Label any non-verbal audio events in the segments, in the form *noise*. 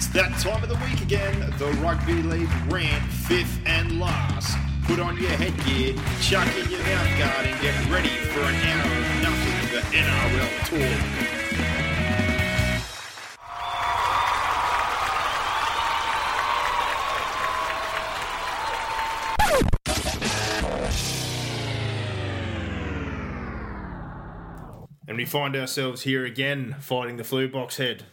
It's that time of the week again. The Rugby League rant, fifth and last. Put on your headgear, chuck in your mouth guard, and get ready for an hour of nothing but NRL talk. And we find ourselves here again fighting the flu box head.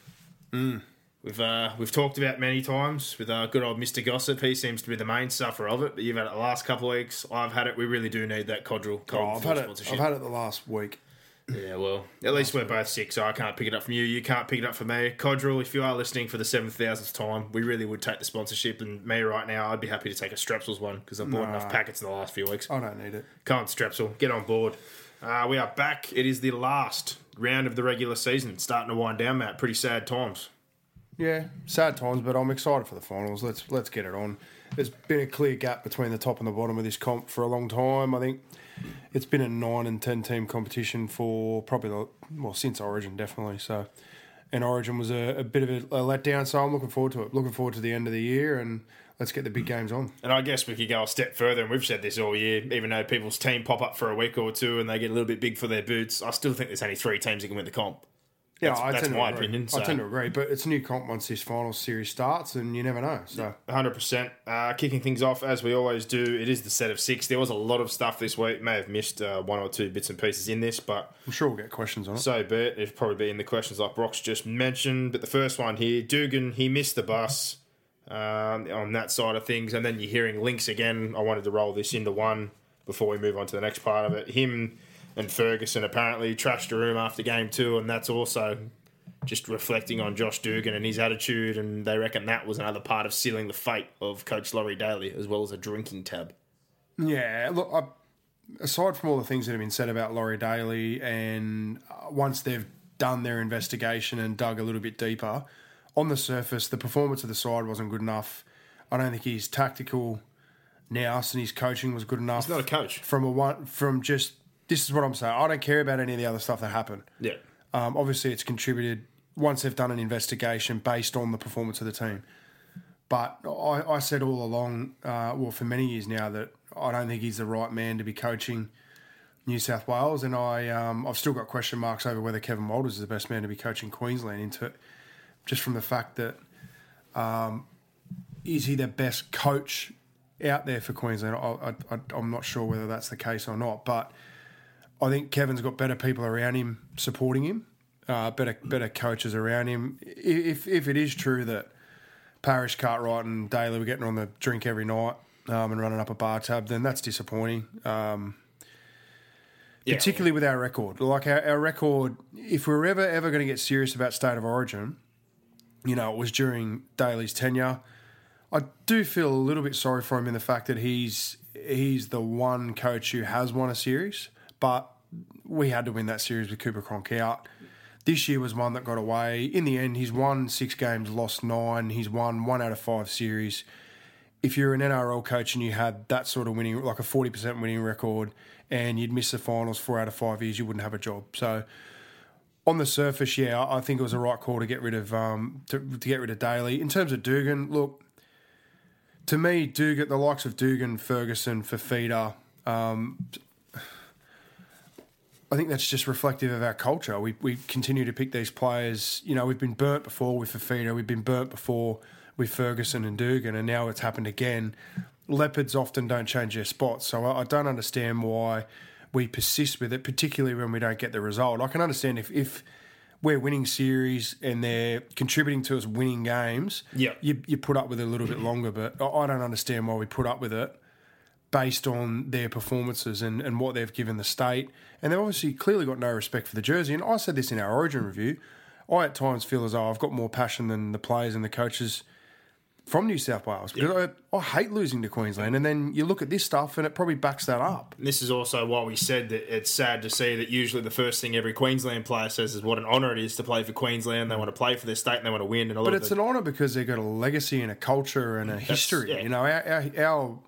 Mm. We've uh, we've talked about many times with our good old Mister Gossip. He seems to be the main sufferer of it. But you've had it the last couple of weeks. I've had it. We really do need that Codral cold Oh, I've had it. I've had it the last week. Yeah, well, at least we're both sick, so I can't pick it up from you. You can't pick it up from me. Codral, if you are listening for the seven thousandth time, we really would take the sponsorship. And me right now, I'd be happy to take a Strepsils one because I've bought enough packets in the last few weeks. I don't need it. Come on, Strepsil, get on board. Uh, we are back. It is the last round of the regular season. Starting to wind down, Matt. Pretty sad times. Yeah, sad times, but I'm excited for the finals. Let's let's get it on. There's been a clear gap between the top and the bottom of this comp for a long time. I think it's been a nine and ten team competition for probably the, well since Origin definitely. So, and Origin was a, a bit of a, a letdown. So I'm looking forward to it. Looking forward to the end of the year and let's get the big games on. And I guess we could go a step further, and we've said this all year, even though people's team pop up for a week or two and they get a little bit big for their boots, I still think there's only three teams that can win the comp. Yeah, That's- I that's tend to my agree. opinion, I tend to agree, but it's a new comp once this final series starts, and you never know. So 100%. Uh, kicking things off, as we always do, it is the set of six. There was a lot of stuff this week. May have missed uh, one or two bits and pieces in this, but I'm sure we'll get questions on it. so be it. It'll probably be in the questions like Brock's just mentioned. But the first one here, Dugan, he missed the bus um, on that side of things. And then you're hearing links again. I wanted to roll this into one before we move on to the next part of it. Him and Ferguson apparently trashed a room after game two, and that's also just reflecting on Josh Dugan and his attitude. And they reckon that was another part of sealing the fate of Coach Laurie Daly, as well as a drinking tab. Yeah, look, I, aside from all the things that have been said about Laurie Daly, and uh, once they've done their investigation and dug a little bit deeper, on the surface, the performance of the side wasn't good enough. I don't think his tactical nous and his coaching was good enough. He's not a coach. From a one, from just this is what I'm saying. I don't care about any of the other stuff that happened. Yeah. Um, obviously, it's contributed once they've done an investigation based on the performance of the team. But I, I said all along, uh, well, for many years now, that I don't think he's the right man to be coaching New South Wales, and I um, I've still got question marks over whether Kevin Walters is the best man to be coaching Queensland. Into just from the fact that um, is he the best coach out there for Queensland? I, I, I, I'm not sure whether that's the case or not, but I think Kevin's got better people around him supporting him, uh, better better coaches around him. If if it is true that Parish, Cartwright, and Daly were getting on the drink every night um, and running up a bar tab, then that's disappointing. Um, Yeah. particularly with our record. Like our, our record, if we we're ever ever going to get serious about state of origin, you know, it was during Daly's tenure. I do feel a little bit sorry for him in the fact that he's he's the one coach who has won a series, but we had to win that series with Cooper Cronk out. This year was one that got away. In the end, he's won six games, lost nine. He's won one out of five series. If you're an NRL coach and you had that sort of winning, like a 40% winning record, and you'd miss the finals four out of five years, you wouldn't have a job. So, on the surface, yeah, I think it was the right call to get rid of um, to, to get rid of Daly. In terms of Dugan, look, to me, Dugan, the likes of Dugan, Ferguson, Fifita, um, I think that's just reflective of our culture. We we continue to pick these players. You know, we've been burnt before with Fifita, we've been burnt before with Ferguson and Dugan, and now it's happened again. Leopards often don't change their spots, so I, I don't understand why we persist with it, particularly when we don't get the result. I can understand if if we're winning series and they're contributing to us winning games, Yeah. you, you put up with it a little bit longer. But I I don't understand why we put up with it based on their performances and, and what they've given the state. And they've obviously clearly got no respect for the jersey. And I said this in our Origin review. I at times feel as though I've got more passion than the players and the coaches from New South Wales because I, I hate losing to Queensland. And then you look at this stuff and it probably backs that up. And this is also why we said that it's sad to see that usually the first thing every Queensland player says is what an honour it is to play for Queensland. They want to play for their state and they want to win. And a lot But it's the, an honour because they've got a legacy and a culture and a history. yeah. You know, our, our, our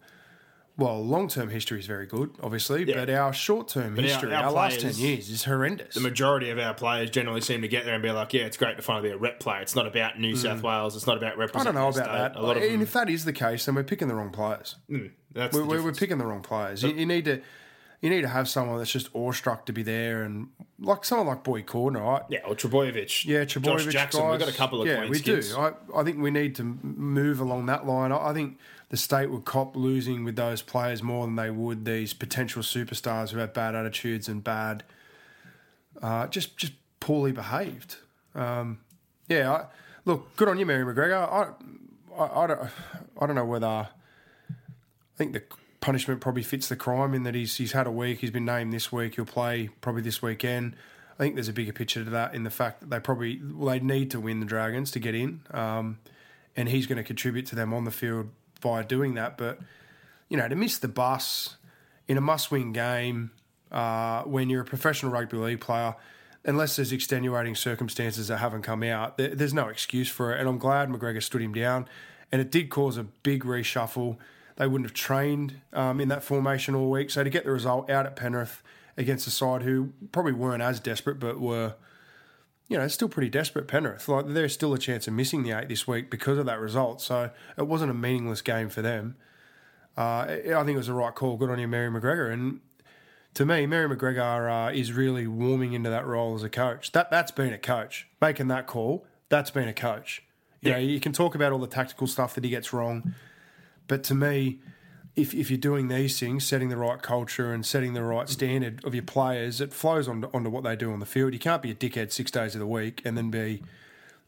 well, long term history is very good, obviously, Yeah. but our short term our- history, our our, last 10 years, is horrendous. the majority of our players generally seem to get there and be like, yeah, it's great to finally be a rep player. It's not about New South Wales. It's not about Mm. I don't know about state. that. A lot of and them, if that is the case, then we're picking the wrong players. that's We're, we're, picking the wrong players. You, you need to. You need to have someone that's just awestruck to be there, and like someone like Boyd Cordner, right? Yeah, or Trbojevic. Yeah, Trbojevic Josh Jackson. guys. We've got a couple of yeah, we kids. do. I, I think we need to move along that line. I, I think the state would cop losing with those players more than they would these potential superstars who have bad attitudes and bad, uh, just just poorly behaved. Um, yeah, I, look, good on you, Mary McGregor. I, I, I don't, I don't know whether. I think the punishment probably fits the crime in that he's he's had a week. He's been named this week. He'll play probably this weekend. I think there's a bigger picture to that in the fact that they probably well they need to win the Dragons to get in, um, and he's going to contribute to them on the field by doing that. But you know, to miss the bus in a must-win game uh, when you're a professional rugby league player, unless there's extenuating circumstances that haven't come out, there, there's no excuse for it. And I'm glad McGregor stood him down, and it did cause a big reshuffle. They wouldn't have trained um, in that formation all week, so to get the result out at Penrith against a side who probably weren't as desperate, but were you know, it's still pretty desperate, Penrith. Like, there's still a chance of missing the eight this week because of that result. So it wasn't a meaningless game for them. Uh, I think it was the right call. Good on you, Mary McGregor. And to me, Mary McGregor uh, is really warming into that role as a coach. That that's been a coach making that call. That's been a coach. You know, you can talk about all the tactical stuff that he gets wrong, but to me, if if you're doing these things, setting the right culture and setting the right standard of your players, it flows onto, onto what they do on the field. You can't be a dickhead six days of the week and then be,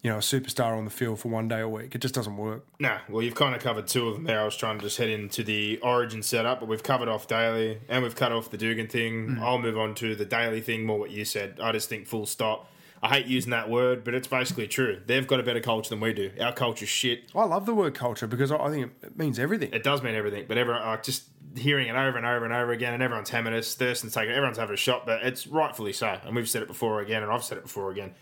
you know, a superstar on the field for one day a week. It just doesn't work. Nah, well, you've kind of covered two of them there. I was trying to just head into the origin setup, but we've covered off Daly and we've cut off the Dugan thing. Mm. I'll move on to the Daly thing, more what you said. I just think full stop. I hate using that word, but it's basically true. They've got a better culture than we do. Our culture's shit. I love the word culture because I think it means everything. It does mean everything, but everyone like just hearing it over and over and over again, and everyone's hammering us. Thurston's taking, everyone's having a shot, but it's rightfully so. And we've said it before again, and I've said it before again.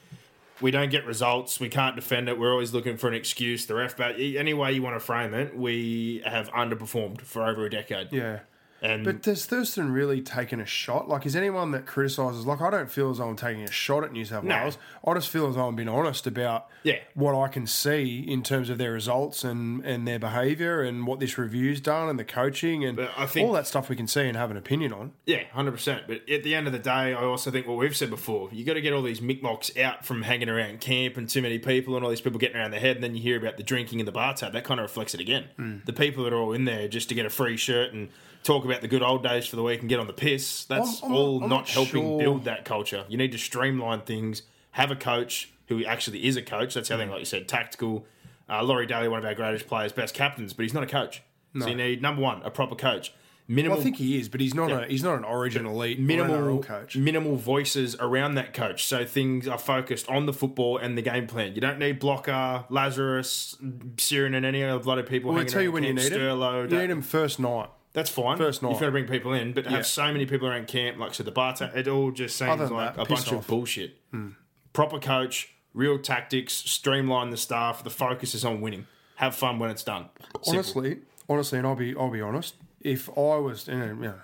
We don't get results. We can't defend it. We're always looking for an excuse. The ref, but any way you want to frame it, we have underperformed for over a decade. Yeah. And But does Thurston really taken a shot? Like, is anyone that criticises, like, I don't feel as though I'm taking a shot at New South No. Wales. I just feel as though I'm being honest about Yeah. what I can see in terms of their results and, and their behaviour and what this review's done and the coaching and But I think- all that stuff we can see and have an opinion on. Yeah, hundred percent. But at the end of the day, I also think what we've said before: you got to get all these mickmocks out from hanging around camp and too many people and all these people getting around their head. And then you hear about the drinking in the bar tab. That kind of reflects it again. Hmm. The people that are all in there just to get a free shirt and talk about the good old days for the week and get on the piss. That's I'm- I'm all not- I'm not, not helping sure. build that culture. You need to streamline things. Have a coach who actually is a coach. That's Hmm. other thing, like you said, tactical. Uh, Laurie Daly, one of our greatest players, best captains, but he's not a coach. So you need number one, a proper coach. Minimal Well, I think he is, but he's not a he's not an Origin elite minimal coach. minimal voices around that coach, so things are focused on the football and the game plan. You don't need Blocker, Lazarus, Siren, and any other bloody people. We'll hanging tell you when you need him. Sterlo, You need him first night. That's fine. First night. You've got to bring people in, but to Yeah. have so many people around camp, like said, the bar, it all just seems than like that, a piss bunch of off. bullshit. Hmm. Proper coach, real tactics, streamline the staff. The focus is on winning. Have fun when it's done. Simple. Honestly, honestly, and I'll be I'll be honest. If I was, you know, you know,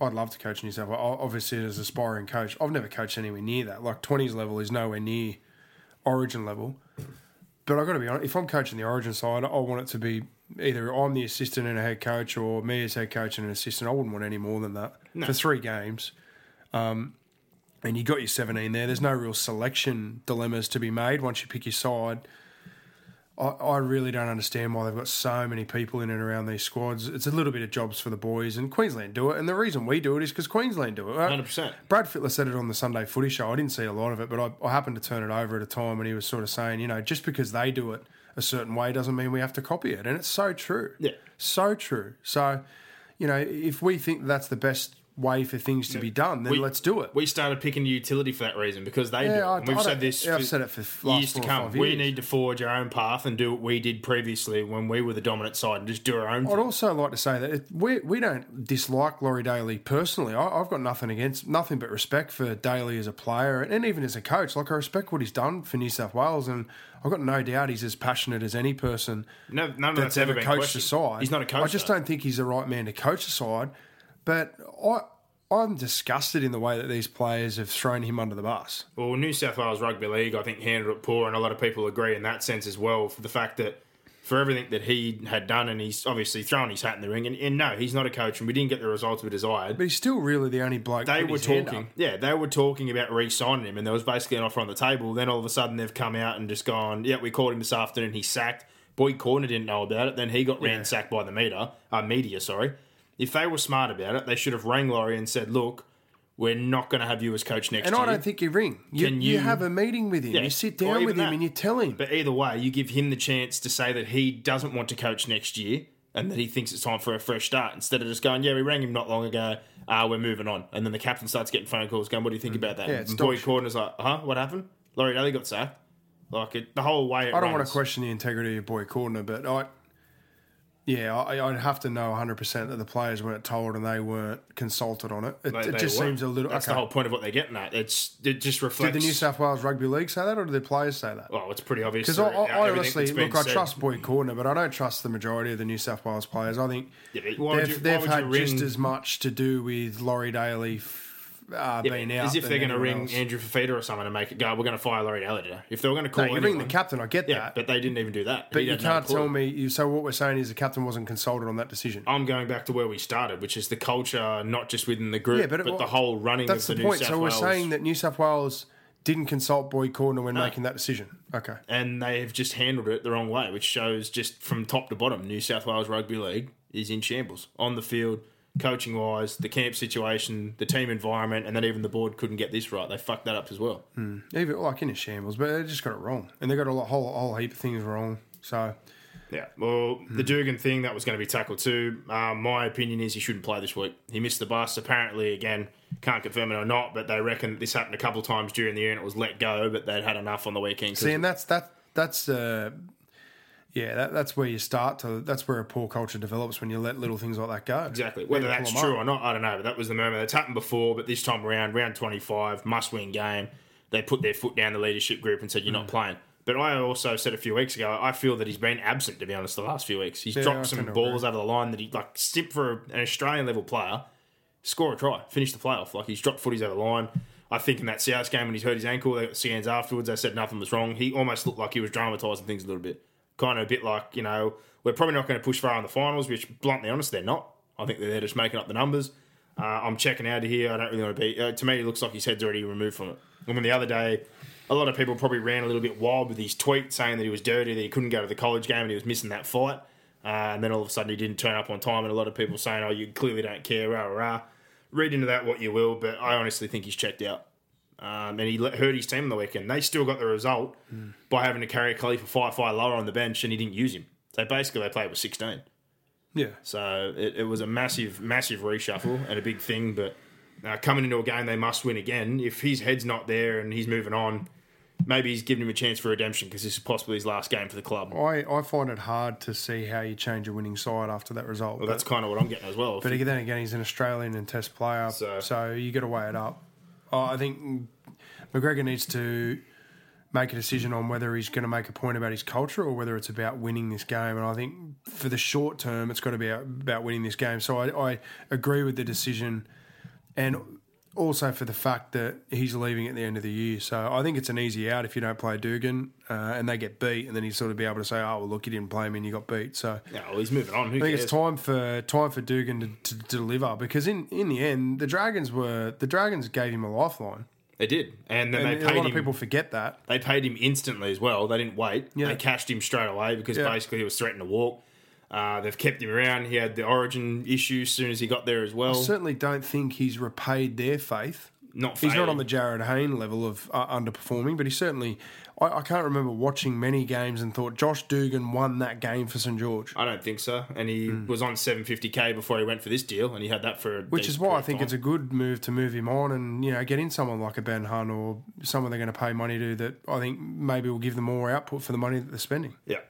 I'd love to coach New South Wales. Obviously, as an aspiring coach, I've never coached anywhere near that. Like twenties level is nowhere near Origin level. But I've got to be honest. If I'm coaching the Origin side, I want it to be either I'm the assistant and a head coach, or me as head coach and an assistant. I wouldn't want any more than that for three games. Um, and you got your 17 there. There's no real selection dilemmas to be made once you pick your side. I, I really don't understand why they've got so many people in and around these squads. It's a little bit of jobs for the boys, and Queensland do it. And the reason we do it is because Queensland do it. right? 100%. Brad Fittler said it on the Sunday Footy Show. I didn't see a lot of it, but I, I happened to turn it over at a time when he was sort of saying, you know, just because they do it a certain way doesn't mean we have to copy it. And it's so true. Yeah. So true. So, you know, if we think that's the best way for things to be done, then We- let's do it. We started picking the utility for that reason because they do. it. I- And we've I said this. yeah, I've for said it for years to come. We years. need to forge our own path and do what we did previously when we were the dominant side and just do our own. I'd thing. also like to say that it, we we don't dislike Laurie Daly personally. I, I've got nothing against, nothing but respect for Daly as a player and even as a coach. Like I respect what he's done for New South Wales, and I've got no doubt he's as passionate as any person No, none of that's that's ever coached questioned. side. He's not a coach. I just though. don't think he's the right man to coach the side. But I. I'm disgusted in the way that these players have thrown him under the bus. Well, New South Wales Rugby League, I think, handled it poor, and a lot of people agree in that sense as well. For the fact that for everything that he had done, and he's obviously thrown his hat in the ring, and, and no, he's not a coach, and we didn't get the results we desired. But he's still really the only bloke. they were talking, yeah, they were talking about re-signing him, and there was basically an offer on the table. Then all of a sudden, they've come out and just gone, yeah, we called him this afternoon, he's sacked. Boyd Cordner didn't know about it. Then he got ransacked by the media. uh, media. Sorry, if they were smart about it, they should have rang Laurie and said, look. We're not going to have you as coach next And year. And I don't think you ring. You, Can you, you- have a meeting with him. Yeah, You sit down with him that. and you tell him. But either way, you give him the chance to say that he doesn't want to coach next year and that he thinks it's time for a fresh start instead of just going, yeah, we rang him not long ago, uh, we're moving on. And then the captain starts getting phone calls going, what do you think about that? Mm. Yeah, and Boyd. Cordner's like, huh, what happened? Laurie Daly got sacked. Like, it, the whole way it I don't want to question the integrity of Boyd Cordner, but I, yeah, I, I'd have to know 100% that the players weren't told and they weren't consulted on it. It, They- it just were. seems a little. That's okay. the whole point of what they're getting at. It's It just reflects. Did the New South Wales Rugby League say that, or did the players say that? Well, it's pretty obvious. Because I, I, honestly look, I said. trust Boyd Cordner, but I don't trust the majority of the New South Wales players. I think Yeah, would they've, you- they've would had just as much to do with Laurie Daly uh, Yeah, being out. as if they're going to ring else. Andrew Fifita or someone and make it go, we're going to fire Laurie Daly. If they were going to call No, you ring the captain. I get Yeah, that, but they didn't even do that. but you can't tell me. You, so what we're saying is the captain wasn't consulted on that decision. I'm going back to where we started, which is the culture, not just within the group, Yeah, but, but, it- the whole running That's of the, the, point. New South So we're Wales. saying that New South Wales didn't consult Boyd Cordner when making that decision. Okay. and they've just handled it the wrong way, which shows just from top to bottom, New South Wales Rugby League is in shambles on the field, coaching wise, the camp situation, the team environment, and then even the board couldn't get this right. They fucked that up as well. Even like in a shambles, but they just got it wrong, and they got a lot- whole whole heap of things wrong. So Yeah, well, the Dugan thing that was going to be tackled too. Um, my opinion is he shouldn't play this week. He missed the bus. Apparently, again, can't confirm it or not, but they reckon this happened a couple of times during the year and it was let go, but they'd had enough on the weekend. see, and that's that that's uh, yeah, that, that's where you start to. That's where a poor culture develops when you let little things like that go. Exactly. Whether Yeah, that's true up. or not, I don't know. But that was the moment. It's happened before, but this time around, round 25, must win game. They put their foot down the leadership group and said, You're not Mm. playing. But I also said a few weeks ago, I feel that he's been absent, to be honest, the last few weeks. He's Yeah, I dropped some balls out of the line that he, like, stip for an Australian level player, score a try, finish the playoff. Like, he's dropped footies over the line. I think in that South game when he's hurt his ankle, they got scans afterwards. They said nothing was wrong. He almost looked like he was dramatising things a little bit. Kind of a bit like, you know, we're probably not going to push far in the finals, which, bluntly honest, they're not. I think they're just making up the numbers. Uh, I'm checking out of here. I don't really want to be. Uh, to me, it looks like his head's already removed from it. I mean, the other day, a lot of people probably ran a little bit wild with his tweet saying that he was dirty, that he couldn't go to the college game, and he was missing that fight. Uh, and then all of a sudden, he didn't turn up on time, and a lot of people saying, "Oh, you clearly don't care." Rah rah. rah. Read into that what you will, but I honestly think he's checked out. Um, and he let- hurt his team on the weekend. They still got the result by having to carry a Kalifa Faifai Loa on the bench, and he didn't use him. So basically, they played with sixteen. Yeah, So it, it was a massive, massive reshuffle and a big thing. But uh, coming into a game, they must win again. If his head's not there and he's moving on, maybe he's giving him a chance for redemption because this is possibly his last game for the club. I, I find it hard to see how you change a winning side after that result. but, that's kind of what I'm getting as well. but then again, he's an Australian and Test player, So- so, you got to weigh it up. Oh, I think McGregor needs to make a decision on whether he's going to make a point about his culture or whether it's about winning this game. And I think for the short term, it's got to be about winning this game. So I, I agree with the decision, and also for the fact that he's leaving at the end of the year. So I think it's an easy out if you don't play Dugan uh, and they get beat, and then he's sort of be able to say, "Oh, well, look, you didn't play him and you got beat." So. yeah, well, he's moving on. Who I think cares? it's time for time for Dugan to, to, deliver because in, in the end the Dragons were the Dragons gave him a lifeline They did, and then and they a lot him. of people forget that. They paid him instantly as well. They didn't wait. Yeah. They cashed him straight away because Yeah. basically he was threatening to walk. Uh, they've kept him around. He had the origin issue as soon as he got there as well. I certainly don't think he's repaid their faith not He's not on the Jarryd Hayne level of uh, underperforming, but he certainly. I, I can't remember watching many games and thought Josh Dugan won that game for St George. I don't think so. And he was on 750k before he went for this deal, and he had that for a. Which is why I think time. it's a good move to move him on and you know get in someone like a Ben Hunt or someone they're going to pay money to that I think maybe will give them more output for the money that they're spending. Yeah.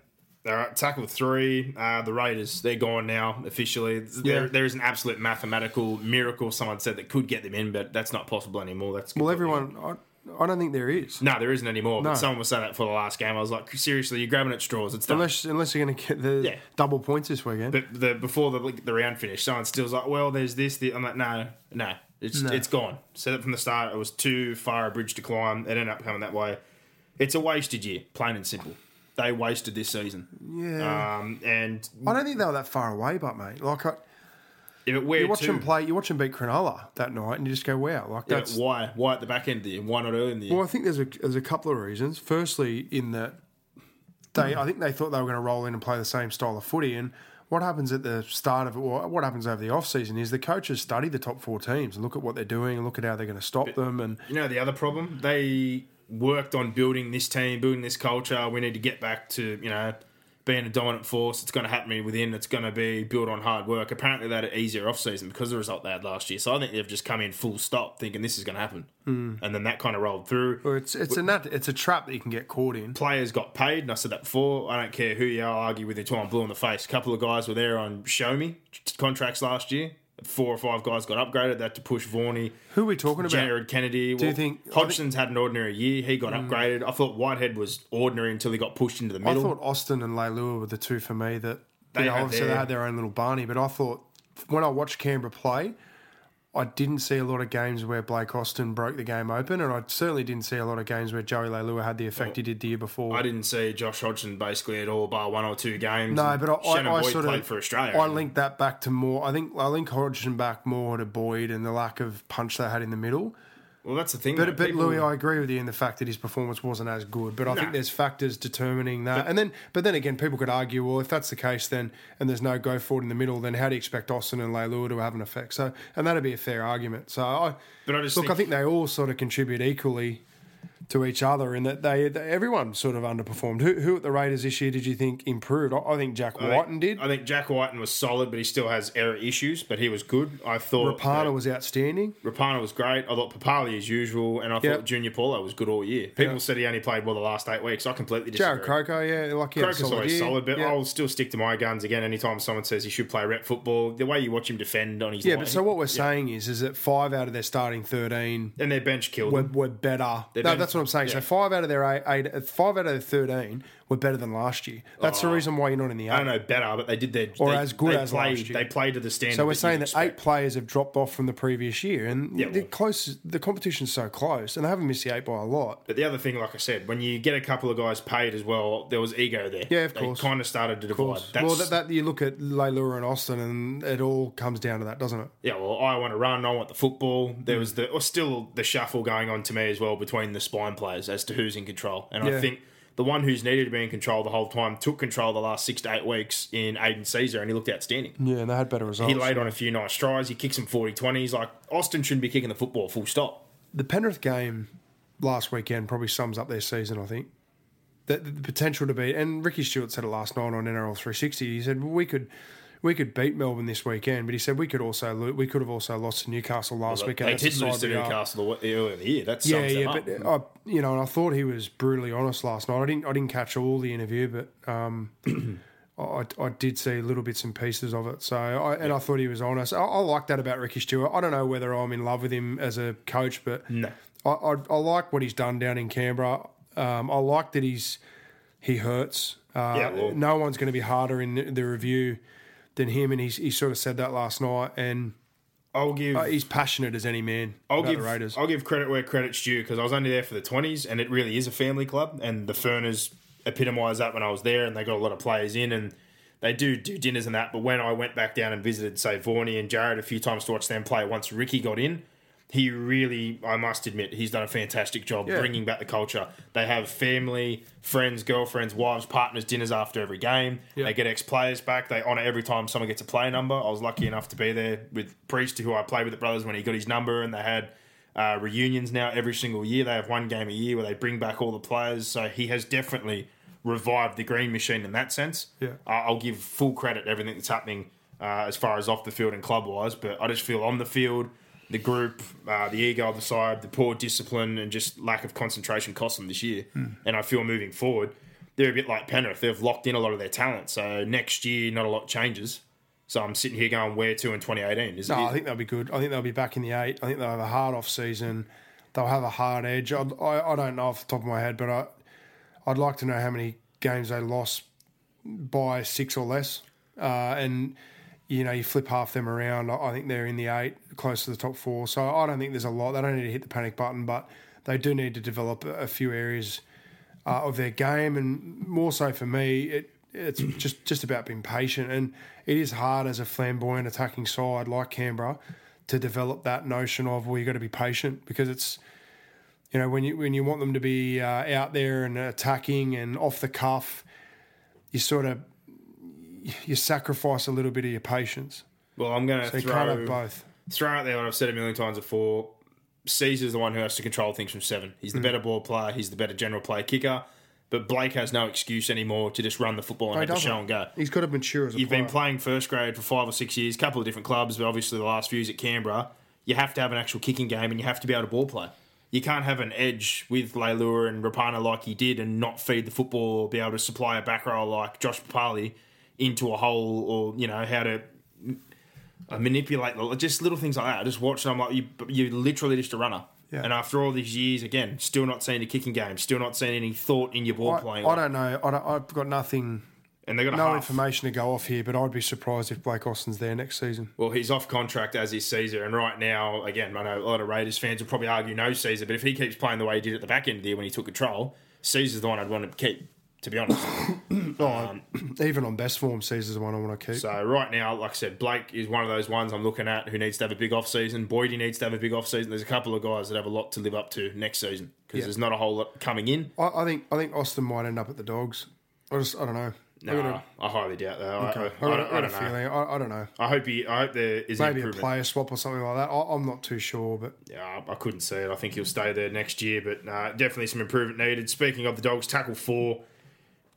All right, tackle three. Uh, the Raiders, they're gone now officially. There, Yeah. there is an absolute mathematical miracle, someone said, that could get them in, but that's not possible anymore. That's Well, everyone, I, I don't think there is. No, there isn't anymore. No. But someone was saying that for the last game. I was like, seriously, you're grabbing at straws. It's done. Unless, unless you're going to get the Yeah. double points this weekend. But the before the the round finished, someone still was like, "Well, there's this." The, I'm like, "No, no, it's it's gone." Said it from the start. It was too far a bridge to climb. It ended up coming that way. It's a wasted year, plain and simple. They wasted this season. yeah. Um, and I don't think they were that far away, but mate, like I, if it where you watch to, them play, you watch them beat Cronulla that night, and you just go, "Wow!" Like yeah, that's. why why at the back end of the year? Why not early in the year? Well, I think there's a there's a couple of reasons. Firstly, in that they, I think they thought they were going to roll in and play the same style of footy, and what happens at the start of it, or what happens over the off season, is the coaches study the top four teams and look at what they're doing and look at how they're going to stop them, and You know the other problem? They worked on building this team, building this culture. We need to get back to, you know, being a dominant force. It's going to happen within. It's going to be built on hard work. Apparently they had an easier off season because of the result they had last year. So I think they've just come in full stop thinking this is going to happen. Mm. And then that kind of rolled through. or it's it's a it's a trap that you can get caught in. Players got paid, and I said that before. I don't care who you are, I'll argue with you till I'm blue in the face. A couple of guys were there on Show Me contracts last year. Four or five guys got upgraded. That to push Vorney. Who are we talking about? Jared Kennedy. Do you think- Hodgson's had an ordinary year? He got mm. upgraded. I thought Whitehead was ordinary until he got pushed into the middle. I thought Austin and Leilua were the two for me that They you know, obviously their- they had their own little Barney, but I thought when I watched Canberra play, I didn't see a lot of games where Blake Austin broke the game open, and I certainly didn't see a lot of games where Joey Leilua had the effect he did the year before. I didn't see Josh Hodgson basically at all, bar one or two games. no, but I, I, Shannon I Boyd sort played of for Australia. I linked that back to more. I think I link Hodgson back more to Boyd and the lack of punch they had in the middle. Well, that's the thing. But, but People- Louis, I agree with you in the fact that his performance wasn't as good. But I think there's factors determining that. and then, but then again, people could argue, well, if that's the case, then and there's no go forward in the middle, then how do you expect Austin and Leilua to have an effect? So, and that'd be a fair argument. So, I, But I just look, think- I think they all sort of contribute equally to each other in that they, they everyone sort of underperformed. Who, who at the Raiders this year did you think improved? I, I think Jack I think- did. I think Jack Wighton was solid, but he still has error issues. But he was good. I thought Rapana that- was outstanding. Rapana was great. I thought Papali as usual, and I thought Junior Paulo was good all year. People Yeah. said he only played well the last eight weeks. I completely disagree. Jarrod Croker, yeah, like he Croker's solid always year. solid, but Yeah. I'll still stick to my guns again. Anytime someone says he should play rep football, the way you watch him defend on his yeah, line, but so what we're saying is, is that five out of their starting thirteen and their bench killed were, them. were better. No, been- that's what I'm saying. So five out of their eight, eight, five out of their thirteen were better than last year. That's the oh. reason why you're not in the Oh. I don't know better, but they did their Or they, as good they as played, last year. They played to the standard. So we're saying that eight players have dropped off from the previous year, and Yeah, the well- close. The competition's so close, and they haven't missed the eight by a lot. But the other thing, like I said, when you get a couple of guys paid as well, there was ego there. Yeah, of they course. kind of started to divide. Course. That's, well, that, that you look at Leilua and Austin, and it all comes down to that, doesn't it? yeah, well, I want to run, I want the football. There was the or still the shuffle going on to me as well between the spine players as to who's in control. And Yeah. I think the one who's needed to be in control the whole time took control the last six to eight weeks in Aidan Sezer, and he looked outstanding. Yeah, and they had better results. He laid on a few nice tries. He kicked some 40 20s. Like, Austin shouldn't be kicking the football, full stop. the Penrith game last weekend probably sums up their season. I think the, the potential to be, and Ricky Stuart said it last night on NRL 360. He said well, we could we could beat Melbourne this weekend, but he said we could also lo- we could have also lost to Newcastle last weekend. They That's did lose to. Newcastle earlier in the year. That Yeah, yeah, but uh, you know, and I thought he was brutally honest last night. I didn't I didn't catch all the interview, but um, *clears throat* I, I did see little bits and pieces of it. So, I, and I thought he was honest. I, I like that about Ricky Stuart. I don't know whether I'm in love with him as a coach, but No. I, I, I like what he's done down in Canberra. Um, I like that he's he hurts. Uh, Yeah, well- no one's going to be harder in the review than him, and he's, he sort of said that last night. And I'll give. uh, he's passionate as any man I'll give Raiders. I'll give credit where credit's due because I was only there for the twenties, and it really is a family club. And the Furners epitomised that when I was there, and they got a lot of players in, and they do do dinners and that. But when I went back down and visited, say Vorney and Jared a few times to watch them play, once Ricky got in, he really, I must admit, he's done a fantastic job Yeah. bringing back the culture. They have family, friends, girlfriends, wives, partners dinners after every game. Yeah. They get ex players back. They honour every time someone gets a play number. I was lucky enough to be there with Priest, who I played with at Brothers when he got his number, and they had uh, reunions now every single year. They have one game a year where they bring back all the players. So he has definitely revived the green machine in that sense. Yeah. I- I'll give full credit to everything that's happening uh, as far as off the field and club wise, but I just feel on the field, the group, uh, the ego of the side, the poor discipline, and just lack of concentration cost them this year. And I feel moving forward, they're a bit like Penrith. They've locked in a lot of their talent. So next year, not a lot changes. So I'm sitting here going, where to in 2018? Is No, it, I think they'll be good. I think they'll be back in the eight. I think they'll have a hard off season. They'll have a hard edge. I, I, I don't know off the top of my head, but I, I'd like to know how many games they lost by six or less. Uh, and, you know, you flip half them around. I, think they're in the eight, close to the top four. So I don't think there's a lot. They don't need to hit the panic button, but they do need to develop a, a few areas uh, of their game, and more so for me, it it's just just about being patient, and it is hard as a flamboyant attacking side like Canberra to develop that notion of well, you've got to be patient because it's you know when you when you want them to be uh, out there and attacking and off the cuff, you sort of you sacrifice a little bit of your patience. well, I'm going to So you can't have throw, both. throw out there what I've said a million times before. Sezer's the one who has to control things from seven. He's the mm. better ball player. He's the better general play kicker. But Blake has no excuse anymore to just run the football and have the show and go. He's got to mature as a You've player. been playing first grade for five or six years, a couple of different clubs, but obviously the last few years at Canberra. You have to have an actual kicking game and you have to be able to ball play. You can't have an edge with Leilua and Rapana like he did and not feed the football or be able to supply a back row like Josh Papali into a hole or, you know, how to uh, manipulate, just little things like that. I just watch and I'm like, you, you're literally just a runner. Yeah. And after all these years, again, still not seeing a kicking game, still not seeing any thought in your ball I, playing. I don't know. I don't, I've got nothing, and they're going to no half. information to go off here, but I'd be surprised if Blake Austin's there next season. Well, he's off contract as is Sezer, and right now, again, I know a lot of Raiders fans will probably argue no Sezer, but if he keeps playing the way he did at the back end of the year when he took control, Sezer's the one I'd want to keep. To be honest, *coughs* Um, Even on best form, Sezer's the one I want to keep. so right now, like I said, Blake is one of those ones I'm looking at who needs to have a big off season. Boydie needs to have a big off season. There's a couple of guys that have a lot to live up to next season because Yeah. there's not a whole lot coming in. I, I think I think Austin might end up at the Dogs. I just I don't know. No, I I highly doubt that. I, I, I I, don't, I don't know. feeling. I, don't know. I hope he. I hope there is Maybe a player swap or something like that. I, I'm not too sure, but Yeah, I I couldn't see it. I think he'll stay there next year, but uh, definitely some improvement needed. Speaking of the Dogs, tackle four.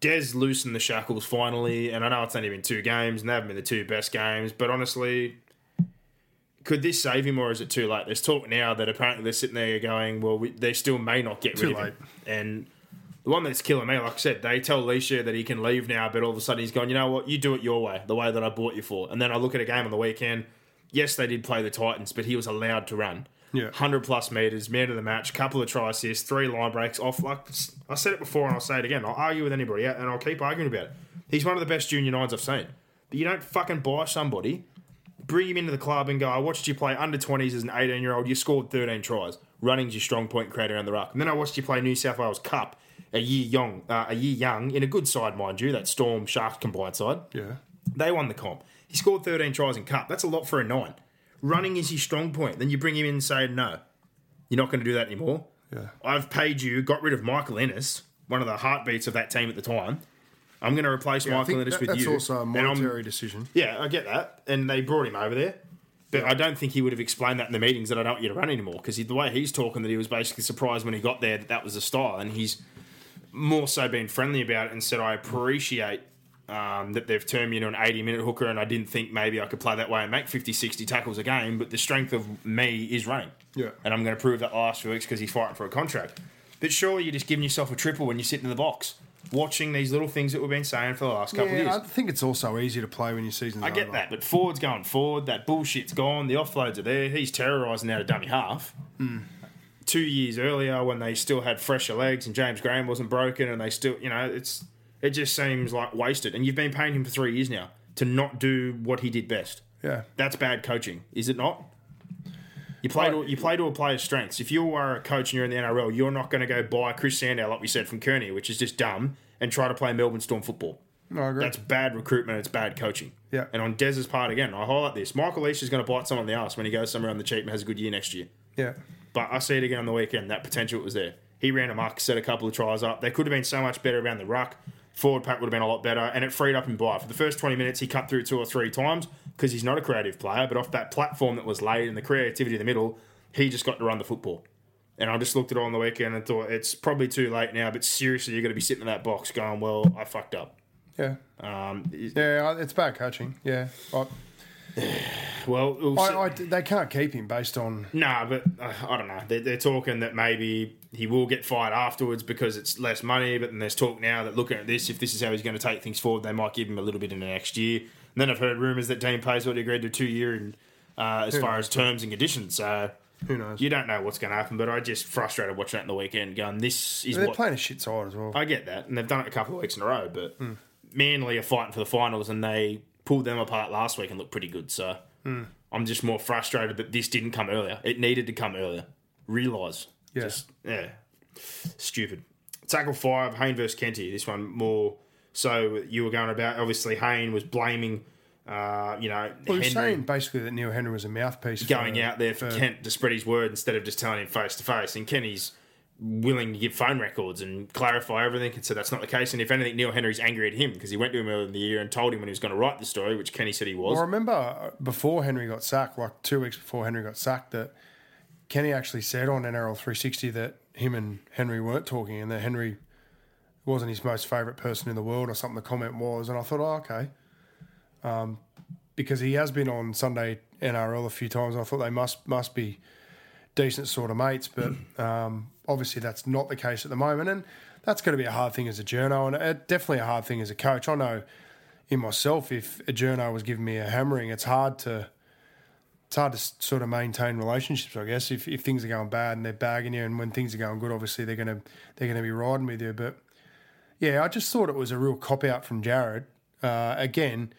Des loosened the shackles finally, and I know it's only been two games, and they haven't been the two best games, but honestly, could this save him, or is it too late? There's talk now that apparently they're sitting there going, well, we, they still may not get Too rid of him. And the one that's killing me, like I said, they tell Lichaa that he can leave now, but all of a sudden he's gone, you know what, you do it your way, the way that I bought you for. And then I look at a game on the weekend. Yes, they did play the Titans, but he was allowed to run. Yeah. 100 plus meters, man of the match, couple of try assists, three line breaks off. Like I said it before and I'll say it again. I'll argue with anybody and I'll keep arguing about it. He's one of the best junior nines I've seen. But you don't fucking buy somebody, bring him into the club and go, I watched you play under 20s as an 18 year old. You scored 13 tries. Running's your strong point creator around the ruck. And then I watched you play New South Wales Cup a year young, uh, a year young in a good side, mind you, that Storm Sharks combined side. yeah. They won the comp. He scored 13 tries in Cup. That's a lot for a nine. Running is his strong point. Then you bring him in and say, no, you're not going to do that anymore. Yeah. I've paid you, got rid of Michael Ennis, one of the heartbeats of that team at the time. I'm going to replace I Michael Ennis that- with that's you. That's also a monetary decision. yeah, I get that. And they brought him over there. But I don't think he would have explained that in the meetings that I don't want you to run anymore because the way he's talking that he was basically surprised when he got there that that was the style. And he's more so been friendly about it and said, I appreciate um, that they've turned me into an 80 minute hooker and I didn't think maybe I could play that way and make 50, 60 tackles a game. But the strength of me is running. Yeah. And I'm going to prove that last few weeks because he's fighting for a contract. But surely you're just giving yourself a triple when you're sitting in the box watching these little things that we've been saying for the last couple of years. I think it's also easy to play when your season's I get over. that, but forward's going forward. That bullshit's gone. The offloads are there. He's terrorising out of dummy half. Two years earlier, when they still had fresher legs and James Graham wasn't broken, and they still, you know, it's it just seems like wasted. And you've been paying him for three years now to not do what he did best. Yeah. That's bad coaching, is it not? You play to you play to a player's strengths. If you are a coach and you're in the NRL, you're not going to go buy Chris Sandow, like we said from Kearney, which is just dumb, and try to play Melbourne Storm football. No, I agree. That's bad recruitment. It's bad coaching. Yeah. And on Dez's part again, I highlight this. Michael Lichaa is going to bite someone in the ass when he goes somewhere on the cheap and has a good year next year. yeah. But I see it again on the weekend. That potential was there. He ran a amok, set a couple of tries up. They could have been so much better around the ruck. Forward pack would have been a lot better, and it freed up him by. For the first 20 minutes, he cut through two or three times because he's not a creative player, but off that platform that was laid and the creativity in the middle, He just got to run the football. And I just looked at it on the weekend and thought it's probably too late now, but seriously, you're going to be sitting in that box going, well, I fucked up. Yeah. Um, Yeah, it's bad coaching. Yeah. I, *sighs* well, we'll I, I, they can't keep him based on. Nah, but uh, I don't know. They're, they're talking that maybe he will get fired afterwards because it's less money. But then there's talk now that looking at this, if this is how he's going to take things forward, they might give him a little bit in the next year. And then I've heard rumours that Dean Paisley agreed to two year and uh, as far as terms and conditions. So Who knows? you don't know what's going to happen. But I just frustrated watching that in the weekend, going, "This is They're what playing a shit side as well. I get that, and they've done it a couple of weeks in a row. But Manly are fighting for the finals, and they pulled them apart last week and looked pretty good. So I'm just more frustrated that this didn't come earlier. It needed to come earlier. Realise, Yeah. just yeah, stupid. Tackle five, Hayne versus Kenty. This one more so you were going about. Obviously, Hayne was blaming. Uh, you know, well, he was Henry saying basically that Neil Henry was a mouthpiece. going for, out there for Kent to spread his word instead of just telling him face to face. And Kenny's willing to give phone records and clarify everything. And so that's not the case. And if anything, Neil Henry's angry at him because he went to him earlier in the year and told him when he was going to write the story, which Kenny said he was. Well, I remember before Henry got sacked, like two weeks before Henry got sacked, that Kenny actually said on NRL 360 that him and Henry weren't talking and that Henry wasn't his most favourite person in the world or something the comment was. And I thought, oh, okay. Um, because he has been on Sunday NRL a few times. I thought they must must be decent sort of mates, but um, obviously that's not the case at the moment. And that's going to be a hard thing as a journo and definitely a hard thing as a coach. I know in myself, if a journo was giving me a hammering, it's hard to it's hard to sort of maintain relationships. I guess if, if things are going bad and they're bagging you, and when things are going good, obviously they're gonna they're gonna be riding with you. But yeah, I just thought it was a real cop out from Jarryd. Uh, again,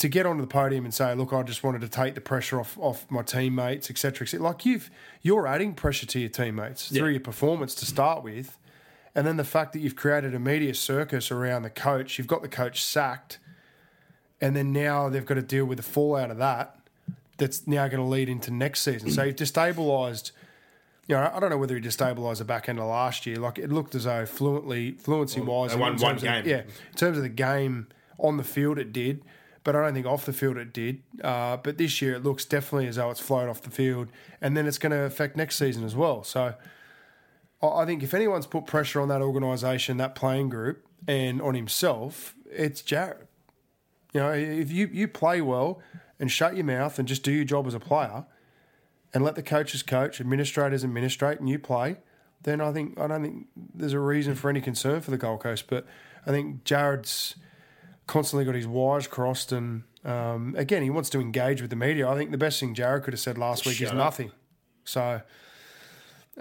to get onto the podium and say, "Look, I just wanted to take the pressure off off my teammates, etc." Et like you've you're adding pressure to your teammates through your performance to start with, and then the fact that you've created a media circus around the coach, you've got the coach sacked, and then now they've got to deal with the fallout of that. That's now going to lead into next season. So you've destabilised. You know, I don't know whether he destabilised the back end of last year. Like it looked as though fluently, fluency wise, they won one game. yeah, in terms of the game on the field, it did, but I don't think off the field it did. Uh, but this year, it looks definitely as though it's flowed off the field, and then it's going to affect next season as well. So, I I think if anyone's put pressure on that organisation, that playing group, and on himself, it's Jarryd. You know, if you, you play well and shut your mouth and just do your job as a player, and let the coaches coach, administrators administrate, and you play, then I think I don't think there's a reason for any concern for the Gold Coast. But I think Jarryd's constantly got his wires crossed, and um, again, he wants to engage with the media. I think the best thing Jarryd could have said last week is up. nothing. So,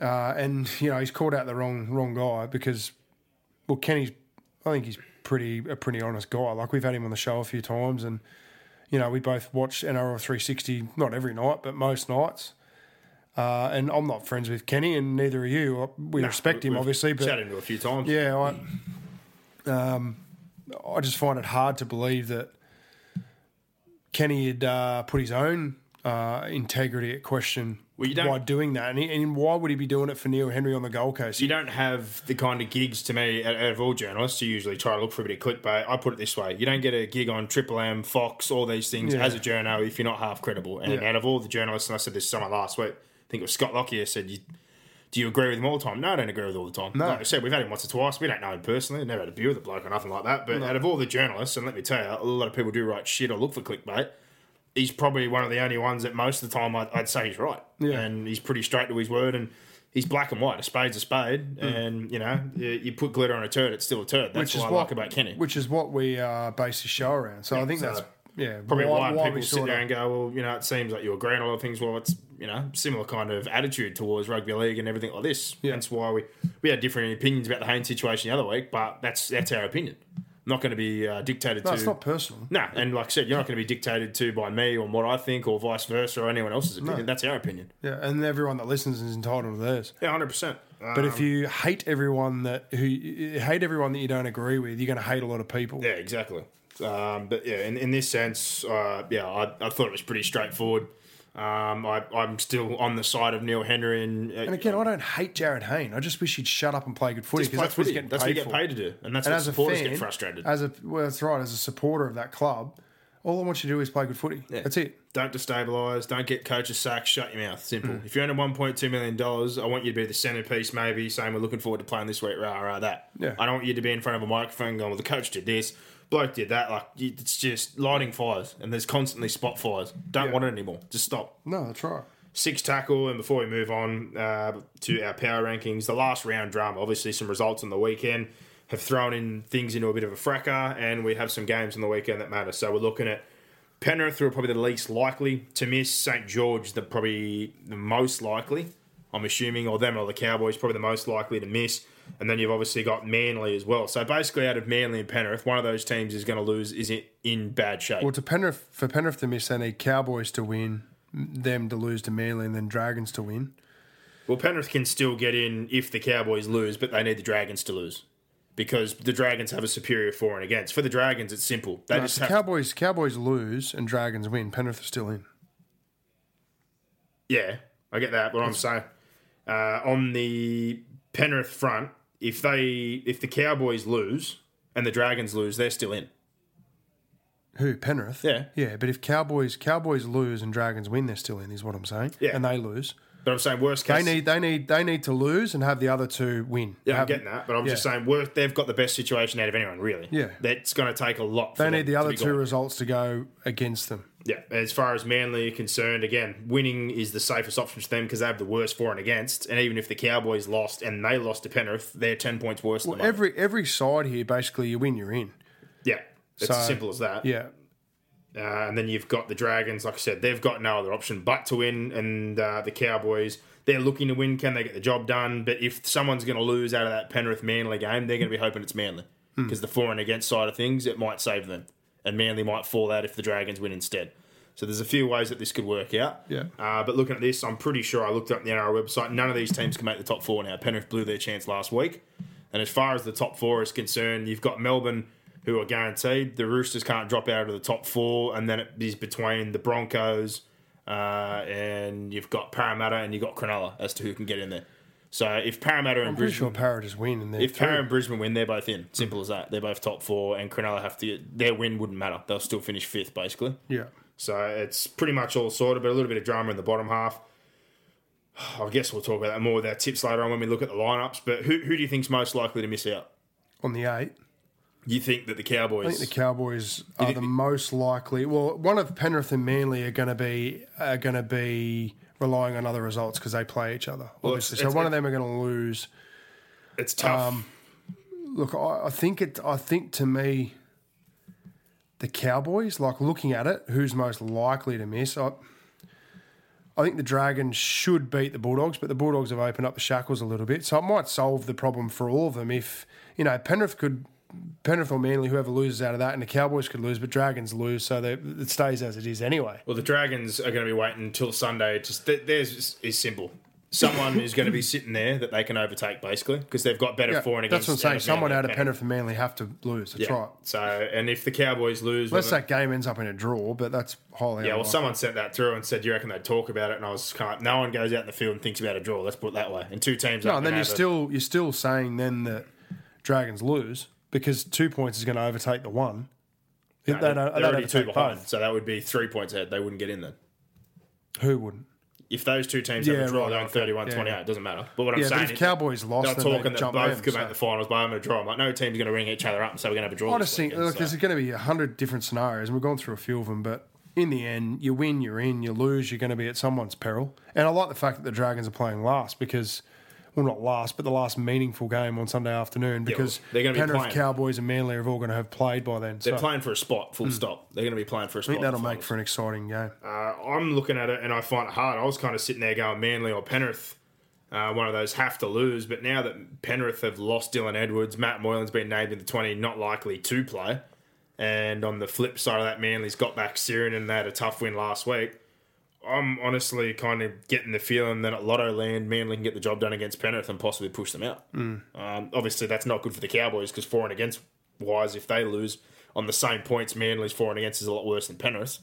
uh, and you know, he's called out the wrong wrong guy because, well, Kenny's. I think he's pretty a pretty honest guy. Like we've had him on the show a few times, and you know, we both watch NRL 360 not every night, but most nights. Uh, and I'm not friends with Kenny, and neither are you. We respect him, obviously, but chatted him a few times. yeah, I, um, I just find it hard to believe that Kenny had uh, put his own uh, integrity at question Well, by doing that, and, he, and why would he be doing it for Neil Henry on the Gold Coast? You don't have the kind of gigs to me out of all journalists. You usually try to look for a bit of clickbait. I put it this way: you don't get a gig on Triple M, Fox, all these things Yeah. as a journo if you're not half credible. And Yeah. out of all the journalists, and I said this someone last week, I think it was Scott Lockyer said, you, "Do you agree with him all the time?" No, I don't agree with him all the time. No. Like I said, we've had him once or twice. We don't know him personally. Never had a beer with the bloke or nothing like that. But out of all the journalists, and let me tell you, a lot of people do write shit or look for clickbait. He's probably one of the only ones that most of the time I'd, I'd say he's right. Yeah. And he's pretty straight to his word and he's black and white. A spade's a spade. And, you know, you, you put glitter on a turd, it's still a turd. That's which is what I like about Kenny. Which is what we uh, base the show around. So I think so that's yeah Probably why, we people sit there and go, well, you know, it seems like you agree on a lot of things. Well, it's, you know, similar kind of attitude towards rugby league and everything like this. Yeah. That's why we, we had different opinions about the Haynes situation the other week, but that's that's our opinion. Not going to be uh, dictated No, to. it's not personal. No, and like I said, you're not going to be dictated to by me or what I think or vice versa or anyone else's opinion. That's our opinion. Yeah, and everyone that listens is entitled to theirs. Yeah, hundred percent. But if you hate everyone that who hate everyone that you don't agree with, you're going to hate a lot of people. Yeah, exactly. Um, but yeah, in, in this sense, uh, yeah, I, I thought it was pretty straightforward. Um, I, I'm still on the side of Neil Henry, and, uh, And again, I don't hate Jarryd Hayne. I just wish he'd shut up and play good footy because that's what he's getting That's paid what you get for. paid to do, and that's and what as a supporters fan, get frustrated. As a well, that's right. As a supporter of that club, All I want you to do is play good footy. That's it. Don't destabilise. Don't get coaches sacked. Shut your mouth. Simple. If you're earning one point two million dollars, I want you to be the centerpiece. Maybe saying we're looking forward to playing this week. Rah rah that. Yeah. I don't want you to be in front of a microphone going, "Well, the coach did this, bloke did that." Like it's just lighting fires, and there's constantly spot fires. Don't Yeah. want it anymore. Just stop. No, that's right. Six tackle, and before we move on uh, to our power rankings, the last round drama. Obviously, some results on the weekend have thrown in things into a bit of a fracas, and we have some games on the weekend that matter. So we're looking at Penrith, who are probably the least likely to miss. St George, the probably the most likely. I'm assuming, or them or the Cowboys, probably the most likely to miss. And then you've obviously got Manly as well. So basically, out of Manly and Penrith, one of those teams is going to lose. Is it in bad shape? Well, to Penrith for Penrith to miss, they need Cowboys to win, them to lose to Manly, and then Dragons to win. Well, Penrith can still get in if the Cowboys lose, but they need the Dragons to lose because the Dragons have a superior for and against. For the Dragons, it's simple. They No, just Cowboys Cowboys lose and Dragons win. Penrith are still in. yeah, I get that. What I'm saying uh, on the Penrith front, if they if the Cowboys lose and the Dragons lose, they're still in. Who Penrith? Yeah. yeah. But if Cowboys Cowboys lose and Dragons win, they're still in. Is what I'm saying. Yeah. and they lose. But I'm saying worst case. They need they need they need to lose and have the other two win. yeah, I'm getting that, but I'm just saying worst, they've got the best situation out of anyone, really. Yeah. that's going to take a lot. For They need the other two gone. results to go against them. Yeah, as far as Manly are concerned, again, winning is the safest option for them because they have the worst for and against. And even if the Cowboys lost and they lost to Penrith, they're ten points worse Well, every every side here, basically, you win, you're in. Yeah, it's So- as simple as that. Yeah, Uh, and then you've got the Dragons. Like I said, they've got no other option but to win. And uh, the Cowboys, they're looking to win. Can they get the job done? But if someone's going to lose out of that Penrith Manly game, they're going to be hoping it's Manly Hmm. because the for and against side of things, it might save them, and Manly might fall out if the Dragons win instead. So there's a few ways that this could work out. Yeah. Uh, but looking at this, I'm pretty sure I looked up the NRL website. None of these teams can make the top four now. Penrith blew their chance last week. And as far as the top four is concerned, you've got Melbourne, who are guaranteed. The Roosters can't drop out of the top four. And then it is between the Broncos uh, and you've got Parramatta and you've got Cronulla as to who can get in there. So if Parramatta and I'm sure Brisbane. Parra just win. And If through. Parra and Brisbane win, they're both in. Mm. Simple as that. They're both top four, and Cronulla have to. Get, their win wouldn't matter. They'll still finish fifth, basically. yeah, So it's pretty much all sorted, but a little bit of drama in the bottom half. *sighs* I guess we'll talk about that more with our tips later on when we look at the lineups. But who, who do you think's most likely to miss out? on the eight. You think that the Cowboys? I think the Cowboys are the the- most likely. Well, one of Penrith and Manly are going to be are going to be relying on other results because they play each other. Well, Obviously, it's- so one it's- of them are going to lose. it's tough. Um, Look, I, I think it. I think to me, the Cowboys. Like looking at it, who's most likely to miss? I, I think the Dragons should beat the Bulldogs, but the Bulldogs have opened up the shackles a little bit, so it might solve the problem for all of them. If you know Penrith could, Penrith or Manly, whoever loses out of that, and the Cowboys could lose, but Dragons lose, so they, it stays as it is anyway. well, the Dragons are going to be waiting until Sunday. Just th- theirs is, simple. Someone is going to be sitting there that they can overtake, basically, because they've got better Yeah, for and that's what I'm saying. Someone out of Penrith and Manly have to lose. That's Yeah. right. So, and if the Cowboys lose, Unless that game ends up in a draw, but that's highly unlikely. Yeah, well, someone sent that through and said, "You reckon they'd talk about it?" And I was kind of, no one goes out in the field and thinks about a draw. Let's put it that way. And two teams. No, and then you're still you're still saying then that Dragons lose because two points is going to overtake the one. No, they don't, they're they already two behind, both. so that would be three points ahead. They wouldn't get in then. Who wouldn't? If those two teams Yeah, have a draw, right, they're on okay. 31 Yeah, 28. yeah. It doesn't matter. But what I'm Yeah, saying if is Cowboys lost, they're talking they'd that both could so- make the finals, but I'm going to draw. I'm like, no team's going to ring each other up, and so we're going to have a draw. I just think look, so- there's going to be a hundred different scenarios, and we've gone through a few of them. But in the end, you win, you're in. You lose, you're going to be at someone's peril. And I like the fact that the Dragons are playing last because, well, not last, but the last meaningful game on Sunday afternoon because they're gonna be Penrith, playing. Cowboys, and Manly are all going to have played by then. They're so playing for a spot, full stop. They're going to be playing for a spot. I think that'll make for an exciting game. Uh, I'm looking at it and I find it hard. I was kind of sitting there going Manly or Penrith. Uh, one of those have to lose, but now that Penrith have lost Dylan Edwards, Matt Moylan's been named in the 20, not likely to play. And on the flip side of that, Manly's got back Syrian and they had a tough win last week. I'm honestly kind of getting the feeling that at Lottoland, Manly can get the job done against Penrith and possibly push them out. Um, obviously, that's not good for the Cowboys because for and against wise, if they lose on the same points, Manly's for and against is a lot worse than Penrith.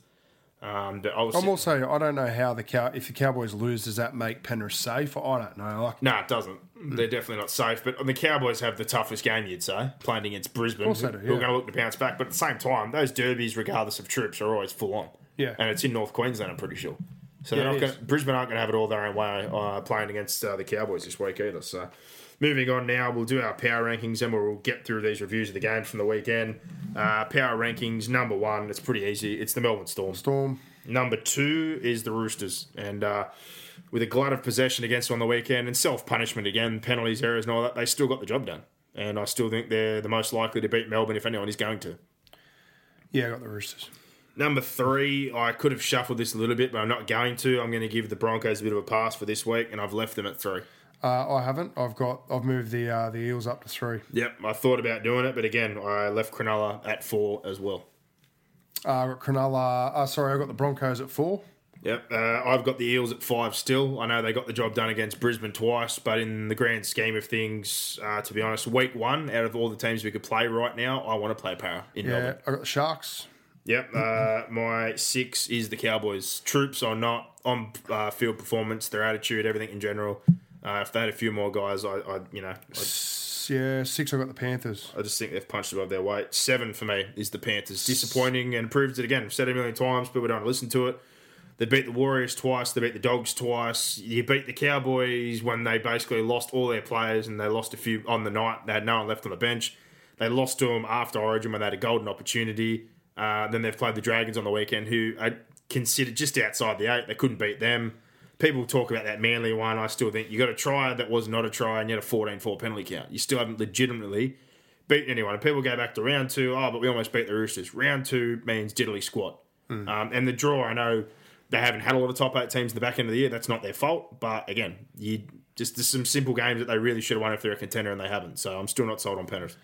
Um, but I was I'm also. I don't know how the cow. If the Cowboys lose, does that make Penrith safe? I don't know. Like, No, it doesn't. They're definitely not safe. But the Cowboys have the toughest game, you'd say, playing against Brisbane. who, do, who are going to look to bounce back. But at the same time, those derbies, regardless of troops, are always full on. Yeah. And it's in North Queensland, I'm pretty sure. So Yeah, they're not gonna, Brisbane aren't going to have it all their own way uh, playing against uh, the Cowboys this week either. So moving on now, we'll do our power rankings and we'll get through these reviews of the games from the weekend. Uh, power rankings, number one, it's pretty easy. It's the Melbourne Storm. Storm. Number two is the Roosters, and uh, with a glut of possession against them on the weekend and self punishment again, penalties, errors, and all that, they still got the job done. And I still think they're the most likely to beat Melbourne if anyone is going to. Yeah, I got the Roosters. Number three, I could have shuffled this a little bit, but I'm not going to. I'm going to give the Broncos a bit of a pass for this week, and I've left them at three. Uh, I haven't. I've got. I've moved the uh, the Eels up to three. Yep, I thought about doing it, but again, I left Cronulla at four as well. Uh, Cronulla. Uh, sorry, I got the Broncos at four. Yep, uh, I've got the Eels at five still. I know they got the job done against Brisbane twice, but in the grand scheme of things, uh, to be honest, week one out of all the teams we could play right now, I want to play Para in Yeah, Melbourne. I got the Sharks. Yep, uh, my six is the Cowboys. Troops or not on uh, field performance, their attitude, everything in general. Uh, if they had a few more guys, I, I you know, S- Yeah, six. I got the Panthers. I just think they've punched above their weight. Seven for me is the Panthers. Disappointing and proves it again. I've said it a million times, people don't listen to it. They beat the Warriors twice. They beat the Dogs twice. You beat the Cowboys when they basically lost all their players and they lost a few on the night. They had no one left on the bench. They lost to them after Origin when they had a golden opportunity. Uh, then they've played the Dragons on the weekend, who I consider just outside the eight. They couldn't beat them. People talk about that Manly one. I still think you got a try that was not a try and you had a 14-4 penalty count. You still haven't legitimately beaten anyone. And people go back to round two. Oh, but we almost beat the Roosters. Round two means diddly squat. Um, and the draw, I know they haven't had a lot of top eight teams in the back end of the year. That's not their fault. But again, you just there's some simple games that they really should have won if they're a contender and they haven't. So I'm still not sold on Penrith.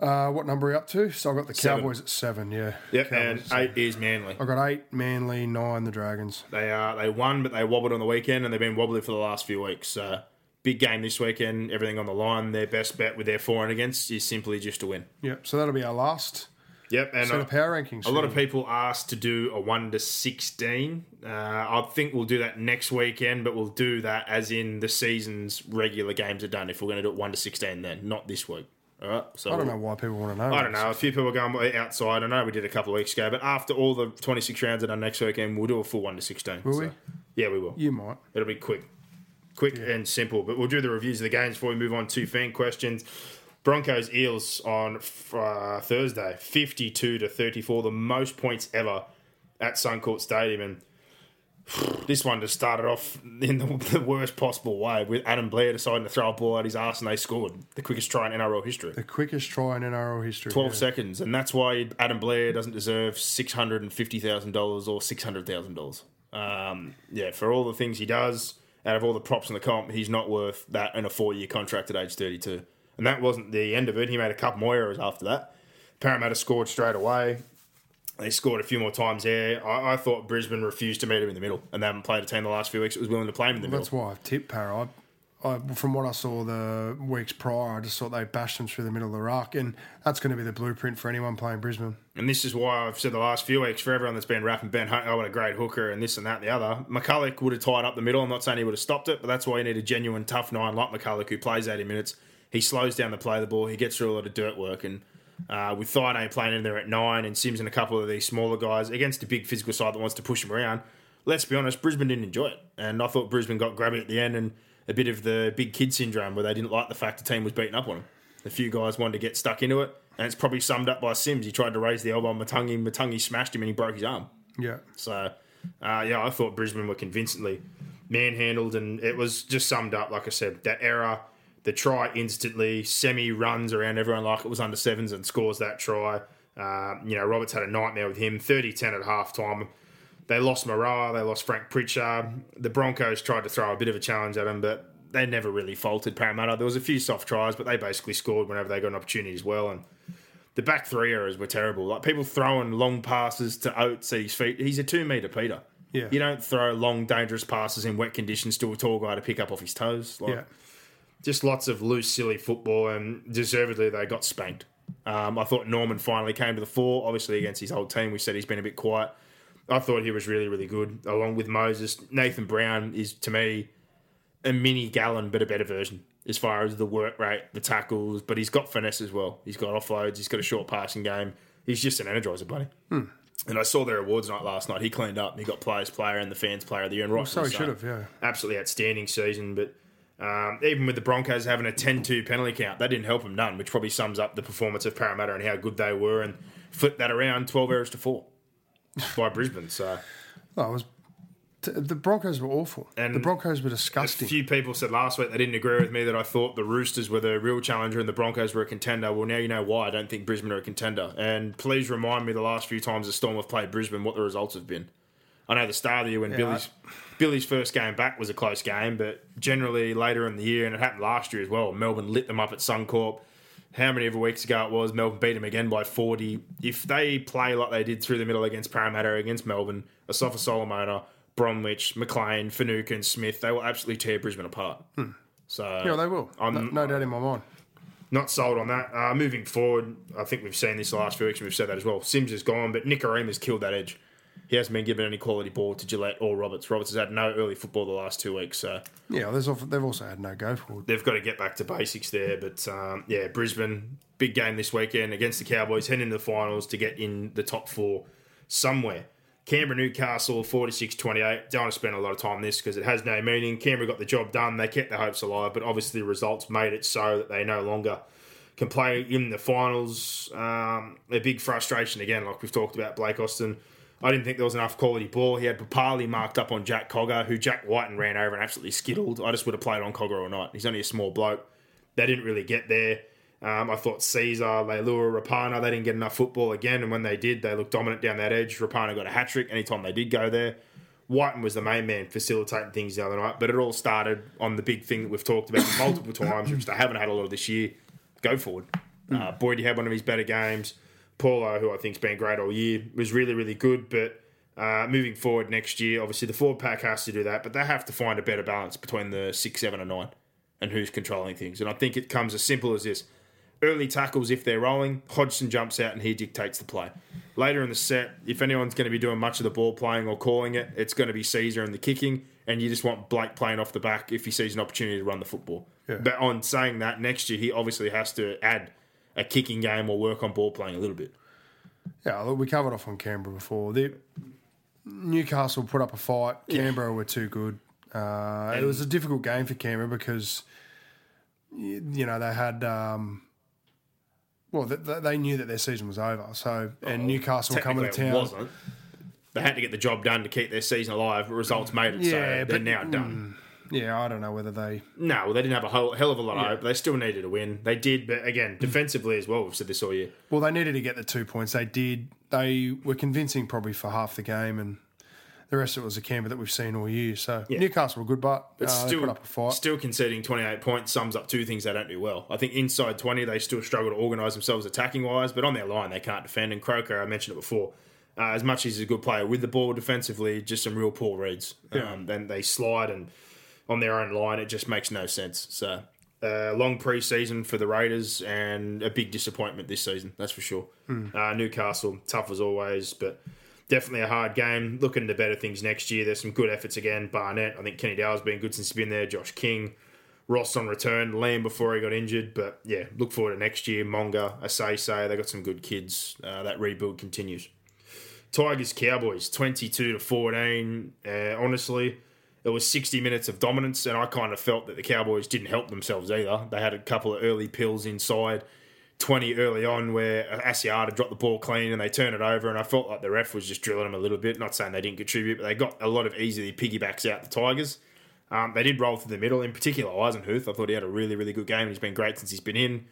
Uh, what number are you up to? So I've got the Seven. Cowboys at seven. Yeah. Yep, Cowboys and eight is Manly. I've got eight. Manly nine. The Dragons. They are they won, but they wobbled on the weekend, and they've been wobbly for the last few weeks. So big game this weekend. Everything on the line. Their best bet with their for and against is simply just to win. Yep. So that'll be our last Yep, and set of power rankings. A lot of people asked to do a one to sixteen. Uh, I think we'll do that next weekend, but we'll do that as in the season's regular games are done. If we're going to do it one to sixteen, then not this week. All right. So I don't know why people want to know. I don't know. A few people are going outside. I know we did a couple of weeks ago, but after all the twenty six rounds are done next weekend, we'll do a full one to sixteen. Will So, we? Yeah, we will. You might. It'll be quick, quick and simple. But we'll do the reviews of the games before we move on to fan questions. Broncos Eels on uh, Thursday, fifty-two to thirty-four, the most points ever at Suncorp Stadium, and this one just started off in the, the worst possible way with Adam Blair deciding to throw a ball at his ass, and they scored the quickest try in NRL history. The quickest try in NRL history. 12 yeah. seconds, and that's why Adam Blair doesn't deserve six hundred and fifty thousand dollars or six hundred thousand dollars. Um, yeah, for all the things he does, out of all the props in the comp, he's not worth that in a four-year contract at age thirty-two. And that wasn't the end of it. He made a couple more errors after that. Parramatta scored straight away. They scored a few more times there. I, I thought Brisbane refused to meet him in the middle, and they haven't played a team the last few weeks that was willing to play him in the middle. That's why I tipped Para. I, I, from what I saw the weeks prior, I just thought they bashed them through the middle of the ruck, and that's going to be the blueprint for anyone playing Brisbane. And this is why I've said the last few weeks for everyone that's been rapping Ben Hunt, oh, what a great hooker, and this and that and the other. McCullough would have tied up the middle. I'm not saying he would have stopped it, but that's why you need a genuine tough nine like McCullough who plays 80 minutes. He slows down the play of the ball. He gets through a lot of dirt work. And uh, with Thaiday playing in there at nine and Sims and a couple of these smaller guys against a big physical side that wants to push him around, let's be honest, Brisbane didn't enjoy it. And I thought Brisbane got grabby at the end and a bit of the big kid syndrome where they didn't like the fact the team was beating up on them. A few guys wanted to get stuck into it, and it's probably summed up by Sims. He tried to raise the elbow on Matungi. Matungi smashed him and he broke his arm. Yeah. So, uh, yeah, I thought Brisbane were convincingly manhandled, and it was just summed up, like I said, that error, the try instantly, semi runs around everyone like it was under sevens and scores that try. Uh, you know, Roberts had a nightmare with him, 30 10 at half time. They lost Moeroa, they lost Frank Pritchard. The Broncos tried to throw a bit of a challenge at him, but they never really faltered Parramatta. There was a few soft tries, but they basically scored whenever they got an opportunity as well. And the back three errors were terrible. Like people throwing long passes to Oates at his feet. He's a two meter Peter. Yeah. You don't throw long, dangerous passes in wet conditions to a tall guy to pick up off his toes. Like, Yeah. Just lots of loose, silly football, and deservedly they got spanked. Um, I thought Norman finally came to the fore, obviously against his old team. We said he's been a bit quiet. I thought he was really, really good, along with Moses. Nathan Brown is, to me, a mini Gallen, but a better version as far as the work rate, the tackles, but he's got finesse as well. He's got offloads, he's got a short passing game. He's just an energizer, buddy. Hmm. And I saw their awards night last night. He cleaned up. He got players player and the fans player of the year. And right so he should have, yeah. Absolutely outstanding season. But um, even with the Broncos having a 10-2 penalty count, that didn't help them none, which probably sums up the performance of Parramatta and how good they were. And flipped that around 12 errors to 4 by *laughs* Brisbane. So Oh, it was the Broncos were awful. And the Broncos were disgusting. a few people said last week they didn't agree with me that I thought the Roosters were the real challenger and the Broncos were a contender. Well, now you know why I don't think Brisbane are a contender. And please remind me the last few times the Storm have played Brisbane what the results have been. I know the start of the year when Yeah, Billy's Billy's first game back was a close game, but generally later in the year, and it happened last year as well, Melbourne lit them up at Suncorp. How many ever weeks ago it was, Melbourne beat them again by 40. If they play like they did through the middle against Parramatta, against Melbourne, Asofa-Solomona, Bromwich, McLean, Finucane, Smith, they will absolutely tear Brisbane apart. So Hmm. yeah, they will. I'm- no, no doubt in my mind. not sold on that. Uh, moving forward, I think we've seen this the last few weeks and we've said that as well. Sims is gone, but Nick has killed that edge. He hasn't been given any quality ball to Gillett or Roberts. Roberts has had no early football the last two weeks, so Yeah, there's also, they've also had no go forward. they've got to get back to basics there. But um, yeah, Brisbane, big game this weekend against the Cowboys, heading into the finals to get in the top four somewhere. Canberra, Newcastle, 46 28. Don't want to spend a lot of time on this because it has no meaning. Canberra got the job done. They kept their hopes alive, but obviously the results made it so that they no longer can play in the finals. Um, a big frustration again, like we've talked about Blake Austin. I didn't think there was enough quality ball. He had Papalii marked up on Jack Cogger, who Jack Wighton ran over and absolutely skittled. I just would have played on Cogger or not. He's only a small bloke. They didn't really get there. Um, I thought Sezer, Leilua, Rapana, they didn't get enough football again. And when they did, they looked dominant down that edge. Rapana got a hat trick anytime they did go there. Wighton was the main man facilitating things the other night. But it all started on the big thing that we've talked about multiple times, which they haven't had a lot of this year go forward. Uh, Boyd had one of his better games. Paulo, who I think's been great all year, was really, really good. But uh, moving forward next year, obviously the forward pack has to do that, but they have to find a better balance between the six, seven, and nine, and who's controlling things. And I think it comes as simple as this: early tackles if they're rolling, Hodgson jumps out and he dictates the play. Later in the set, if anyone's going to be doing much of the ball playing or calling it, it's going to be Sezer and the kicking, and you just want Blake playing off the back if he sees an opportunity to run the football. Yeah. But on saying that, next year he obviously has to add a kicking game or work on ball playing a little bit. Yeah, look, we covered off on Canberra before. The, Newcastle put up a fight. Canberra were too good. Uh, it was a difficult game for Canberra because, you know, they had. Um, well, th- th- they knew that their season was over. So, and Newcastle were coming to town. Wasn't. They had to get the job done to keep their season alive. Results made it, so Yeah, they're but- now done. Yeah, I don't know whether they. No, well, they didn't have a whole, hell of a lot of hope. They still needed a win. They did, but again, defensively as well. We've said this all year. Well, they needed to get the two points. They did. They were convincing probably for half the game, and the rest of it was a Canberra that we've seen all year. So Newcastle were good, but, But uh, they still, put up a fight. still conceding 28 points sums up two things they don't do well. I think inside 20, they still struggle to organise themselves attacking wise, but on their line, they can't defend. And Croker, I mentioned it before, uh, as much as he's a good player with the ball defensively, just some real poor reads. Um, then they slide and on their own line, it just makes no sense. So, uh, long pre-season for the Raiders and a big disappointment this season, that's for sure. Uh, Newcastle, tough as always, but definitely a hard game. Looking to better things next year. There's some good efforts again. Barnett, I think Kenny-Dowall's been good since he's been there. Josh King, Ross on return, Lamb before he got injured. But yeah, look forward to next year. Monga, say they got some good kids. Uh, that rebuild continues. Tigers Cowboys 22 to 14. Uh, honestly, it was 60 minutes of dominance, and I kind of felt that the Cowboys didn't help themselves either. They had a couple of early pills inside, 20 early on, where Asiata dropped the ball clean and they turned it over, and I felt like the ref was just drilling them a little bit. Not saying they didn't contribute, but they got a lot of easily piggybacks out the Tigers. Um, they did roll through the middle, in particular Eisenhuth. I thought he had a really, really good game. He's been great since he's been in.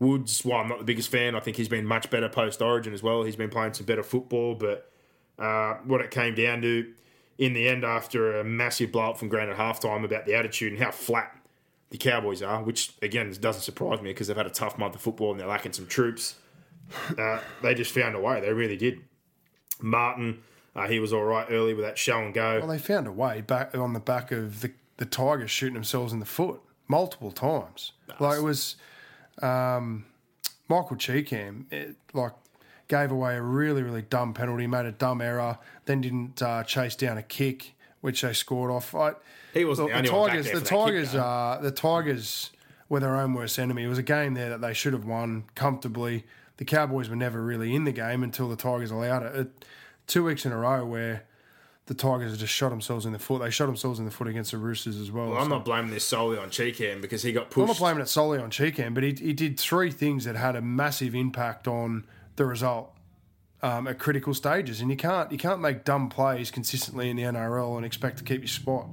Woods, while I'm not the biggest fan, I think he's been much better post Origin as well. He's been playing some better football, but uh, what it came down to in the end, after a massive blow up from Grant at halftime about the attitude and how flat the Cowboys are, which again doesn't surprise me because they've had a tough month of football and they're lacking some troops. Uh, they just found a way. They really did. Martin, uh, he was all right early with that show and go. Well, they found a way back on the back of the, the Tigers shooting themselves in the foot multiple times. Like it was um, Michael Chee-Kam, it, like gave away a really, really dumb penalty, made a dumb error, then didn't uh, chase down a kick, which they scored off. I, He wasn't the the only one back Tigers. The kick, Tigers. though. uh, the Tigers were their own worst enemy. It was a game there that they should have won comfortably. The Cowboys were never really in the game until the Tigers allowed it. it two weeks in a row where the Tigers have just shot themselves in the foot. They shot themselves in the foot against the Roosters as well. Well, I'm So- not blaming this solely on Chee-Kam because he got pushed. I'm not blaming it solely on Chee-Kam, but he, he did three things that had a massive impact on the result um, at critical stages. And you can't you can't make dumb plays consistently in the NRL and expect to keep your spot.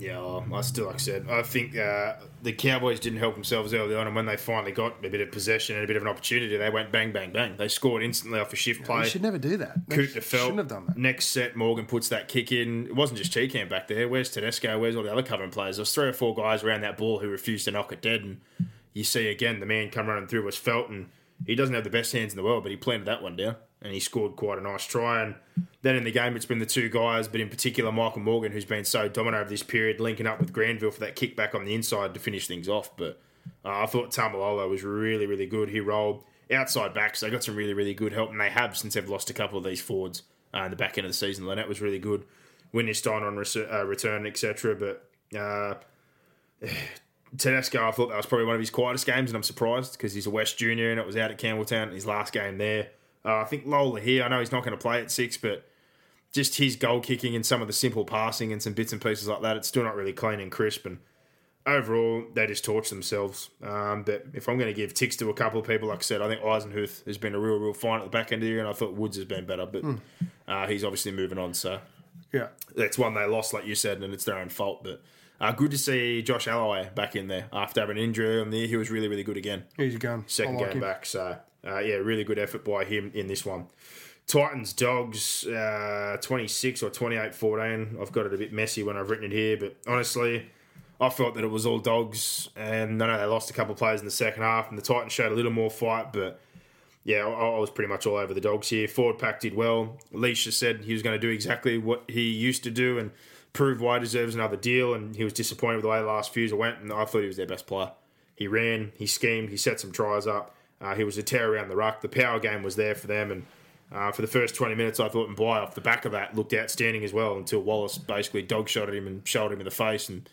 Yeah, I still, like I said, I think uh, the Cowboys didn't help themselves early on, and when they finally got a bit of possession and a bit of an opportunity, they went bang, bang, bang. They scored instantly off a shift play. You should never do that. Coot the felt. shouldn't have done that. Next set, Morgan puts that kick in. It wasn't just Chee-Kam back there. Where's Tedesco? Where's all the other covering players? There was three or four guys around that ball who refused to knock it dead. And you see again, the man come running through was Felton he doesn't have the best hands in the world, but he planted that one down, and he scored quite a nice try. And then in the game, it's been the two guys, but in particular Michael Morgan, who's been so dominant over this period, linking up with Granville for that kick back on the inside to finish things off. But uh, I thought Taumalolo was really, really good. He rolled outside backs. They got some really, really good help, and they have since they've lost a couple of these forwards uh, in the back end of the season. Linnett was really good. Winterstein on res- uh, return, etc. But uh, Tedesco, I thought that was probably one of his quietest games, and I'm surprised because he's a West junior and it was out at Campbelltown, his last game there. Uh, I think Lola here, I know he's not going to play at six, but just his goal kicking and some of the simple passing and some bits and pieces like that, it's still not really clean and crisp. And overall, they just torch themselves. Um, but if I'm going to give ticks to a couple of people, like I said, I think Eisenhuth has been a real, real fine at the back end of the year, and I thought Woods has been better, but uh, he's obviously moving on. So Yeah. that's one they lost, like you said, and it's their own fault. But uh, good to see Josh Aloiai back in there after having an injury on the He was really, really good again. He's a gun. Second like game him. back. So, uh, yeah, really good effort by him in this one. Titans, Dogs, uh, 26 or 28 14. I've got it a bit messy when I've written it here, but honestly, I felt that it was all Dogs. And I know they lost a couple of players in the second half, and the Titans showed a little more fight, but yeah, I, I was pretty much all over the Dogs here. Ford pack did well. Lichaa said he was going to do exactly what he used to do and prove why he deserves another deal, and he was disappointed with the way the last few went, and I thought he was their best player. He ran, he schemed, he set some tries up. Uh, he was a tear around the ruck. The power game was there for them, and uh, for the first 20 minutes, I thought Mbye off the back of that looked outstanding as well until Wallace basically dog shot at him and shot him in the face. And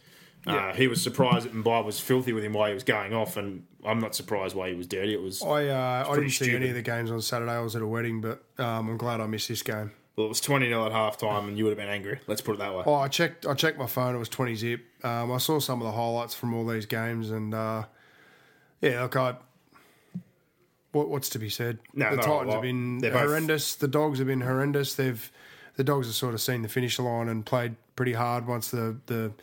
uh, he was surprised that Mbye was filthy with him while he was going off, and I'm not surprised why he was dirty. It was I uh, I didn't see any of the games on Saturday. I was at a wedding, but um, I'm glad I missed this game. Well, it was 20 0 at half time, and you would have been angry. Let's put it that way. Oh, I checked. I checked my phone. It was twenty zip. Um, I saw some of the highlights from all these games, and uh, yeah, look, I. What, what's to be said? No, the Titans have been They're both- horrendous. The Dogs have been horrendous. They've the Dogs have sort of seen the finish line and played pretty hard once the the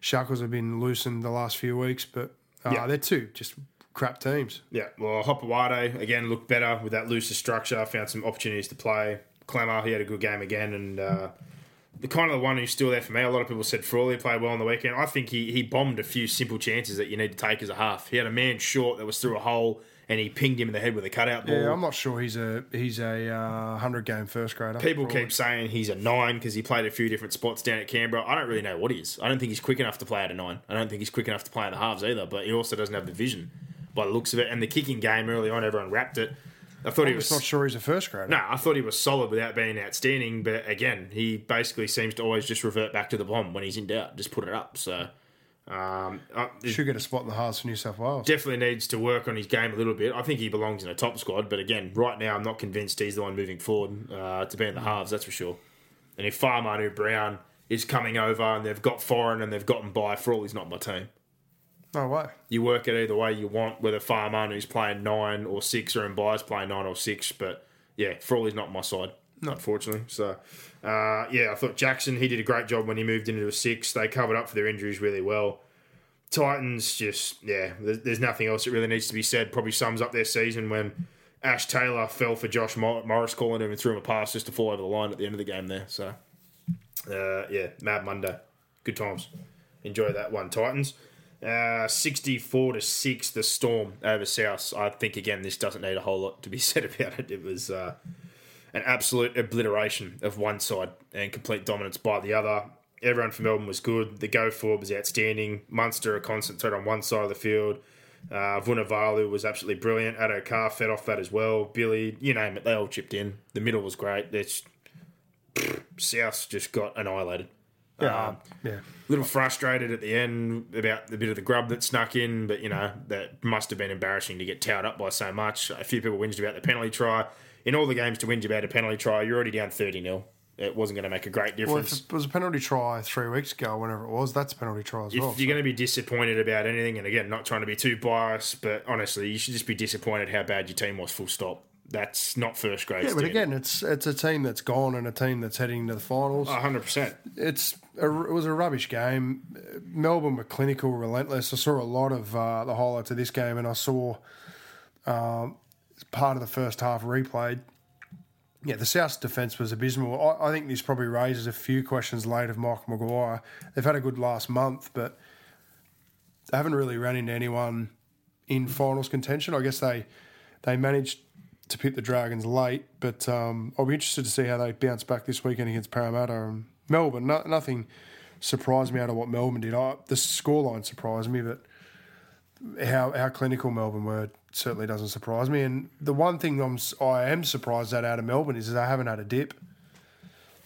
shackles have been loosened the last few weeks. But uh, Yeah. they're two just crap teams. Yeah, well, Hopoate again looked better with that looser structure. Found some opportunities to play. Klemmer, he had a good game again, and uh, the kind of the one who's still there for me. A lot of people said Frawley played well on the weekend. I think he he bombed a few simple chances that you need to take as a half. He had a man short that was through a hole, and he pinged him in the head with a cutout ball. Yeah, I'm not sure he's a he's a uh, hundred game first grader. People Probably. keep saying he's a nine because he played a few different spots down at Canberra. I don't really know what he is. I don't think he's quick enough to play at a nine. I don't think he's quick enough to play in the halves either. But he also doesn't have the vision by the looks of it. And the kicking game early on, everyone wrapped it. I thought he I'm was not sure he's a first grader. No, I thought he was solid without being outstanding, but again, he basically seems to always just revert back to the bomb when he's in doubt, just put it up. So, um, uh, Should get a spot in the halves for New South Wales. definitely needs to work on his game a little bit. I think he belongs in a top squad, but again, right now, I'm not convinced he's the one moving forward uh, to be in the halves. That's for sure. And if Fa'amanu Brown is coming over and they've got foreign and they've gotten by, for all he's not my team. No way. You work it either way you want, whether Fa'amanu's playing nine or six or Mbye's playing nine or six. But yeah, Frawley's not my side, unfortunately. So uh, yeah, I thought Jackson he did a great job when he moved into a six. They covered up for their injuries really well. Titans just yeah, there's, there's nothing else that really needs to be said. Probably sums up their season when Ash Taylor fell for Josh Morris calling him and threw him a pass just to fall over the line at the end of the game there. So uh, yeah, Mad Monday, good times. Enjoy that one, Titans. Uh, 64 to 6, the Storm over South. I think, again, this doesn't need a whole lot to be *laughs* said about it. It was uh, an absolute obliteration of one side and complete dominance by the other. Everyone from Melbourne was good. The go forward was outstanding. Munster a constant threat on one side of the field. Uh, Vunivalu was absolutely brilliant. Addo Carr fed off that as well. Billy, you name it, they all chipped in. The middle was great. It's South just got annihilated. Yeah, Um, yeah. little frustrated at the end about the bit of the grub that snuck in, but you know that must have been embarrassing to get towed up by so much. A few people whinged about the penalty try. In all the games to whinge about a penalty try, you're already down thirty 0 It wasn't going to make a great Well, difference. if it was a penalty try three weeks ago, whenever it was, that's a penalty try as if well. you're going to be disappointed about anything, and again, not trying to be too biased, but honestly, you should just be disappointed how bad your team was. Full stop. That's not first grade. yeah, but again, it's it's a team that's gone and a team that's heading to the finals. hundred percent. it's a, it was a rubbish game. Melbourne were clinical, relentless. I saw a lot of uh, the highlights of this game, and I saw um, part of the first half replayed. Yeah, the South's defence was abysmal. I, I think this probably raises a few questions late of Mike Maguire. They've had a good last month, but they haven't really run into anyone in finals contention. I guess they they managed to pick the Dragons late, but um, I'll be interested to see how they bounce back this weekend against Parramatta and Melbourne. No, nothing surprised me out of what Melbourne did. I, the scoreline surprised me, but how how clinical Melbourne were certainly doesn't surprise me. And the one thing I'm I am surprised at out of Melbourne is they haven't had a dip.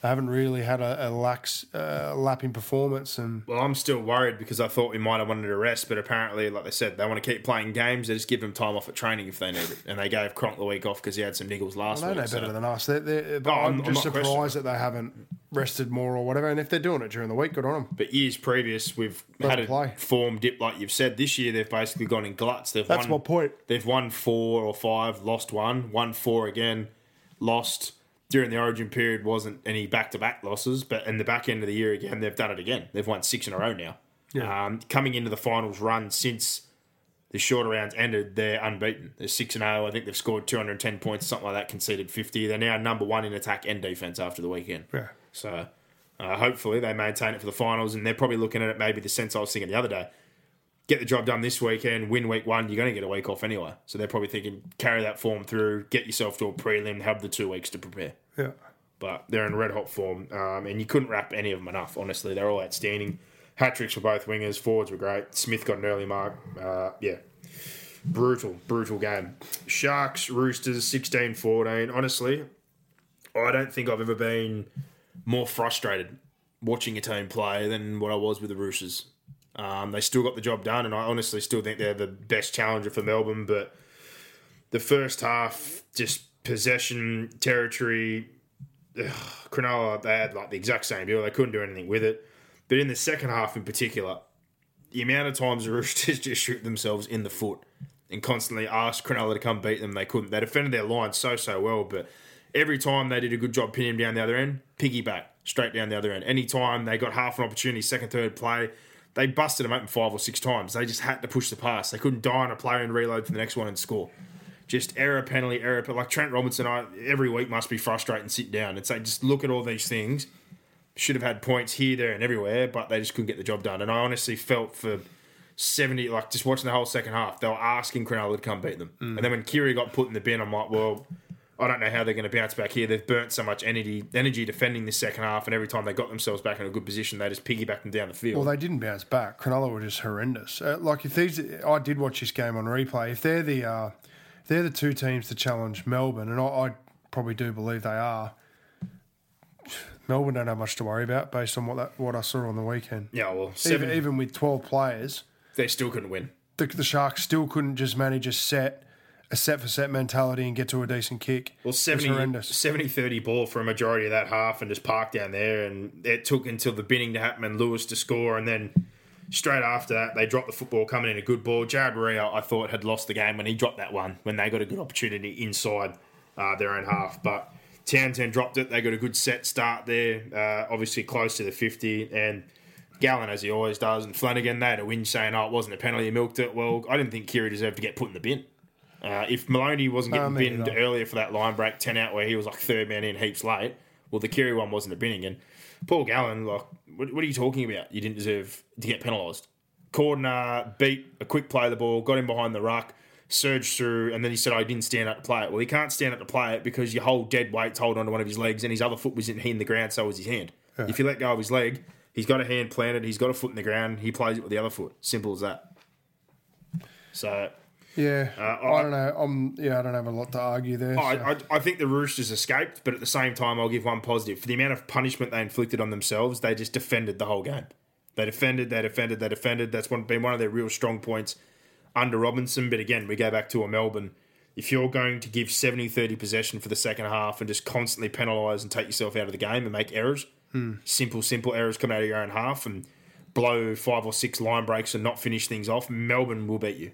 They haven't really had a, a lax uh, lapping performance, and Well, I'm still worried because I thought we might have wanted a rest, but apparently, like they said, they want to keep playing games. They just give them time off at training if they need it, and they gave Cronk the week off because he had some niggles last they week. know so- better than us. They're, they're, Oh, I'm- I'm, I'm just surprised that they haven't rested more or whatever. And if they're doing it during the week, good on them. But years previous, we've Let had a play. form dip, like you've said. This year, they've basically gone in gluts. They've That's won, my point. They've won four or five, lost one, won four again, lost. During the Origin period, wasn't any back-to-back losses, but in the back end of the year again, they've done it again. They've won six in a row now. Yeah. Um, coming into the finals run since the shorter rounds ended, they're unbeaten. They're six and zero. I think they've scored two hundred and ten points, something like that. Conceded fifty. They're now number one in attack and defense after the weekend. Yeah. So uh, hopefully they maintain it for the finals, and they're probably looking at it maybe the sense I was thinking the other day. Get the job done this weekend, win week one, you're going to get a week off anyway. So they're probably thinking carry that form through, get yourself to a prelim, have the two weeks to prepare. Yeah. But they're in red hot form, um, and you couldn't wrap any of them enough. Honestly, they're all outstanding. Hat tricks for both wingers, forwards were great. Smith got an early mark. Uh, yeah, brutal, brutal game. Sharks, Roosters, 16 14. Honestly, I don't think I've ever been more frustrated watching a team play than what I was with the Roosters. Um, they still got the job done, and I honestly still think they're the best challenger for Melbourne. But the first half, just possession, territory, ugh, Cronulla, they had like the exact same deal. They couldn't do anything with it. But in the second half, in particular, the amount of times the *laughs* Roosters just shoot themselves in the foot and constantly ask Cronulla to come beat them, they couldn't. They defended their line so so well, but every time they did a good job pinning them down the other end, piggyback straight down the other end. Anytime they got half an opportunity, second third play, they busted them open five or six times. They just had to push the pass. They couldn't die on a player and reload for the next one and score. Just error penalty, error. But like Trent Robinson, I every week must be frustrating. Sit down and say, just look at all these things should have had points here, there, and everywhere, but they just couldn't get the job done. And I honestly felt for 70, like just watching the whole second half, they were asking Cronulla to come beat them. Mm. And then when Keary got put in the bin, I'm like, well, I don't know how they're going to bounce back here. They've burnt so much energy, energy defending this second half, and every time they got themselves back in a good position, they just piggybacked them down the field. Well, they didn't bounce back. Cronulla were just horrendous. Uh, like if these, I did watch this game on replay. If they're the, uh, they're the two teams to challenge Melbourne, and I, I probably do believe they are. Melbourne don't have much to worry about based on what that, what I saw on the weekend. yeah, well, seven, Even, even with twelve players, they still couldn't win. the, the Sharks still couldn't just manage a set, a set for set mentality and get to a decent kick. Well, It's 70, 70 30 ball for a majority of that half and just parked down there. And it took until the binning to happen and Lewis to score. And then straight after that, they dropped the football coming in a good ball. Jared Rio, I thought, had lost the game when he dropped that one, when they got a good opportunity inside uh, their own half. But Townsend dropped it. They got a good set start there, uh, obviously close to the 50. And Gallen, as he always does, and Flanagan, they had a whinge saying, oh, it wasn't a penalty, he milked it. Well, I didn't think Keary deserved to get put in the bin. Uh, if Maloney wasn't getting binned neither. earlier for that line break, 10 out where he was like third man in heaps late, well, the Keary one wasn't a binning. And Paul Gallen, like, what, what are you talking about? You didn't deserve to get penalised. Cordner beat a quick play of the ball, got him behind the ruck, surged through, and then he said, I didn't stand up to play it. Well, he can't stand up to play it because your whole dead weight's hold onto one of his legs and his other foot was in, in the ground, so was his hand. If you let go of his leg, he's got a hand planted, he's got a foot in the ground, he plays it with the other foot. Simple as that. So Yeah, Uh, I, I- don't know. I'm yeah, I don't have a lot to argue there. so- I, I, I think the Roosters escaped, but at the same time, I'll give one positive. For the amount of punishment they inflicted on themselves, they just defended the whole game. They defended, they defended, they defended. That's one, been one of their real strong points under Robinson. But again, we go back to a Melbourne. If you're going to give 70 30 possession for the second half and just constantly penalise and take yourself out of the game and make errors, simple, simple errors come out of your own half and blow five or six line breaks and not finish things off, Melbourne will beat you.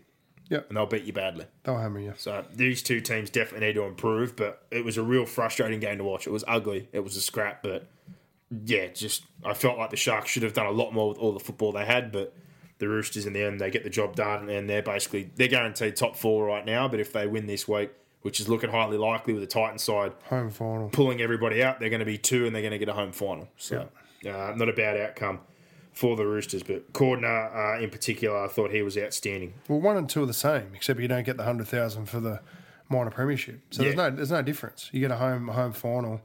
Yep. And they'll beat you badly. they'll hammer you. So these two teams definitely need to improve, but it was a real frustrating game to watch. It was ugly. It was a scrap, but yeah, just I felt like the Sharks should have done a lot more with all the football they had, but the Roosters in the end they get the job done and they're basically they're guaranteed top four right now. But if they win this week, which is looking highly likely with the Titans side Home final. pulling everybody out, they're going to be two and they're going to get a home final. So uh, not a bad outcome for the Roosters. But Cordner uh, in particular, I thought he was outstanding. Well, one and two are the same, except you don't get the hundred thousand for the minor premiership. So there's no there's no difference. You get a home home final,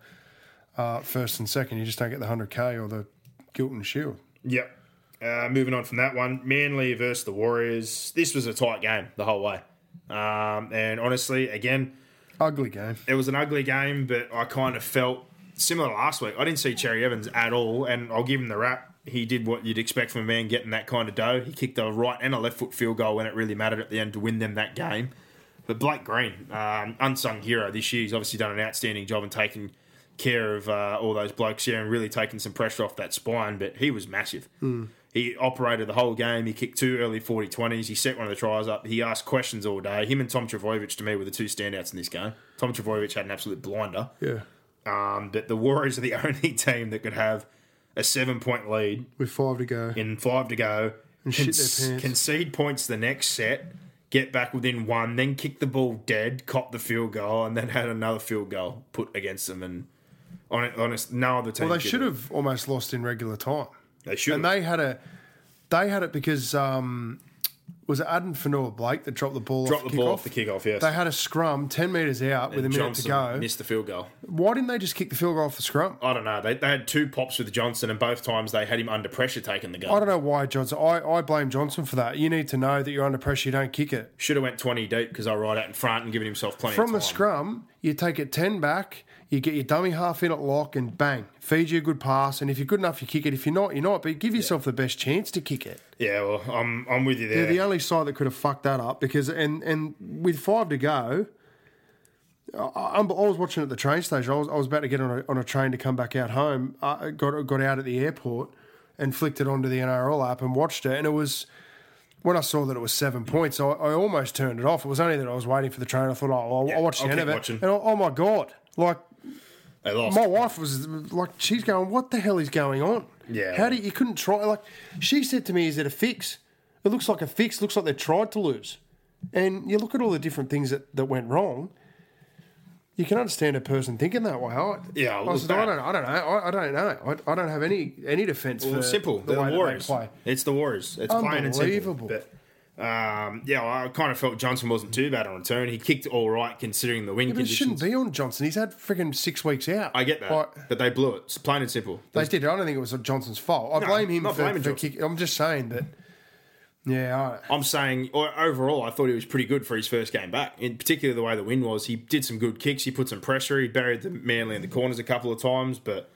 uh, first and second. You just don't get the hundred k or the Giltinan Shield. Yep. Uh, moving on from that one, Manly versus the Warriors. This was a tight game the whole way. Um, and honestly, again, Ugly game. it was an ugly game, but I kind of felt similar to last week. I didn't see Cherry Evans at all, and I'll give him the rap. He did what you'd expect from a man getting that kind of dough. He kicked a right and a left foot field goal when it really mattered at the end to win them that game. But Blake Green, um, unsung hero this year, he's obviously done an outstanding job in taking care of uh, all those blokes here and really taking some pressure off that spine. But he was massive. He operated the whole game. He kicked two early 40 20s. He set one of the tries up. He asked questions all day. Him and Tom Trbojevic, to me, were the two standouts in this game. Tom Trbojevic had an absolute blinder. Yeah, Um, but the Warriors are the *laughs* only team that could have a seven point lead with five to go. in five to go, And shit their pants. concede points the next set, get back within one, then kick the ball dead, cop the field goal, and then had another field goal put against them. And on honest, no other team. Well, they should have almost lost in regular time, They should. and they had a they had it because um, was it Adam Fanua Blake that dropped the ball dropped off the the ball off the kickoff. Yes. They had a scrum ten meters out with a minute Johnson to go. Missed the field goal. Why didn't they just kick the field goal off the scrum? I don't know. They, they had two pops with Johnson, and both times they had him under pressure taking the goal. I don't know why Johnson. I, I blame Johnson for that. You need to know that you're under pressure. You don't kick it Should have went twenty deep because I right out in front and given himself plenty from the scrum. You take it ten back. You get your dummy half in at lock and bang, feed you a good pass. And if you're good enough, you kick it. If you're not, you're not. But give yourself the best chance to kick it. Yeah, well, I'm I'm with you there. They're the only side that could have fucked that up because and and with five to go. I, I I was watching at the train station. I was, I was about to get on a, on a train to come back out home. I got got out at the airport and flicked it onto the NRL app and watched it. And it was when I saw that it was seven points, I, I almost turned it off. It was only that I was waiting for the train. I thought, oh, I'll, I'll watch the I'll end of it. watching. And oh, oh my god, like they lost. my wife was like, she's going, what the hell is going on? Yeah. How do you, you couldn't try? Like she said to me, is it a fix? It looks like a fix. Looks like they tried to lose. And you look at all the different things that, that went wrong. You can understand a person thinking that way. I, Yeah, I, said, I don't, I don't know. I, I don't know. I, I don't have any any defense Well, for simple. the the Warriors. play. It's the Warriors. It's plain and simple. Unbelievable. But um, yeah, I kind of felt Johnson wasn't too bad on return. He kicked all right considering the win But it shouldn't be on Johnson. He's had freaking six weeks out. I get that, Like, but they blew it. It's plain and simple. they did. I don't think it was Johnson's fault. I No, blame him for, for kick. I'm just saying that. Yeah, I, I'm saying overall, I thought he was pretty good for his first game back. In particular, the way the win was, he did some good kicks. He put some pressure. He buried the Manly in the corners a couple of times, but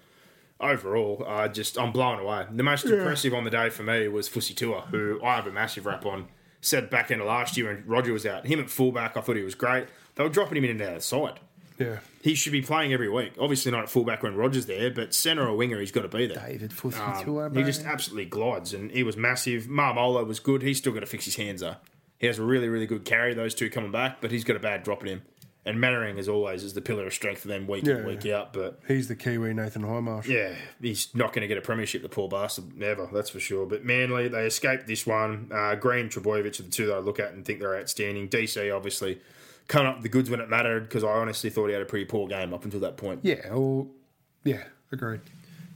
overall, uh, just I'm blown away. The most impressive on the day for me was Fusitu'a, who I have a massive rap on. Said back into last year when Roger was out, him at fullback, I thought he was great. They were dropping him in and out of the side. yeah. He should be playing every week. Obviously not at fullback when Roger's there, but centre or winger, he's got to be there. David Fussy Um, he just absolutely glides, and he was massive. Maumalo was good. He's still got to fix his hands though. He has a really, really good carry. Those two coming back, but he's got a bad drop in him. And Mannering, as always, is the pillar of strength for them week in Yeah. week out. But He's the Kiwi Nathan Hindmarsh. yeah, he's not going to get a premiership, the poor bastard, never. That's for sure. But Manly, they escaped this one. Uh, Green, Trbojevic are the two that I look at and think they're outstanding. DC, obviously, coming up the goods when it mattered because I honestly thought he had a pretty poor game up until that point. Yeah, well, yeah, agreed.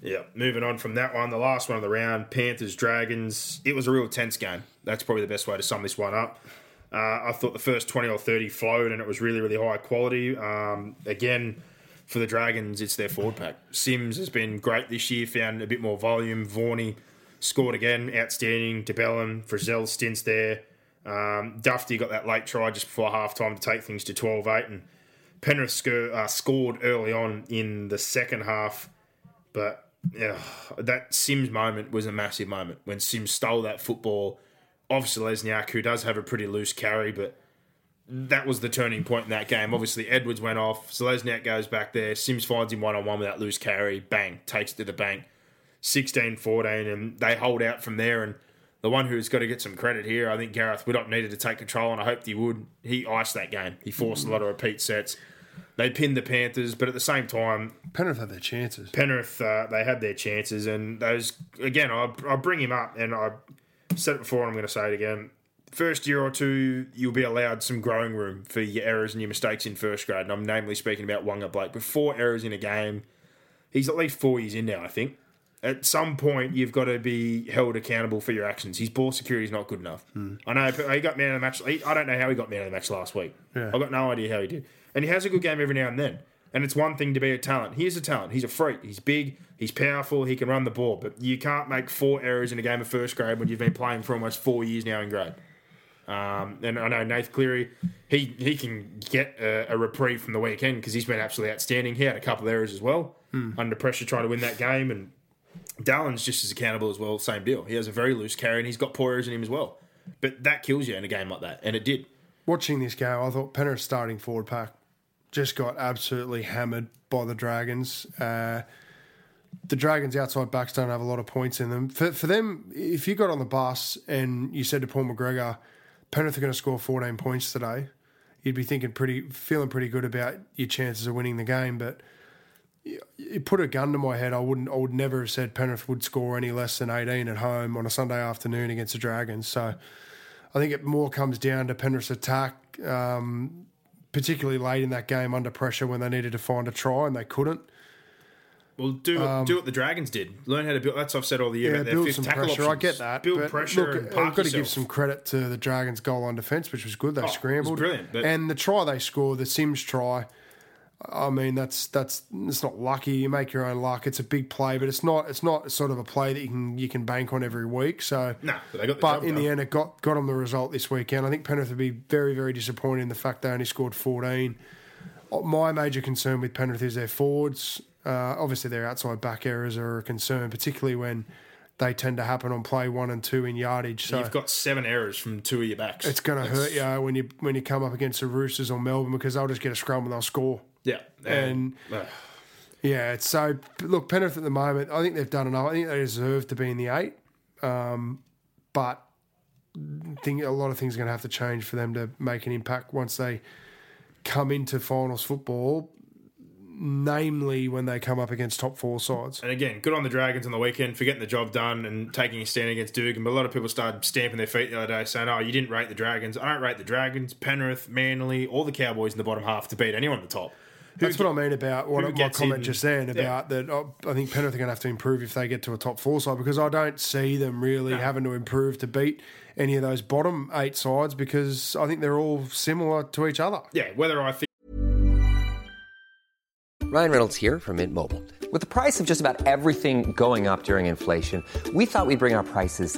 Yeah, moving on from that one, the last one of the round, Panthers Dragons. It was a real tense game. That's probably the best way to sum this one up. Uh, I thought the first twenty or thirty flowed, and it was really, really high quality. Um, again, for the Dragons, it's their forward pack. Sims has been great this year, found a bit more volume. Varney scored again, outstanding. de Belin, Frizzell stints there. Um, Dufty got that late try just before half time to take things to 12 8. And Penrith sc- uh, scored early on in the second half. But yeah, that Sims moment was a massive moment when Sims stole that football off Lesniak, who does have a pretty loose carry, but that was the turning point in that game. Obviously, Edwards went off. Selesniak goes back there. Sims finds him one on one with that loose carry. Bang, takes it to the bank. 16 14, and they hold out from there. And the one who's got to get some credit here, I think Gareth Widdop needed to take control, and I hoped he would. He iced that game. He forced a lot of repeat sets. They pinned the Panthers, but at the same time, Penrith had their chances. Penrith, uh, they had their chances, and those again. I I bring him up, and I said it before, and I'm going to say it again. First year or two, you'll be allowed some growing room for your errors and your mistakes in first grade. And I'm namely speaking about Waqa Blake. Before errors in a game, he's at least four years in now, I think. At some point, you've got to be held accountable for your actions. His ball security is not good enough. Hmm. I know he got man of the match. I don't know how he got man of the match last week. Yeah. I've got no idea how he did. And he has a good game every now and then. And it's one thing to be a talent. He's a talent. He's a freak. He's big. He's powerful. He can run the ball. But you can't make four errors in a game of first grade when you've been playing for almost four years now in grade. Um, and I know Nath Cleary, he he can get a, a reprieve from the weekend because he's been absolutely outstanding. He had a couple of errors as well under pressure trying to win that game. And Dallin's just as accountable as well. Same deal. He has a very loose carry and he's got poor errors in him as well. But that kills you in a game like that, and it did. Watching this game, I thought Penrith's starting forward pack just got absolutely hammered by the Dragons. Uh, the Dragons' outside backs don't have a lot of points in them. For, for them, if you got on the bus and you said to Paul McGregor, Penrith are going to score 14 points today, you'd be thinking pretty, feeling pretty good about your chances of winning the game. But you put a gun to my head, I wouldn't, I would never have said Penrith would score any less than 18 at home on a Sunday afternoon against the Dragons. So I think it more comes down to Penrith's attack, um, particularly late in that game under pressure when they needed to find a try and they couldn't. Well, do do what the Dragons did. Learn how to build. That's I've said all the year Um, Yeah, about their build fifth some tackle pressure. I get that. Build pressure look, I've got to give some credit to the Dragons' goal on defence, which was good. They Oh, it was scrambled, brilliant, but- and the try they scored, the Sims try. I mean, that's that's it's not lucky. You make your own luck. It's a big play, but it's not it's not sort of a play that you can you can bank on every week. So No, but they got the but in the end, it got got them the result this weekend. I think Penrith would be very very disappointed in the fact they only scored fourteen. Uh, My major concern with Penrith is their forwards. Uh, obviously, their outside back errors are a concern, particularly when they tend to happen on play one and two in yardage. So You've got seven errors from two of your backs. it's going to hurt you when you when you come up against the Roosters or Melbourne because they'll just get a scrum and they'll score. Yeah, And- ugh. Yeah, it's so look Penrith at the moment. I think they've done enough. I think they deserve to be in the eight, um, but think a lot of things are going to have to change for them to make an impact once they come into finals football. Namely, when they come up against top four sides. And again, good on the Dragons on the weekend for getting the job done and taking a stand against Dugan. But a lot of people started stamping their feet the other day saying, oh, you didn't rate the Dragons. I don't rate the Dragons, Penrith, Manly, all the Cowboys in the bottom half to beat anyone at the top. That's what I mean about what my comment in- just then Yeah. about that. oh, I think Penrith are going to have to improve if they get to a top four side because I don't see them really having to improve to beat any of those bottom eight sides because I think they're all similar to each other. Yeah, whether I think Ryan Reynolds here from Mint Mobile. With the price of just about everything going up during inflation, we thought we'd bring our prices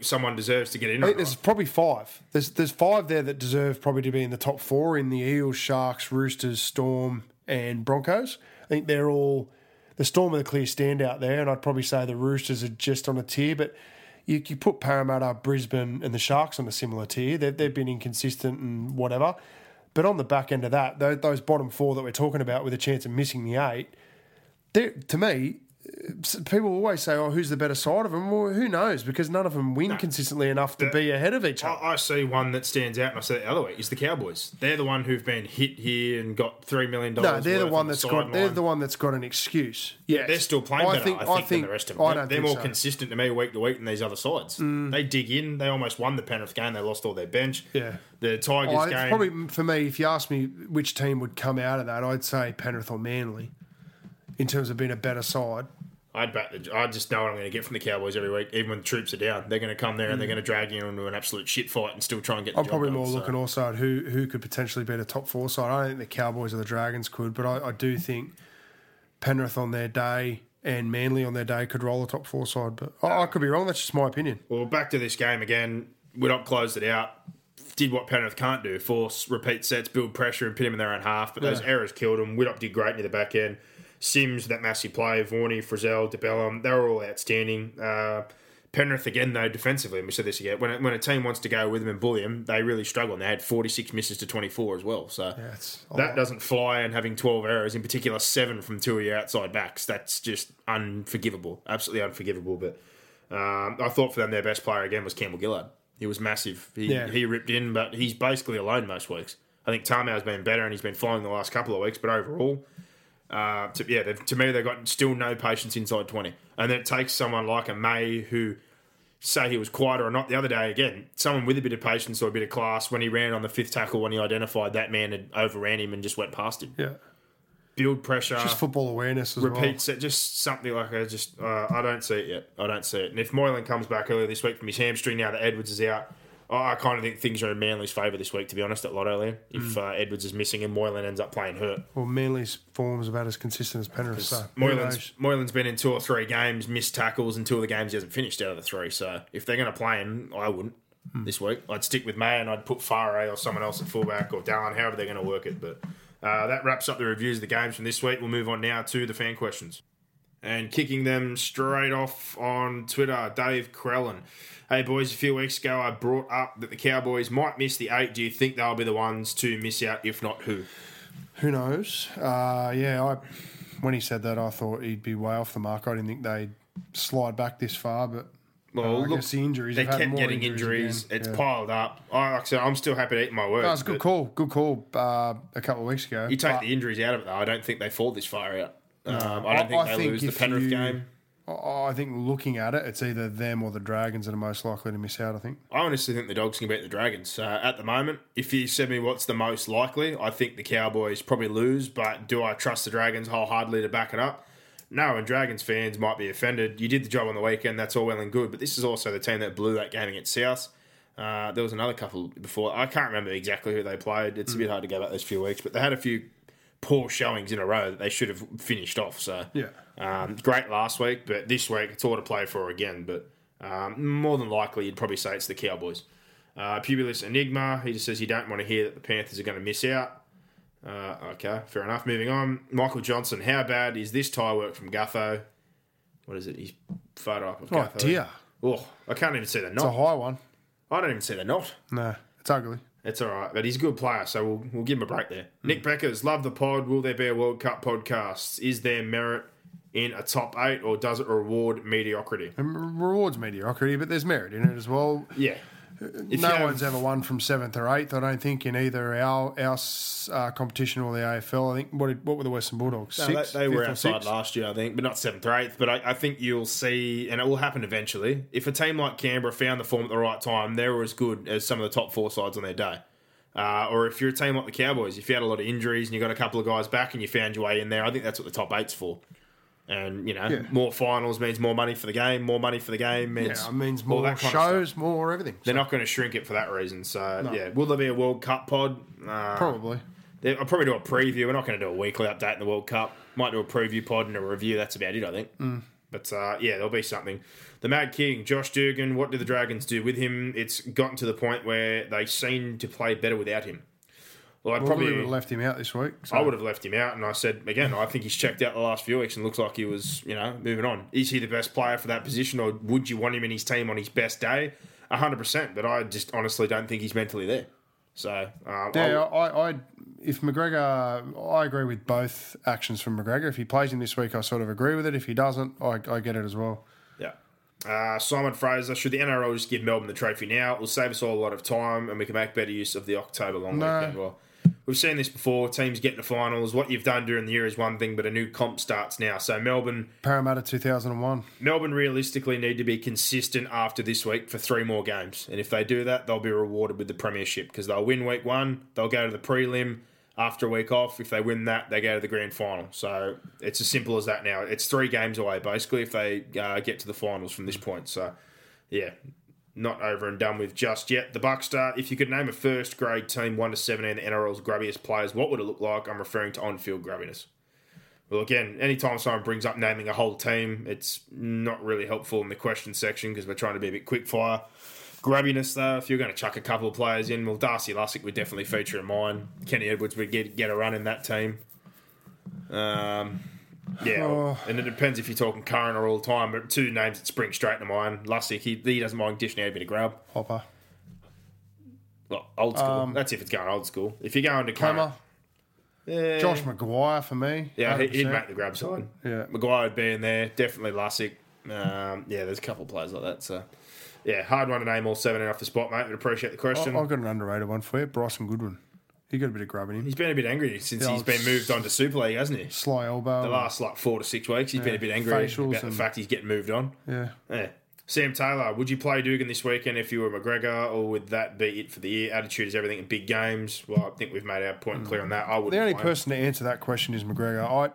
someone deserves to get in. I think there's not. probably five. There's there's five there that deserve probably to be in the top four in the Eels, Sharks, Roosters, Storm, and Broncos. I think they're all the Storm are the clear standout there, and I'd probably say the Roosters are just on a tier, but. You, you put Parramatta, Brisbane, and the Sharks on a similar tier. They've, they've been inconsistent and whatever. But on the back end of that, those bottom four that we're talking about with a chance of missing the eight, to me, people always say, "Oh, who's the better side of them?" Well, who knows? Because none of them win consistently enough to be ahead of each other. I, I see one that stands out, and I it the other week is the Cowboys. They're the one who've been hit here and got three million dollars. no, they're the one on that's got. sideline. They're the one that's got an excuse. Yeah, They're still playing better, I think, I than the rest of them. I They're, don't they're think more so. Mm. consistent to me week to week than these other sides. They dig in. They almost won the Penrith game. They lost all their bench. Yeah. The Tigers game. probably for me. If you ask me which team would come out of that, I'd say Penrith or Manly, in terms of being a better side. I'd bet the. I just know what I'm going to get from the Cowboys every week, even when the troops are down. They're going to come there and they're going to drag you into an absolute shit fight and still try and get. The Mm. I'm probably done, more so. looking also at who who could potentially be the top four side. I don't think the Cowboys or the Dragons could, but I, I do think Penrith on their day and Manly on their day could roll the top four side. But I, I could be wrong. That's just my opinion. Well, back to this game again. Widdop closed it out. Did what Penrith can't do: force repeat sets, build pressure, and pit him in their own half. But those Yeah. errors killed him. Widdop did great near the back end. Sims, that massive play, Varney, Frizell, DeBellum, they were all outstanding. Uh, Penrith again, though, defensively, and we said this again. When a, when a team wants to go with them and bully them, they really struggle. And they had 46 misses to 24 as well. So a that doesn't fly. And having 12 errors, in particular, seven from two of your outside backs, that's just unforgivable. Absolutely unforgivable. But um, I thought for them, their best player again was Campbell Gillard. He was massive. He, Yeah. he ripped in, but he's basically alone most weeks. I think Tamou's been better and he's been flying the last couple of weeks, but overall, uh, to, yeah, to me, they've got still no patience inside 20. And then it takes someone like a May who, say he was quieter or not the other day, again, someone with a bit of patience or a bit of class when he ran on the fifth tackle when he identified that man had overran him and just went past him. Yeah, Build pressure. just football awareness as well. Repeat just something like I just uh, I don't see it yet. I don't see it. And if Moylan comes back earlier this week from his hamstring, now that Edwards is out, I I kind of think things are in Manly's favour this week. To be honest, at Lottoland, if Hmm. uh, Edwards is missing and Moylan ends up playing hurt, Well, Manly's form's about as consistent as Penrith. So Moylan's? Moylan's been in two or three games, missed tackles, and two of the games he hasn't finished out of the three. So if they're going to play him, I wouldn't Hmm. this week. I'd stick with May and I'd put Farah or someone else at fullback or Dallin, however they're going to work it. But uh, that wraps up the reviews of the games from this week. We'll move on now to the fan questions. And kicking them straight off on Twitter, Dave Crellin. Hey boys, a few weeks ago I brought up that the Cowboys might miss the eight. Do you think they'll be the ones to miss out? If not, who? Who knows? Uh, yeah, I, when he said that, I thought he'd be way off the mark. I didn't think they'd slide back this far, but Well, uh, I look, guess the injuries. They kept more getting injuries. again. It's Yeah. piled up. I, like I said, I'm still happy to eat my words. That was a good call. Good call. Uh, a couple of weeks ago. You take But the injuries out of it, though. I don't think they fall this far out. Um, I I- don't think I they think lose the if Penrith you- game. I I think looking at it, it's either them or the Dragons that are most likely to miss out. I think. I honestly think the Dogs can beat the Dragons. Uh, at the moment, if you said me what's the most likely, I think the Cowboys probably lose, but do I trust the Dragons wholeheartedly to back it up? No, and Dragons fans might be offended. You did the job on the weekend, that's all well and good, but this is also the team that blew that game against South. Uh, there was another couple before. I can't remember exactly who they played. It's a bit hard to go back those few weeks, but they had a few poor showings in a row that they should have finished off. So Yeah. um, great last week, but this week it's all to play for again. But um, more than likely, you'd probably say it's the Cowboys. Uh, Pubulus Enigma, he just says you don't want to hear that the Panthers are going to miss out. Uh, okay, fair enough. Moving on. Michael Johnson, how bad is this tie work from Gutho? What is it? His photo up of Oh Gutho. dear, Oh, I can't even see the knot. it's a high one. I don't even see the knot. No, it's ugly. It's all right, but he's a good player, so we'll, we'll give him a break there. Hmm. Nick Beckers, love the pod. Will there be a World Cup podcast? Is there merit in a top eight, or does it reward mediocrity? It rewards mediocrity, but there's merit in it as well. Yeah. If no one's ever won from seventh or eighth. I don't think in either our our uh, competition or the AFL. I think what did- what were the Western Bulldogs? No, Six, they, they were outside sixth? last year, I think, but not seventh or eighth. But I, I think you'll see, and it will happen eventually. If a team like Canberra found the form at the right time, they were as good as some of the top four sides on their day. Uh, or if you're a team like the Cowboys, if you had a lot of injuries and you got a couple of guys back and you found your way in there, I think that's what the top eight's for. And you know, Yeah. more finals means more money for the game. More money for the game means Yeah, it means more that kind of stuff. shows, more everything. They're not going to shrink it for that reason. So yeah, will there be a World Cup pod? Uh, Probably. I'll probably do a preview. We're not going to do a weekly update in the World Cup. Might do a preview pod and a review. That's about it, I think. Mm. But uh, yeah, there'll be something. The Mad King, Josh Dugan. What do the Dragons do with him? It's gotten to the point where they seem to play better without him. Well, I'd probably would have left him out this week. So. I would have left him out, and I said again, I think he's checked out the last few weeks and looks like he was, you know, moving on. Is he the best player for that position, or would you want him in his team on his best day? hundred percent, but I just honestly don't think he's mentally there. So uh, Yeah, I, I if McGregor, I agree with both actions from McGregor. If he plays him this week, I sort of agree with it. If he doesn't, I, I get it as well. Yeah. Uh, Simon Fraser, should the NRL just give Melbourne the trophy now? It will save us all a lot of time and we can make better use of the October long No. weekend. Well, we've seen this before. Teams get to finals. What you've done during the year is one thing, but a new comp starts now. So Melbourne, Parramatta 2001. Melbourne realistically need to be consistent after this week for three more games. And if they do that, they'll be rewarded with the premiership because they'll win week one, they'll go to the prelim. After a week off, if they win that, they go to the grand final. So it's as simple as that now. It's three games away, basically, if they uh, get to the finals from this point. So, yeah, not over and done with just yet. The Bucks start. If you could name a first grade team, 1 to 17, the NRL's grubbiest players, what would it look like? I'm referring to on field grubbiness. Well, again, anytime someone brings up naming a whole team, it's not really helpful in the question section because we're trying to be a bit quick fire. Grabbiness, though, if you're going to chuck a couple of players in, well, Darcy Lussick would definitely feature in mine. Kenny Edwards would get, get a run in that team. Um, yeah, Oh. and it depends if you're talking current or all the time, but two names that spring straight to mind. Lussick, he, he doesn't mind dishing out a bit of grub. Hopper. Well, old school. Um, That's if it's going old school. If you're going to current, Hammer. yeah, Josh McGuire for me. yeah, he- he'd make the grab side. Yeah. McGuire would be in there. Definitely Lussick. Um, yeah, there's a couple of players like that. So, yeah, hard one to name all seven off the spot, mate. But appreciate the question. I've got an underrated one for you. Bryson Goodwin. He got a bit of grub in him. he's been a bit angry since Yeah, he's been moved on to Super League, hasn't he? Sly elbow. The last like four to six weeks, he's been a bit angry facials about the and- fact he's getting moved on. Yeah. Yeah. Sam Taylor, would you play Dugan this weekend if you were McGregor, or would that be it for the year? Attitude is everything in big games. Well, I think we've made our point clear on that. I would. The only person to answer that question is McGregor. I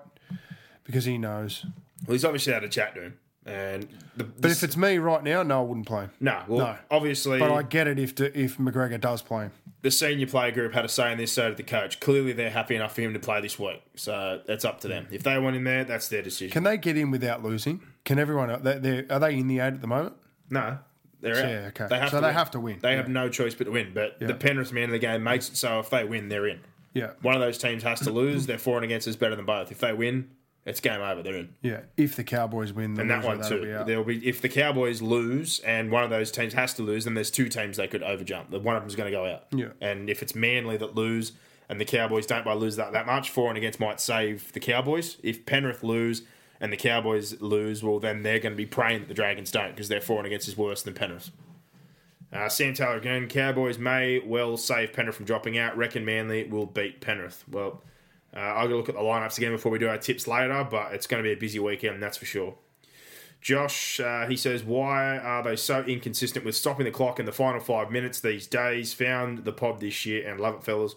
because he knows. Well, he's obviously had a chat to him, and the, But if it's me right now, no, I wouldn't play him. no, well, No. obviously, But I get it if if McGregor does play him. the senior player group had a say in this, so did the coach. Clearly, they're happy enough for him to play this week, so that's up to them. If they want him there, that's their decision. Can they get in without losing? Can everyone? They, they're- are they in the eight at the moment? No, they're out. Yeah, okay. They have So to they win. have to win. They Yeah. have no choice but to win. But the Penrith man of the game makes it so if they win, they're in. Yeah. One of those teams has to lose. Their for and against is better than both. If they win, it's game over. They're in. Yeah. If the Cowboys win, the And that one too. be. There'll be if the Cowboys lose and one of those teams has to lose, then there's two teams they could overjump. The One of them's going to go out. Yeah. And if it's Manly that lose and the Cowboys don't by lose that that much, for and against might save the Cowboys. If Penrith lose and the Cowboys lose, well then they're going to be praying that the Dragons don't because their for and against is worse than Penrith. Uh, Sam Taylor again. Cowboys may well save Penrith from dropping out. Reckon Manly will beat Penrith. Well, uh, I'll go look at the lineups again before we do our tips later, but it's going to be a busy weekend, that's for sure. Josh, uh, he says, why are they so inconsistent with stopping the clock in the final five minutes these days? Found the pod this year and love it, fellas.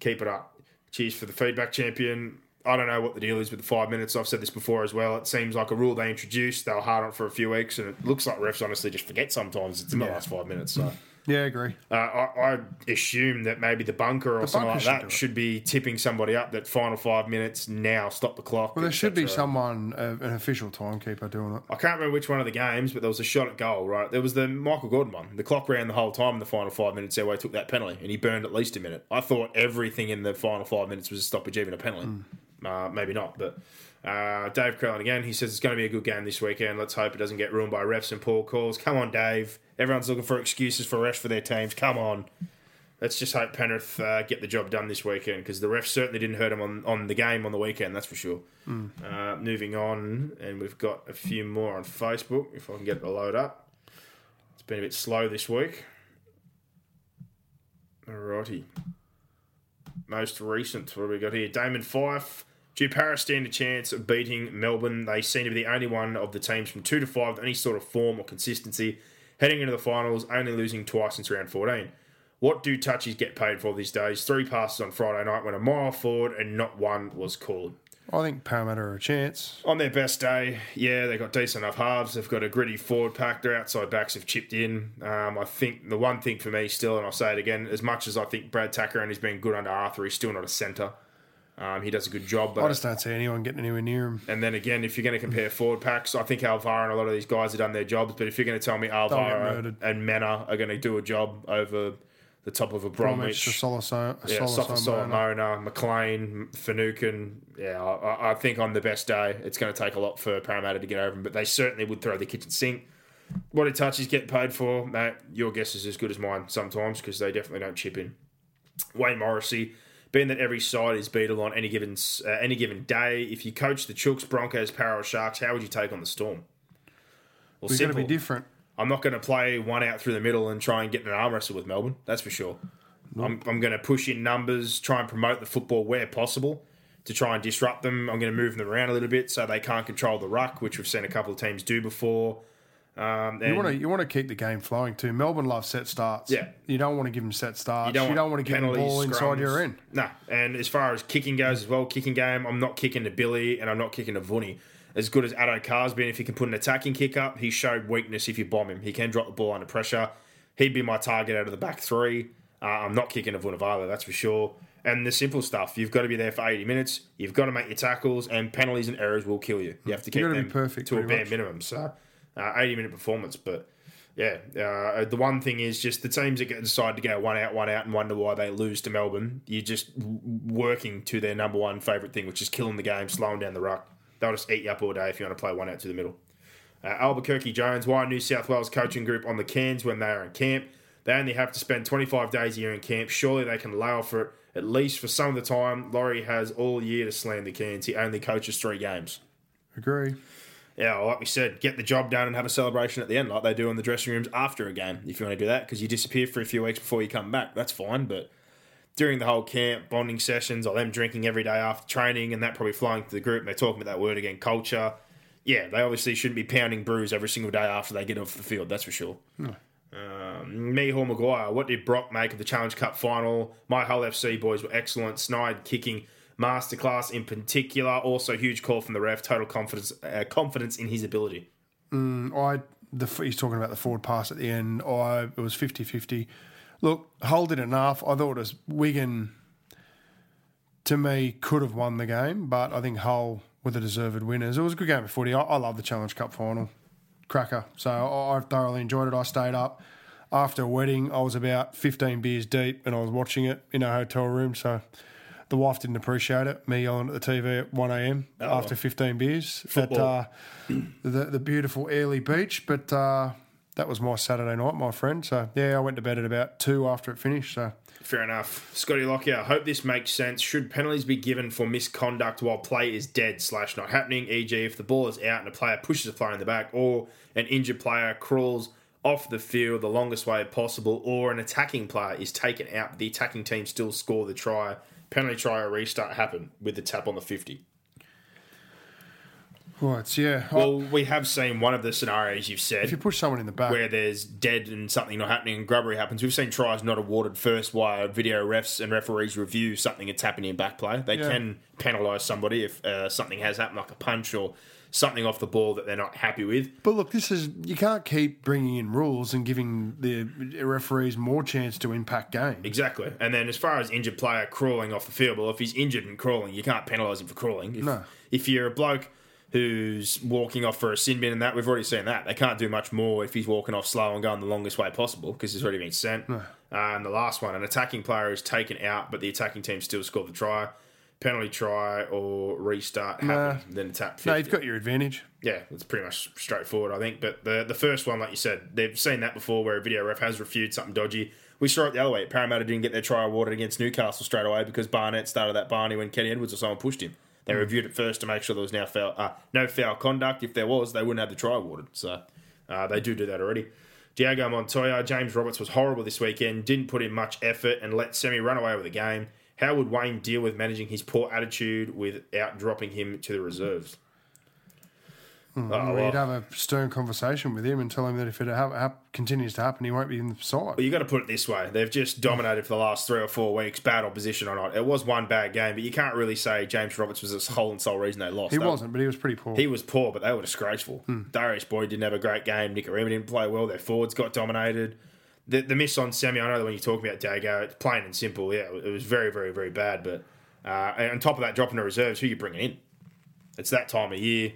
Keep it up. Cheers for the feedback, champion. I don't know what the deal is with the five minutes. I've said this before as well. It seems like a rule they introduced. They were hard on it for a few weeks, and it looks like refs honestly just forget sometimes it's in the last five minutes. So. Yeah, I agree. Uh, I, I assume that maybe the bunker or something bunker like should that should be tipping somebody up that final five minutes now stop the clock. Well, there should be someone, uh, an official timekeeper doing it. I can't remember which one of the games, but there was a shot at goal, right? There was the Michael Gordon one. The clock ran the whole time in the final five minutes. Airway took that penalty, and he burned at least a minute. I thought everything in the final five minutes was a stoppage, even a penalty. Uh, maybe not, but uh, Dave Crellin again. He says it's going to be a good game this weekend. Let's hope it doesn't get ruined by refs and poor calls. Come on, Dave. Everyone's looking for excuses for refs for their teams. Come on. Let's just hope Penrith uh, get the job done this weekend because the refs certainly didn't hurt them on, on the game on the weekend, that's for sure. Uh, moving on, and we've got a few more on Facebook if I can get it to load up. It's been a bit slow this week. Alrighty. Most recent, what have we got here? Damon Fife. Do Paris stand a chance of beating Melbourne? They seem to be the only one of the teams from 2 to 5 with any sort of form or consistency heading into the finals, only losing twice since round 14. What do touches get paid for these days? Three passes on Friday night went a mile forward and not one was called. I think Parramatta are a chance. On their best day, yeah, they've got decent enough halves. They've got a gritty forward pack. Their outside backs have chipped in. Um, I think the one thing for me still, and I'll say it again, as much as I think Brad Tacker and he's been good under Arthur, he's still not a centre. Um, he does a good job, but I just don't see anyone getting anywhere near him. and then again, if you're going to compare forward packs, I think Alvaro and a lot of these guys have done their jobs. But if you're going to tell me Alvaro and Mannah are going to do a job over the top of a Bromwich, Bromwich, Soloso, yeah, Mona. McLean, Finucane. Yeah, I, I think on the best day, it's going to take a lot for Parramatta to get over them, but they certainly would throw the kitchen sink. What do touches get paid for? Mate, your guess is as good as mine sometimes because they definitely don't chip in. Wayne Morrissey, being that every side is beatable on any given uh, any given day, if you coach the Chooks, Broncos, Power, Sharks, how would you take on the Storm? Well, We're going to be different. I'm not going to play one out through the middle and try and get an arm wrestle with Melbourne. That's for sure. I'm, I'm going to push in numbers, try and promote the football where possible to try and disrupt them. I'm going to move them around a little bit so they can't control the ruck, which we've seen a couple of teams do before. Um, You want to you want to keep the game flowing too. Melbourne love set starts. Yeah. you don't want to give them set starts. You don't, don't, want to give them ball inside your scrums. end. No, and as far as kicking goes as well, kicking game, I'm not kicking to Billy and I'm not kicking to Vunny. As good as Addo Carr's been, if he can put an attacking kick up, he showed weakness if you bomb him. He can drop the ball under pressure. He'd be my target out of the back three. Uh, I'm not kicking to Vunivalu, that's for sure. And the simple stuff, you've got to be there for 80 minutes. You've got to make your tackles, and penalties and errors will kill you. You have to keep them perfect, to a bare much. minimum. So, uh, 80 minute performance, but yeah, uh, the one thing is just the teams that decide to go one out, one out, and wonder why they lose to Melbourne. You're just working to their number one favourite thing, which is killing the game, slowing down the ruck. They'll just eat you up all day if you want to play one out to the middle. Uh, Albuquerque Jones, why New South Wales coaching group on the cans when they are in camp? They only have to spend 25 days a year in camp. Surely they can allow for it at least for some of the time. Laurie has all year to slam the cans. He only coaches three games. Agree. Yeah, like we said, get the job done and have a celebration at the end, like they do in the dressing rooms after a game. If you want to do that, because you disappear for a few weeks before you come back, that's fine. But during the whole camp bonding sessions, or them drinking every day after training, and that probably flying to the group, and they're talking about that word again, culture. Yeah, they obviously shouldn't be pounding brews every single day after they get off the field. That's for sure. Um, me, Hall Maguire. What did Brock make of the Challenge Cup final? My Hull FC boys were excellent. Sneyd kicking masterclass in particular. Also, huge call from the ref. Total confidence, uh, confidence in his ability. I the he's talking about the forward pass at the end. I it was 50-50. Look, Hull did enough. I thought it was Wigan. To me, could have won the game, but I think Hull were the deserved winners. It was a good game of footy. I, I love the Challenge Cup final, cracker. So I, I thoroughly enjoyed it. I stayed up after a wedding. I was about fifteen beers deep, and I was watching it in a hotel room. So the wife didn't appreciate it. Me yelling at the TV at one a.m. after fifteen beers at uh, the the beautiful Airlie Beach. But uh, that was my Saturday night, my friend. So yeah, I went to bed at about two after it finished. So Fair enough. Scotty Lockyer, I hope this makes sense. Should penalties be given for misconduct while play is dead slash not happening, e.g. if the ball is out and a player pushes a player in the back or an injured player crawls off the field the longest way possible or an attacking player is taken out the attacking team still score the try, penalty try or restart happen with the tap on the 50. right, yeah. I- Well, we have seen one of the scenarios you've said if you push someone in the back, where there's dead and something not happening and grubbery happens. We've seen tries not awarded first while video refs and referees review something that's happening in back play. They Yeah. can penalise somebody if uh, something has happened, like a punch or something off the ball that they're not happy with. But look, this is you can't keep bringing in rules and giving the referees more chance to impact games. Exactly. And then as far as injured player crawling off the field, well, if he's injured and crawling, you can't penalise him for crawling. If, No. if you're a bloke who's walking off for a sin bin and that, we've already seen that. They can't do much more if he's walking off slow and going the longest way possible because he's already been sent. Uh, and the last one, an attacking player is taken out, but the attacking team still scored the try. Penalty try or restart happens, then tap 50. No, you've got your advantage. Yeah, it's pretty much straightforward, I think. But the the first one, like you said, they've seen that before where a video ref has reviewed something dodgy. We saw it the other way. Parramatta didn't get their try awarded against Newcastle straight away because Barnett started that Barney when Kenny Edwards or someone pushed him. They reviewed it first to make sure there was now foul, uh, no foul conduct. If there was, they wouldn't have the try awarded. So uh, they do do that already. Diego Montoya, James Roberts was horrible this weekend, didn't put in much effort and let Semi run away with the game. How would Wayne deal with managing his poor attitude without dropping him to the reserves? Oh, Well. You'd have a stern conversation with him and tell him that if it ha- hap- continues to happen, he won't be in the side. Well, you got to put it this way: they've just dominated for the last three or four weeks, bad opposition or not. It was one bad game, but you can't really say James Roberts was the *laughs* whole and sole reason they lost. He They- wasn't, but he was pretty poor. He was poor, but they were disgraceful. Hmm. Darius Boyd didn't have a great game. Nikorima didn't play well. Their forwards got dominated. The, the miss on Semi, I know that when you talk about Dago, it's plain and simple. Yeah, it was very, very, very bad. But uh, on top of that, dropping the reserves, who you bringing in? It's that time of year.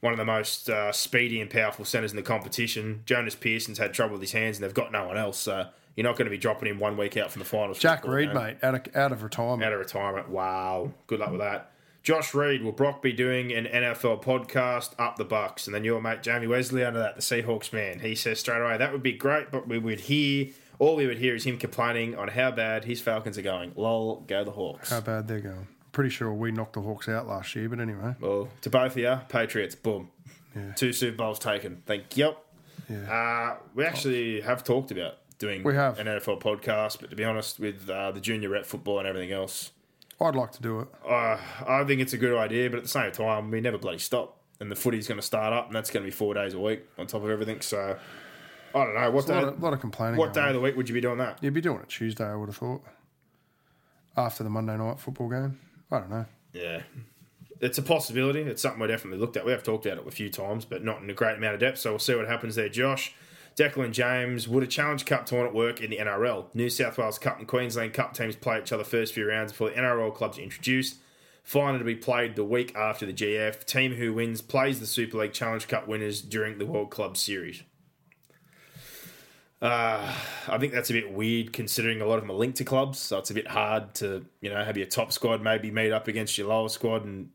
One of the most uh, speedy and powerful centres in the competition. Jonus Pearson's had trouble with his hands, and they've got no one else. So you're not going to be dropping him one week out from the finals. Jack Reed, mate, out of, out of retirement. out of retirement. Wow. Good luck with that. Josh Reed, will Brock be doing an NFL podcast up the Bucks? And then your mate Jamie Wesley under that, the Seahawks man. He says straight away that would be great, but we would hear all we would hear is him complaining on how bad his Falcons are going. Lol, go the Hawks. How bad they're going. Pretty sure we knocked the Hawks out last year, but anyway. Well, to both of you, Patriots, boom. Two Super Bowls taken. Thank you. Uh, we actually have talked about doing We have. an NFL podcast, but to be honest, with uh, the junior rep football and everything else, I'd like to do it. uh, I think it's a good idea, but at the same time, we never bloody stop. And the footy's going to start up, and that's going to be four days a week on top of everything. So, I don't know. What A lot day, of, lot of complaining. what day of the week would you be doing that? You'd be doing it Tuesday, I would have thought. After the Monday night football game. I don't know. Yeah. It's a possibility. It's something we definitely looked at. We have talked about it a few times, but not in a great amount of depth. So we'll see what happens there, Josh. Declan James, would a Challenge Cup tournament work in the NRL? New South Wales Cup and Queensland Cup teams play each other first few rounds before the NRL clubs are introduced. Final to be played the week after the GF. Team who wins plays the Super League Challenge Cup winners during the World Club Series. Uh, I think that's a bit weird considering a lot of them are linked to clubs, so it's a bit hard to you know have your top squad maybe meet up against your lower squad, and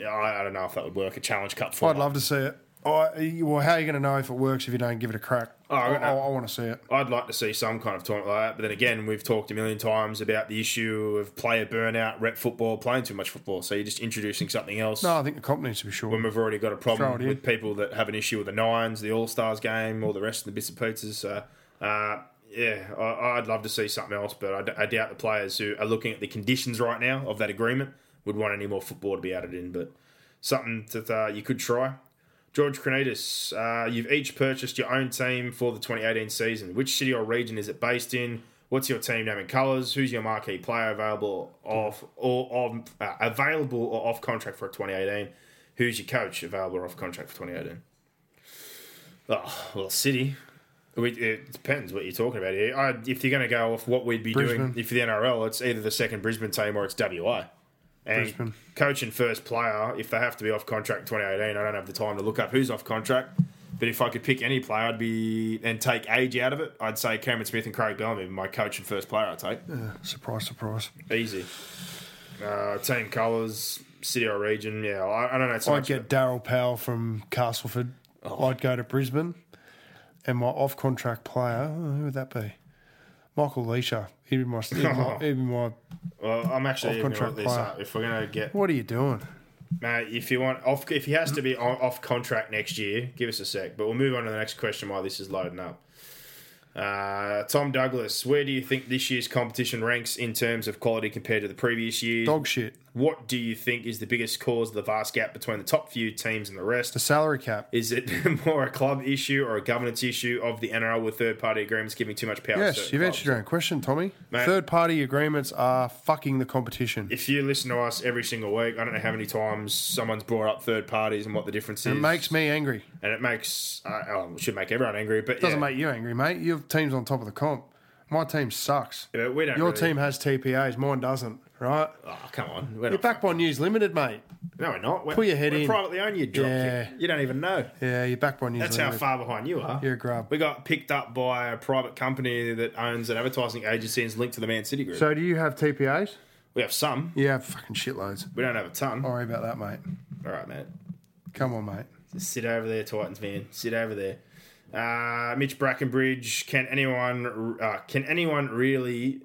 I, I don't know if that would work a Challenge Cup for. I'd love to see it. I, well, how are you going to know if it works if you don't give it a crack? Oh, I I, don't want to see it. I'd like to see some kind of tournament like that, but then again, we've talked a million times about the issue of player burnout, rep football, playing too much football. So you're just introducing something else. No, I think the comp needs to be short. when we've already got a problem with people that have an issue with the nines, the All Stars game, all the rest of the bits and pieces. So, uh, yeah, I, I'd love to see something else, but I d- I, doubt the players who are looking at the conditions right now of that agreement would want any more football to be added in. But something that uh, you could try. George Cranitas, uh, you've each purchased your own team for the 2018 season. Which city or region is it based in? What's your team name and colours? Who's your marquee player available off or of, uh, available or off contract for 2018? Who's your coach available or off contract for 2018? Oh, well, City. We, it depends what you're talking about here. I, if you're going to go off what we'd be doing Brisbane. if the NRL, it's either the second Brisbane team or it's WA. And Brisbane. coach and first player, if they have to be off contract 2018, I don't have the time to look up who's off contract. But if I could pick any player, I'd be and take age out of it. I'd say Cameron Smith and Craig Bellamy, my coach and first player. I'd take Surprise, surprise. easy. Uh, team colours, city or region. Yeah, I, I don't know. So I'd get Daryl Powell from Castleford. Oh. I'd go to Brisbane. And my off contract player, who would that be? Michael Lichaa. He'd be my, he'd be my, he'd be my well, I'm actually even going to Off-contract look this player. up. If we're going to get What are you doing? Mate, if you want off, if he has to be on, off contract next year, give us a sec. But we'll move on to the next question while this is loading up. Uh, Tom Douglas, where do you think this year's competition ranks in terms of quality compared to the previous year? Dog shit. What do you think is the biggest cause of the vast gap between the top few teams and the rest? The salary cap. Is it *laughs* more a club issue or a governance issue of the NRL with third party agreements giving too much power? to Yes, you've answered your own question, Tommy. Mate. Third party agreements are fucking the competition. If you listen to us every single week, I don't know how many times someone's brought up third parties and what the difference is. It makes me angry. and it makes uh, oh, it should make everyone angry. But It doesn't yeah, make you angry, mate. Your team's on top of the comp. My team sucks. Yeah, we don't Your really- team has TPAs, mine doesn't, right? Oh, come on, we're You're not, backed by News Limited, mate. no, we're not. We're, Pull your head we're in. privately owned. You drop Yeah. you. you don't even know. Yeah, you're backed by News That's how Limited. far behind you are. You're a grub. We got picked up by a private company that owns an advertising agency and is linked to the Man City Group. So do you have TPAs? we have some. Have fucking shitloads. We don't have a ton. Don't worry about that, mate. All right, mate. Come on, mate. Just sit over there, Titans man. Sit over there. Uh, Mitch Brackenbridge. Can anyone? Uh, can anyone really?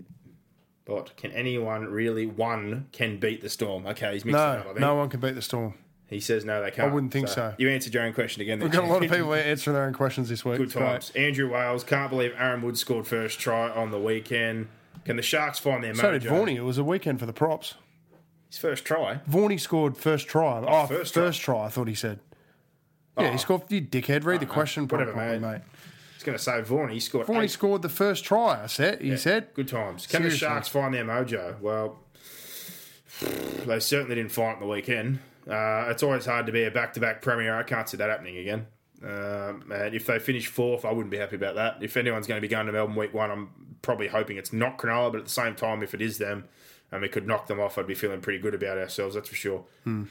What can anyone really? One can beat the storm. Okay, he's mixed it up. I No, no one can beat the storm. He says no, they can't. I wouldn't think so. You answered your own question again. We've got a lot of people answering their own questions this week. Good times. Andrew Wales can't believe Aaron Wood scored first try on the weekend. Can the Sharks find their So did mojo? Vorney. It was a weekend for the props. His first try. Vorney scored first try. Oh, first first, try. try. I thought he said. Yeah, he oh. scored. You dickhead. Read the oh, question whatever, properly, mate. mate. Going to say Vaughan. He scored. Eight. scored the first try. I said. He said. Good times. Can the Sharks find their mojo? Well, they certainly didn't find it the weekend. Uh, it's always hard to be a back-to-back premier. I can't see that happening again. Um, and if they finish fourth, I wouldn't be happy about that. If anyone's going to be going to Melbourne week one, I'm probably hoping it's not Cronulla. But at the same time, if it is them, and we could knock them off, I'd be feeling pretty good about ourselves. That's for sure.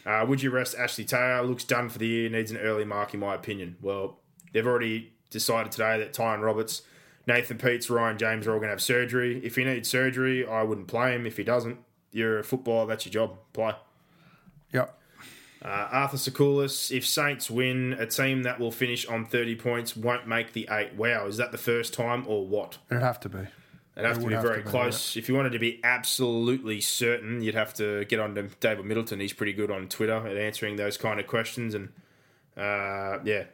Uh, would you rest Ashley Taylor? Looks done for the year. Needs an early mark, in my opinion. Well, they've already decided today that Tyrone Roberts, Nathan Peats, Ryan James are all going to have surgery. If he needs surgery, I wouldn't play him. If he doesn't, you're a footballer. That's your job. Play. Yep. Uh, Arthur Sakulis, if Saints win, a team that will finish on 30 points won't make the eight. Wow, is that the first time or what? It'd have to be. It'd have It to be very to be, close. If you wanted to be absolutely certain, you'd have to get on to David Middleton. He's pretty good on Twitter at answering those kind of questions. And uh, yeah,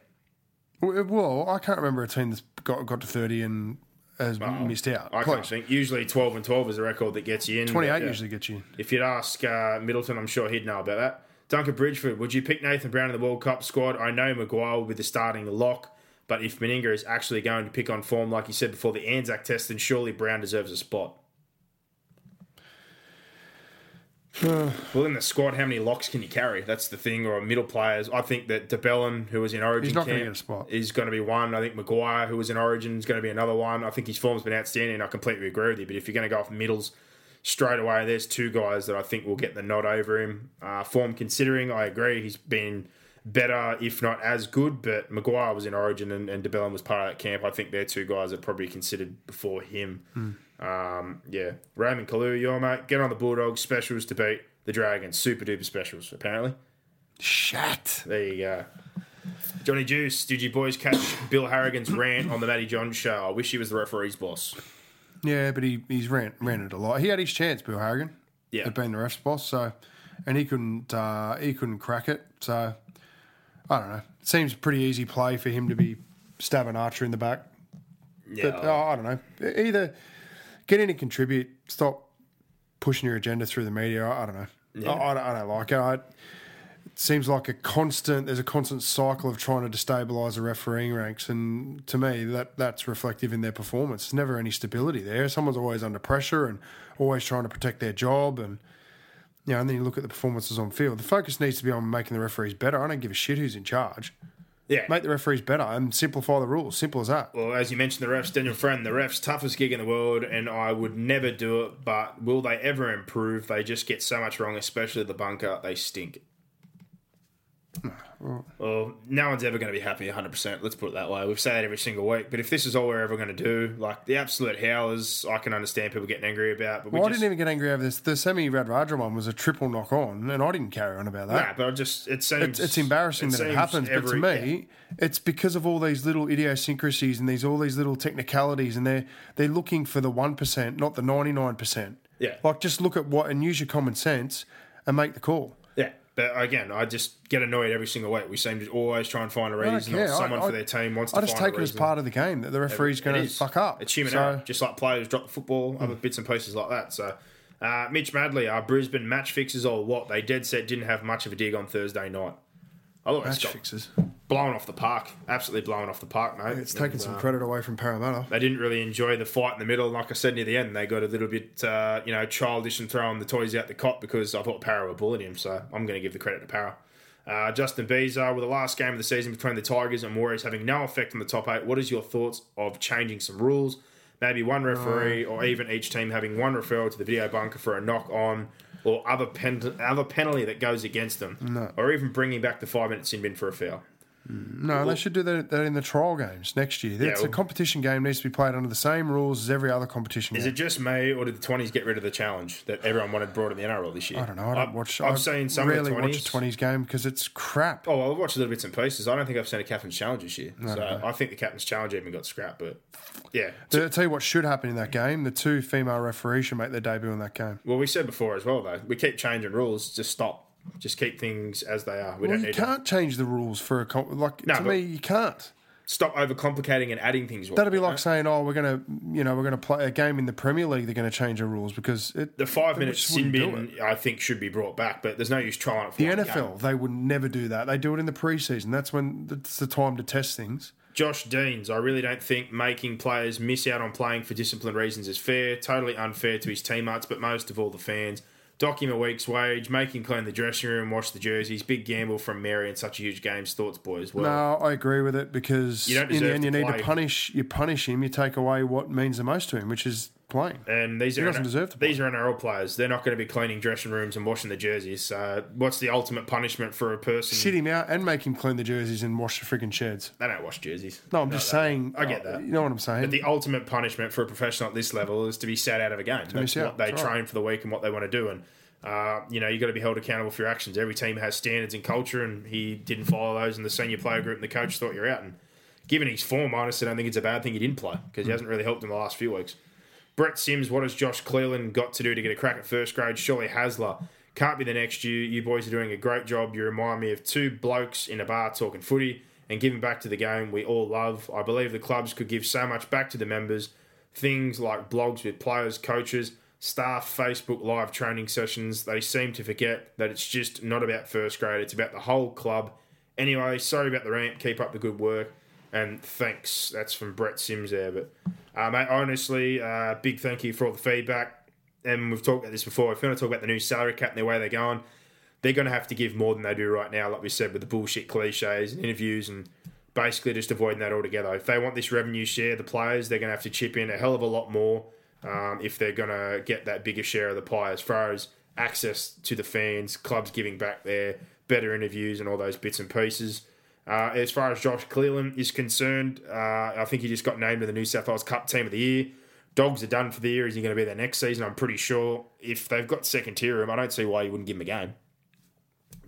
Well, Well, I can't remember a team that's got got to thirty and has missed out. I Please. can't think. Usually 12 and 12 is the record that gets you in. Twenty but, eight usually gets you. in. If you'd ask uh, Middleton, I'm sure he'd know about that. Duncan Bridgeford, would you pick Nathan Brown in the World Cup squad? I know Maguire will be the starting lock, but if Meninga is actually going to pick on form, like you said before the Anzac test, then surely Brown deserves a spot. Well, in the squad, how many locks can you carry? That's the thing, or middle players. I think that de Belin, who was in Origin He's not get a spot. is going to be one. I think Maguire, who was in Origin, is going to be another one. I think his form's been outstanding, I completely agree with you. But if you're going to go off middles straight away, there's two guys that I think will get the nod over him. Uh, form considering, I agree, he's been better, if not as good. But Maguire was in Origin, and, and de Belin was part of that camp. I think they're two guys that probably considered before him. Um, yeah, Raymond Kalu, your mate, get on the Bulldogs specials to beat the Dragons. Super duper specials, apparently. Shat. There you go. Johnny Juice, did you boys catch Bill Harrigan's rant on the Matty John show? I wish he was the referee's boss. Yeah, but he he's ran ran it a lot. He had his chance, Bill Harrigan. Yeah. at being the ref's boss. So, and he couldn't uh, he couldn't crack it. So, I don't know. It seems a pretty easy play for him to be stabbing Archer in the back. Yeah, But oh, I don't know. Either get in and contribute. Stop pushing your agenda through the media. I, I don't know. I, I, don't, I don't like it. I, it seems like a constant. There's a constant cycle of trying to destabilise the refereeing ranks, and to me, that that's reflective in their performance. There's never any stability there. Someone's always under pressure and always trying to protect their job, and you know, and then you look at the performances on field. The focus needs to be on making the referees better. I don't give a shit who's in charge. Yeah. Make the referees better and simplify the rules. Simple as that. Well, as you mentioned, the refs, Daniel Friend, the refs, toughest gig in the world, and I would never do it. But will they ever improve? They just get so much wrong, especially the bunker. They stink. *sighs* *laughs* Well, no one's ever going to be happy 100%. Let's put it that way. We've said that every single week. But if this is all we're ever going to do, like the absolute howlers, I can understand people getting angry about. But we Well, I didn't even get angry over this. The semi Radradra one was a triple knock on, and I didn't carry on about that. Nah, but I just it seems it's, it's embarrassing that it happens, but to every- me, it's because of all these little idiosyncrasies and these all these little technicalities, and they're they're looking for the one percent, not the ninety nine percent. Yeah. like just look at what and use your common sense and make the call. But again, I just get annoyed every single week. We seem to always try and find a reason, or someone I- for their team wants to. I just take it as part of the game that the referee's going to fuck up. It's human So- error, just like players drop the football, other bits and pieces like that. So, uh, Mitch Madley, our Brisbane match fixes or what? They dead set didn't have much of a dig on Thursday night. I thought Match fixes. blown off the park, absolutely blown off the park, mate. It's taken And, some uh, credit away from Parramatta. They didn't really enjoy the fight in the middle. Like I said near the end, they got a little bit, uh, you know, childish and throwing the toys out the cot because I thought Para were bullying him. So I'm going to give the credit to Para. Uh, Justin Beezer, with the last game of the season between the Tigers and Warriors having no effect on the top eight, what is your thoughts of changing some rules? Maybe one referee or even each team having one referral to the video bunker for a knock on or other pen- other penalty that goes against them. Or even bringing back the five minute sin bin for a foul. Mm. No, they should do that, that in the trial games next year. It's well- a competition game needs to be played under the same rules as every other competition Is game. it just me, or did the twenties get rid of the challenge that everyone wanted brought in the NRL this year? I don't know. I don't watch. I've I seen some rarely of the watch twenties. a twenties game because it's crap. Oh, well, I've watched a little bits and pieces. I don't think I've seen a captain's challenge this year. so I think the captain's challenge even got scrapped. But yeah, I'll tell you what should happen in that game. The two female referees should make their debut in that game. well, we said before as well though. We keep changing rules. Just stop. Just keep things as they are. We Well, don't you need to can't change the rules for a com- like No, to me. You can't. stop overcomplicating and adding things. That'd be like saying, "Oh, we're gonna, you know, we're gonna play a game in the Premier League. They're gonna change the rules because it, the five minute sin bin. I think should be brought back, but there's no use trying it. For The NFL, game. they would never do that. They do it in the preseason. That's when it's the time to test things. Josh Deans, I really don't think making players miss out on playing for discipline reasons is fair. Totally unfair to his teammates, but most of all the fans. Dock him a week's wage, make him clean the dressing room, wash the jerseys. Big gamble from Mary in such a huge game. Thoughts, boys? Well, no, I agree with it because You don't in the end, you to need to punish. You punish him. You take away what means the most to him, which is playing. and these He are doesn't deserve to play. these are NRL players. They're not going to be cleaning dressing rooms and washing the jerseys. So, what's the ultimate punishment for a person? Sit him out and make him clean the jerseys and wash the freaking sheds. They don't wash jerseys. No, I'm just saying. I get uh, that. You know what I'm saying? But the ultimate punishment for a professional at this level is to be sat out of a game. That's miss what out, they that's right. train for the week and what they want to do. And Uh, you know, you got to be held accountable for your actions. Every team has standards and culture, and he didn't follow those. And the senior player group and the coach thought you're out. And given his form, honestly, I don't think it's a bad thing he didn't play because he hasn't really helped in the last few weeks. Brett Sims, what has Josh Cleland got to do to get a crack at first grade? Surely Hasler can't be the next you. You boys are doing a great job. You remind me of two blokes in a bar talking footy and giving back to the game we all love. I believe the clubs could give so much back to the members. Things like blogs with players, coaches, staff, Facebook live training sessions. They seem to forget that it's just not about first grade, it's about the whole club. Anyway, sorry about the rant. Keep up the good work. And thanks. That's from Brett Sims there. But, uh, mate, honestly, uh, big thank you for all the feedback. And we've talked about this before. If you want to talk about the new salary cap and the way they're going, they're going to have to give more than they do right now, like we said, with the bullshit cliches and interviews and basically just avoiding that altogether. If they want this revenue share, the players, they're going to have to chip in a hell of a lot more um, if they're going to get that bigger share of the pie as far as access to the fans, clubs giving back their better interviews and all those bits and pieces. Uh, as far as Josh Cleland is concerned, uh, I think he just got named to the New South Wales Cup Team of the Year. Dogs are done for the year. Is he going to be there next season? I'm pretty sure. If they've got second tier room, I don't see why you wouldn't give him a game.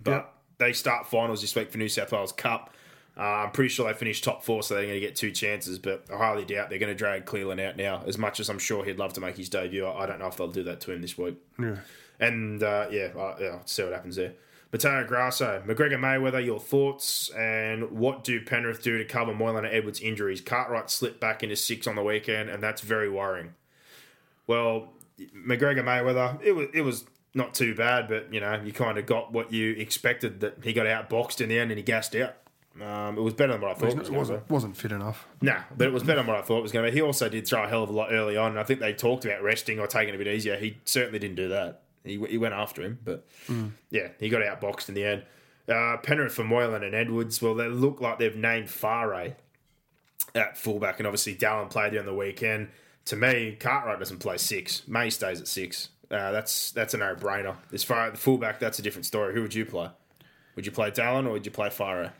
But Yep. they start finals this week for New South Wales Cup. Uh, I'm pretty sure they finished top four, so they're going to get two chances. But I highly doubt they're going to drag Cleland out now. As much as I'm sure he'd love to make his debut, I I don't know if they'll do that to him this week. Yeah. And uh, yeah, uh, yeah, I'll see what happens there. Mateo Grasso, McGregor Mayweather, your thoughts and what do Penrith do to cover Moylan and Edwards' injuries? Cartwright slipped back into six on the weekend, and that's very worrying. Well, McGregor Mayweather, it was it was not too bad, but you know you kind of got what you expected that he got outboxed in the end and he gassed out. Um, it was better than what I thought. it was wasn't, wasn't fit enough. Nah, but it was better than what I thought it was going to be. He also did throw a hell of a lot early on. and I think they talked about resting or taking it a bit easier. He certainly didn't do that. He, he went after him, but yeah, he got outboxed in the end. Uh, Penrith for Moylan and Edwards. Well, they look like they've named Whare at fullback, and obviously Dallin played there on the weekend. To me, Cartwright doesn't play six. May stays at six. Uh, that's that's a no brainer. As far as the fullback, that's a different story. Who would you play? Would you play Dallin or would you play Whare?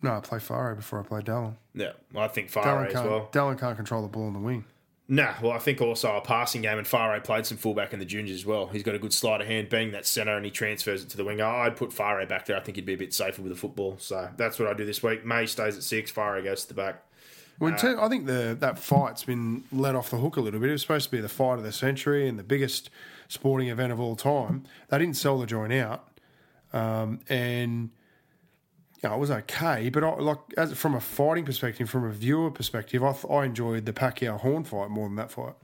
No, I play Whare before I play Dallin. Yeah, well, I think Dallin as well. Dallin can't control the ball in the wing. Nah, well, I think also a passing game, and Whare played some fullback in the juniors as well. He's got a good sleight of hand, being that centre, and he transfers it to the winger. I'd put Whare back there. I think he'd be a bit safer with the football. So that's what I do this week. May stays at six, Whare goes to the back. Well, ter- I think the that fight's been let off the hook a little bit. It was supposed to be the fight of the century and the biggest sporting event of all time. They didn't sell the joint out, um, and you know, it was okay. But I, like as from a fighting perspective, from a viewer perspective, I, th- I enjoyed the Pacquiao Horn fight more than that fight.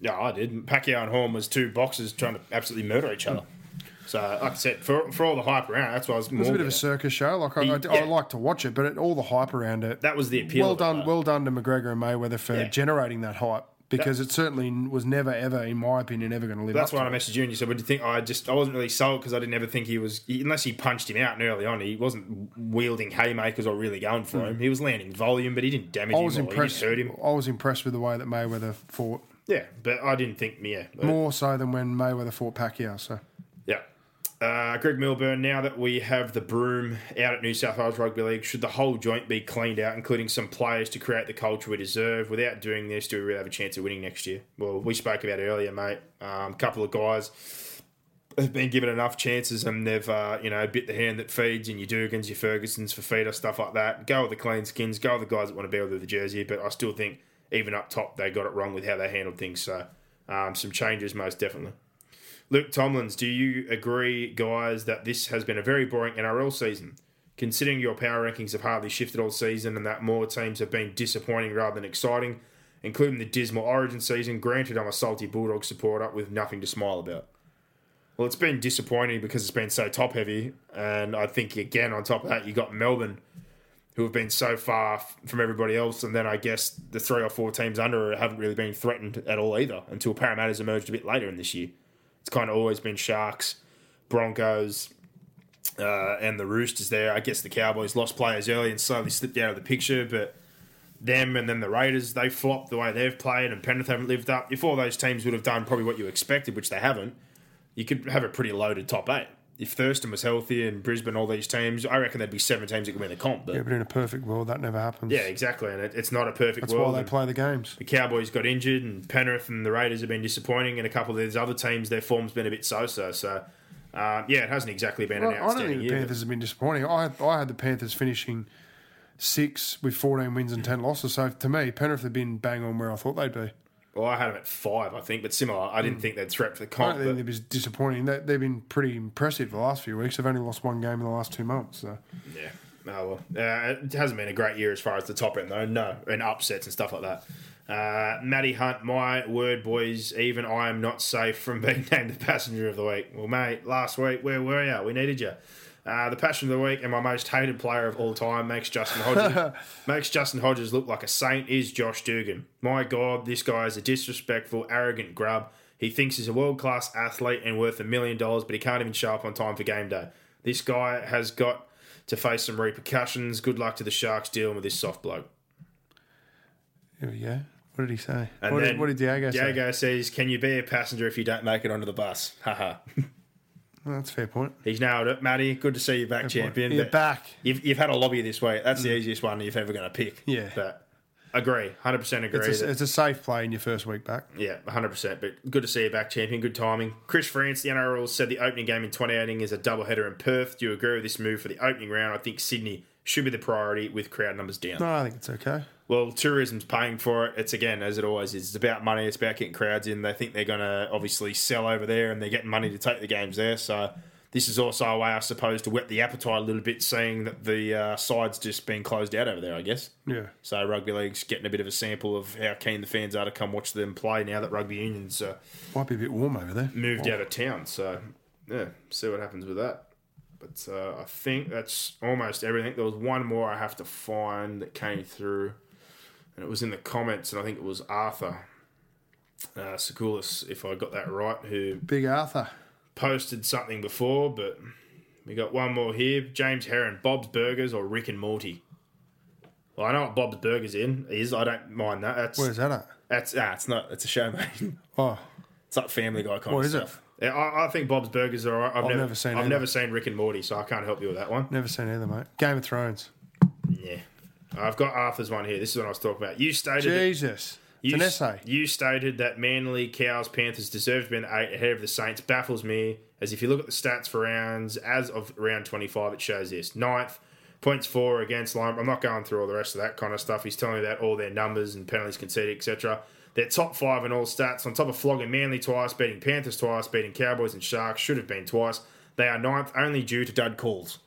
Yeah, I did. Pacquiao and Horn was two boxers trying to absolutely murder each other. So, like I said, for, for all the hype around, that's why I was It more. was a bit of a circus show. Like I, I, Yeah. I like to watch it, but it, all the hype around it. That was the appeal. well of it, done, well done to McGregor and Mayweather for Yeah. generating that hype because it certainly was never, ever, in my opinion, ever going to live That's up why to I messaged you and you said, "What do you think?" I just I wasn't really sold because I didn't ever think he was unless he punched him out and early on. He wasn't wielding haymakers or really going for hmm. him. He was landing volume, but he didn't damage. I him. was or impressed. He hurt him. I was impressed with the way that Mayweather fought Yeah, but I didn't think. Yeah, more so than when Mayweather fought Pacquiao. So. Uh, Greg Milburn, now that we have the broom out at New South Wales Rugby League, should the whole joint be cleaned out, including some players to create the culture we deserve? Without doing this, do we really have a chance of winning next year? Well, we spoke about it earlier, mate. A um, couple of guys have been given enough chances and they've, uh, you know, bit the hand that feeds and your Dugans, your Fergusons, Fifita, stuff like that. Go with the clean skins, go with the guys that want to be with the jersey, but I still think even up top they got it wrong with how they handled things. So um, some changes most definitely. Luke Tomlins, do you agree, guys, that this has been a very boring NRL season? Considering your power rankings have hardly shifted all season and that more teams have been disappointing rather than exciting, including the dismal Origin season, granted I'm a salty Bulldog supporter with nothing to smile about. Well, it's been disappointing because it's been so top heavy, and I think again on top of that you got Melbourne, who have been so far from everybody else, and then I guess the three or four teams under haven't really been threatened at all either until Parramatta's emerged a bit later in this year. It's kind of always been Sharks, Broncos, uh, and the Roosters there. I guess the Cowboys lost players early and slowly slipped out of the picture, but them and then the Raiders, they flopped the way they've played, and Penrith haven't lived up. If all those teams would have done probably what you expected, which they haven't, you could have a pretty loaded top eight. If Thurston was healthy and Brisbane, all these teams, I reckon there'd be seven teams that could win the comp. But Yeah, yeah, but in a perfect world, that never happens. Yeah, exactly. And it, it's not a perfect That's world. That's why they play the games. The Cowboys got injured, and Penrith and the Raiders have been disappointing, and a couple of these other teams, their form's been a bit so-so. So, uh, yeah, it hasn't exactly been Well, an I don't think the year. Panthers have been disappointing. I I had the Panthers finishing six with 14 wins and 10 losses. So to me, Penrith have been bang on where I thought they'd be. Well, I had them at five, I think, but similar. I didn't think they'd threat for the I comp. think but- they've disappointing. They, they've been pretty impressive the last few weeks. They've only lost one game in the last two months. So Yeah. Oh, well. Uh, it hasn't been a great year as far as the top end, though. No. And upsets and stuff like that. Uh, Matty Hunt, my word, boys. Even I am not safe from being *laughs* named the passenger of the week. Well, mate, last week, where were you? We needed you. Uh, the passion of the week and my most hated player of all time makes Justin Hodges *laughs* makes Justin Hodges look like a saint is Josh Dugan. My God, this guy is a disrespectful, arrogant grub. He thinks he's a world class athlete and worth a million dollars, but he can't even show up on time for game day. This guy has got to face some repercussions. Good luck to the Sharks dealing with this soft bloke. here we go. What did he say? What, did, what did Diego say? Diego says, "Can you be a passenger if you don't make it onto the bus?" Haha. *laughs* Oh, that's a fair point. He's nailed it, Matty. Good to see you back, champion. You're But back. You've, you've had a lobby this week. That's the mm. easiest one you're ever going to pick. Yeah. but agree, hundred percent agree. It's a, it's a safe play in your first week back. Yeah, 100%. But good to see you back, champion. Good timing. Chris France, the NRL, said the opening game in 2018 is a doubleheader in Perth. Do you agree with this move for the opening round? I think Sydney should be the priority with crowd numbers down. No, I think it's okay. Well, tourism's paying for it. It's again, as it always is, it's about money. It's about getting crowds in. They think they're going to obviously sell over there and they're getting money to take the games there. So this is also a way, I suppose, to whet the appetite a little bit, seeing that the uh, side's just been closed out over there, I guess. Yeah. So rugby league's getting a bit of a sample of how keen the fans are to come watch them play now that rugby union's uh, Might be a bit warm over there. moved out of town. So yeah, see what happens with that. But uh, I think that's almost everything. There was one more I have to find that came through, and it was in the comments, and I think it was Arthur uh, if I got that right, who Big Arthur. posted something before. But we got one more here: James Heron, Bob's Burgers or Rick and Morty. Well, I know what Bob's Burgers in is. I don't mind that. That's Where's that at? that's ah, it's not. It's a show, mate. Oh, It's like Family Guy kind What of is it? Yeah, I, I think Bob's Burgers are. alright. I've, never, never seen I've either. never seen Rick and Morty, so I can't help you with that one. never seen either, mate. Game of Thrones. Yeah, I've got Arthur's one here. This is what I was talking about. You stated. that- Jesus. It's you, an essay. You stated that Manly, Cows, Panthers deserve to be in the eight ahead of the Saints. Baffles me, as if you look at the stats for rounds, as of round 25, it shows this. Ninth, points for against Lime. I'm not going through all the rest of that kind of stuff. He's telling me that all their numbers and penalties conceded, etc. They're top five in all stats, on top of flogging Manly twice, beating Panthers twice, beating Cowboys and Sharks, should have been twice. They are ninth only due to dud calls.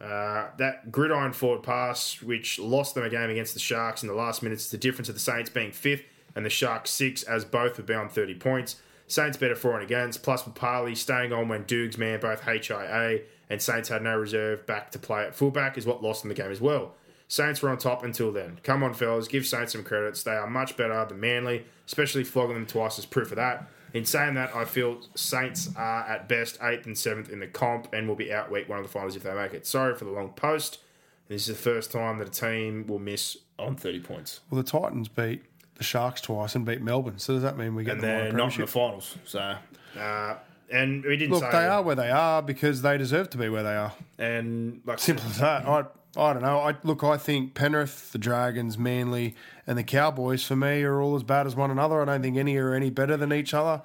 Uh, that gridiron forward pass, which lost them a game against the Sharks in the last minutes, the difference of the Saints being fifth and the Sharks six, as both were bound 30 points. Saints better for and against, plus Parley staying on when Dukes man both HIA and Saints had no reserve back to play at fullback is what lost them the game as well. Saints were on top until then. Come on, fellas, give Saints some credits. They are much better than Manly, especially flogging them twice as proof of that. In saying that, I feel Saints are at best eighth and seventh in the comp and will be out week one of the finals if they make it. Sorry for the long post. This is the first time that a team will miss on 30 points. Well, the Titans beat the Sharks twice and beat Melbourne. So does that mean we get And the they're not in the finals. So, uh, and we didn't Look, say. they are where they are because they deserve to be where they are. And like, Simple as that. I I don't know. I look. I think Penrith, the Dragons, Manly, and the Cowboys for me are all as bad as one another. I don't think any are any better than each other.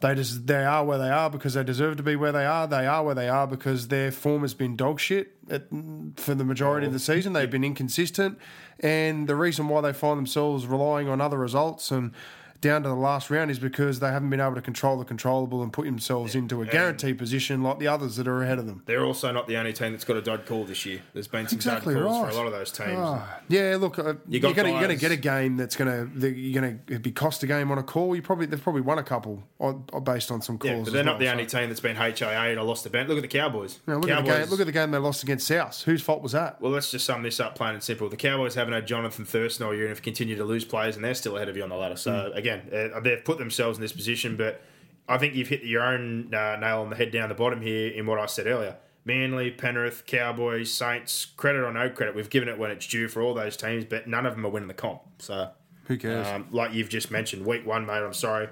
They just they are where they are because they deserve to be where they are. They are where they are because their form has been dog shit at, for the majority of the season. They've been inconsistent, and the reason why they find themselves relying on other results and down to the last round is because they haven't been able to control the controllable and put themselves into a guaranteed position like the others that are ahead of them. they're also not the only team that's got a dud call this year. There's been some Exactly dud calls right. for a lot of those teams. Ah, yeah, look, uh, you are you're gonna get a game that's gonna you're gonna be cost a game on a call. You probably they've probably won a couple on, based on some calls. Yeah, but they're not well, the so- only team that's been HIA and lost the bench. Look at the Cowboys. Look, at the game, look at the game they lost against South. Whose fault was that? Well, let's just sum this up plain and simple. The Cowboys haven't had Jonathan Thurston all year and have continued to lose players, and they're still ahead of you on the ladder. So, Mm. again, uh, they've put themselves in this position, but I think you've hit your own uh, nail on the head down the bottom here in what I said earlier. Manly, Penrith, Cowboys, Saints, credit or no credit, we've given it when it's due for all those teams, but none of them are winning the comp. So, Who cares? um, like you've just mentioned, week one, mate, I'm sorry.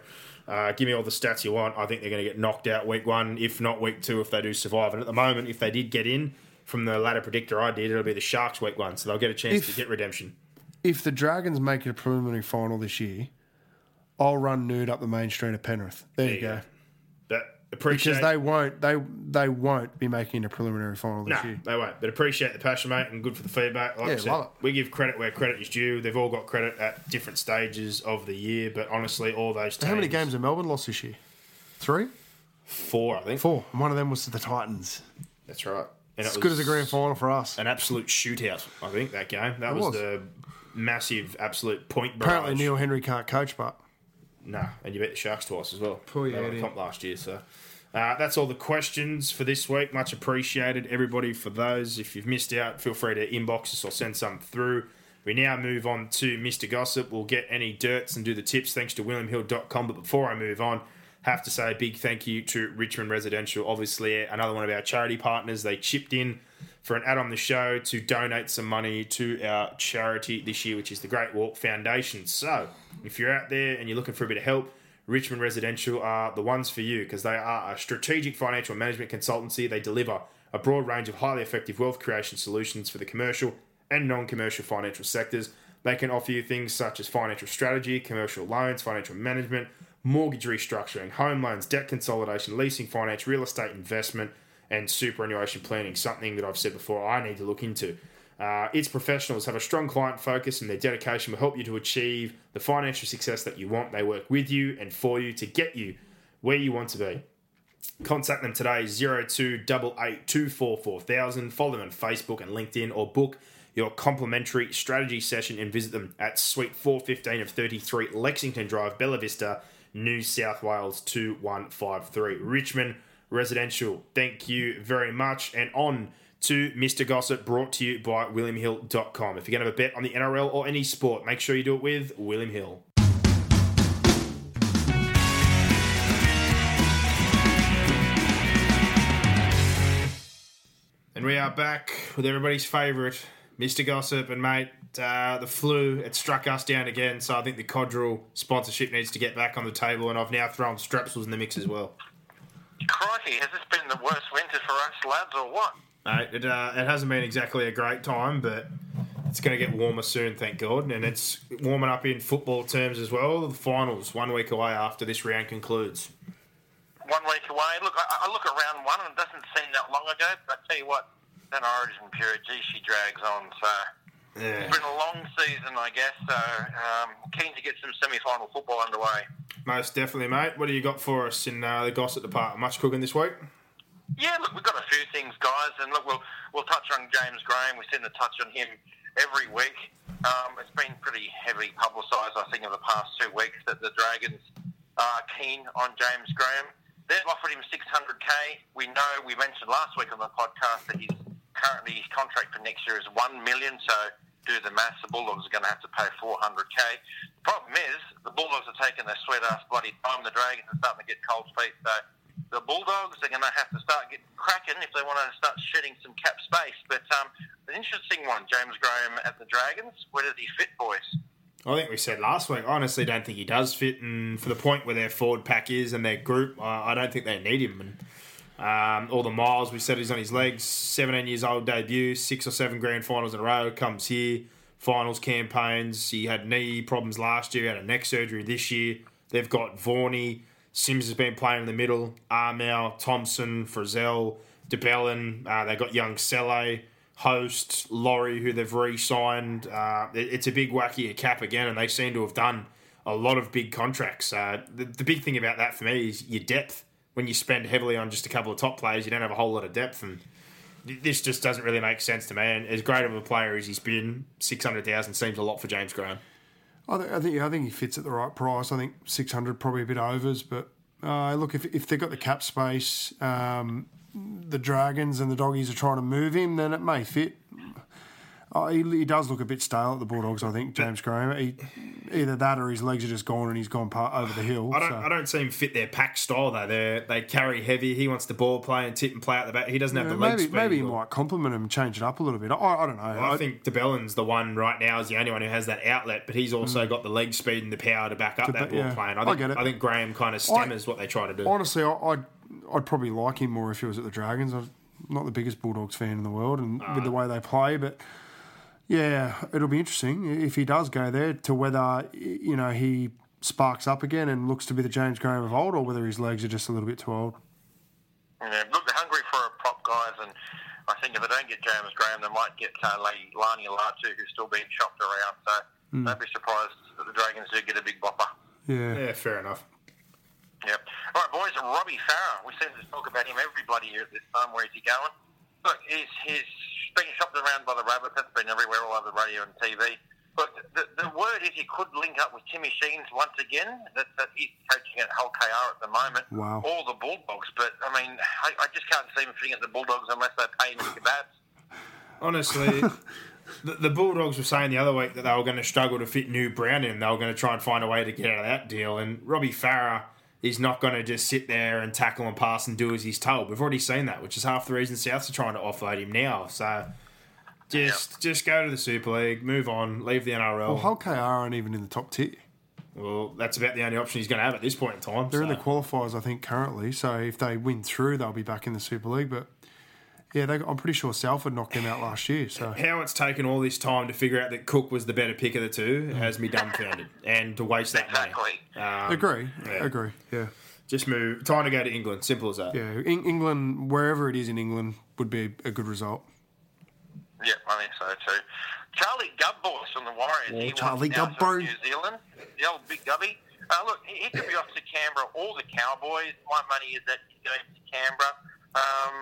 Uh, give me all the stats you want. I think they're going to get knocked out week one, if not week two, if they do survive. And at the moment, if they did get in from the ladder predictor I did, it'll be the Sharks week one, so they'll get a chance If- to get redemption. If the Dragons make it a preliminary final this year, I'll run nude up the main street of Penrith. There, you go. But appreciate Because they won't they they won't be making a preliminary final this No, year. they won't. But appreciate the passion, mate, and good for the feedback. Like Yeah, I said, we give credit where credit is due. They've all got credit at different stages of the year, but honestly, all those teams. How many games have Melbourne lost this year? Three? Four, I think. Four. And one of them was to the Titans. That's right. And As good as a grand final for us. An absolute shootout, I think, that game. That was, was. the massive, absolute point barrage. Apparently Neil Henry can't coach, but Nah, and you beat the Sharks twice as well. Yeah, They were it is. comp last year, so. Uh, that's all the questions for this week. Much appreciated, everybody, for those. If you've missed out, feel free to inbox us or send some through. We now move on to Mr. Gossip. We'll get any dirts and do the tips thanks to WilliamHill.com. But before I move on, have to say a big thank you to Richmond Residential. Obviously, another one of our charity partners. They chipped in for an ad on the show to donate some money to our charity this year, which is the Great Walk Foundation. So, if you're out there and you're looking for a bit of help, Richmond Residential are the ones for you because they are a strategic financial management consultancy. They deliver a broad range of highly effective wealth creation solutions for the commercial and non commercial financial sectors. They can offer you things such as financial strategy, commercial loans, financial management, mortgage restructuring, home loans, debt consolidation, leasing finance, real estate investment, and superannuation planning. Something that I've said before I need to look into. Uh, its professionals have a strong client focus and their dedication will help you to achieve the financial success that you want. They work with you and for you to get you where you want to be. Contact them today, 0288244000. Follow them on Facebook and LinkedIn or book your complimentary strategy session and visit them at Suite 415 of 33 Lexington Drive, Bella Vista, New South Wales 2153. Richmond Residential, thank you very much. And on to Mr. Gossip, brought to you by WilliamHill.com. If you're going to have a bet on the NRL or any sport, make sure you do it with William Hill. And we are back with everybody's favourite, Mr. Gossip. And mate, uh, the flu, it struck us down again. So I think the Codral sponsorship needs to get back on the table. And I've now thrown Strepsils in the mix as well. Crikey, has this been the worst winter for us lads or what? Mate, it, uh, it hasn't been exactly a great time, but it's going to get warmer soon, thank God. And it's warming up in football terms as well. The finals, one week away after this round concludes. One week away. Look, I, I look at round one and it doesn't seem that long ago, but I tell you what, that origin period, gee, she drags on. So Yeah. it's been a long season, I guess. So um, keen to get some semi-final football underway. Most definitely, mate. What do you got for us in uh, the gossip department? Much cooking this week? Yeah, look, we've got a few things, guys, and look, we'll we'll touch on James Graham. We tend to touch on him every week. Um, it's been pretty heavily publicised, I think, in the past two weeks that the Dragons are keen on James Graham. They've offered him 600k. We know we mentioned last week on the podcast that he's currently his contract for next year is one million. So do the maths. The Bulldogs are going to have to pay 400k. The problem is the Bulldogs are taking their sweet ass bloody time. The Dragons are starting to get cold feet. So the Bulldogs are going to have to start getting cracking if they want to start shedding some cap space. But um, an interesting one, James Graham at the Dragons. Where does he fit, boys? I think we said last week. I honestly don't think he does fit, and for the point where their forward pack is and their group, I, I don't think they need him. And um, all the miles we said he's on his legs. Seventeen years old debut, six or seven grand finals in a row. Comes here, finals campaigns. He had knee problems last year. Had a neck surgery this year. They've got Vorney. Sims has been playing in the middle. Armel, Thompson, Frizell, DeBellin. Uh, they got young Selle. Host, Laurie, who they've re-signed. Uh, it- it's a big wacky cap again, and they seem to have done a lot of big contracts. Uh, the, the big thing about that for me is your depth. When you spend heavily on just a couple of top players, you don't have a whole lot of depth, and this just doesn't really make sense to me. And as great of a player as he's been, six hundred thousand seems a lot for James Graham. I, th- I think I think he fits at the right price. I think six hundred probably a bit overs, but uh, look if if they've got the cap space, um, the Dragons and the Doggies are trying to move him, then it may fit. Uh, he, he does look a bit stale at the Bulldogs. I think James Graham. He either that or his legs are just gone and he's gone part over the hill. I don't, so. I don't see him fit their pack style though. They they carry heavy. He wants the ball play and tip and play out the back. He doesn't have the maybe speed. maybe he or- might compliment him and change it up a little bit. I, I don't know. I think de Belin's the one right now is the only one who has that outlet, but he's also mm. got the leg speed and the power to back up To that ba- ball yeah. playing. I I think, get it. I think Graham kind of stammers what they try to do. honestly, I, I'd I'd probably like him more if he was at the Dragons. I'm not the biggest Bulldogs fan in the world, and with the way they play, but yeah, it'll be interesting if he does go there to whether you know he sparks up again and looks to be the James Graham of old, or whether his legs are just a little bit too old. Yeah, look, they're hungry for a prop, guys, and I think if they don't get James Graham, they might get uh, Lani Lani Latu, who's still being shopped around. So don't be surprised that the Dragons do get a big bopper. Yeah, yeah, fair enough. Yep. All right, boys. Robbie Farah. We seem to talk about him every bloody year at this time. Where is he going? Look, he's he's being shopped around by the rabbits. That's been everywhere, all over the radio and TV. But the, the word is he could link up with Timmy Sheens once again. That, that he's coaching at Hull KR at the moment. Wow. Or the Bulldogs. But I mean, I, I just can't see him fitting at the Bulldogs unless they pay him kebabs. Honestly, *laughs* the, the Bulldogs were saying the other week that they were going to struggle to fit New Brown in. They were going to try and find a way to get out of that deal. And Robbie Farah is not going to just sit there and tackle and pass and do as he's told. We've already seen that, which is half the reason Souths are trying to offload him now. So just just go to the Super League, move on, leave the NRL. well, Hull KR aren't even in the top tier. Well, that's about the only option he's going to have at this point in time. They're in the qualifiers, I think, currently. So if they win through, they'll be back in the Super League. But yeah, they, I'm pretty sure Salford knocked them out last year. So How it's taken all this time to figure out that Cook was the better pick of the two has me dumbfounded, and to waste that money. Um, agree, yeah. agree. Yeah, Just move. Time to go to England. Simple as that. yeah. In, England, wherever it is in England, would be a good result. Yeah, I think so too. Charlie Gubboys from the Warriors. Oh, he Charlie wants out from Gubbo. New Zealand. The old big Gubby. Uh, look, he, he could be off to Canberra or the Cowboys. My money is that he's going to Canberra. Um,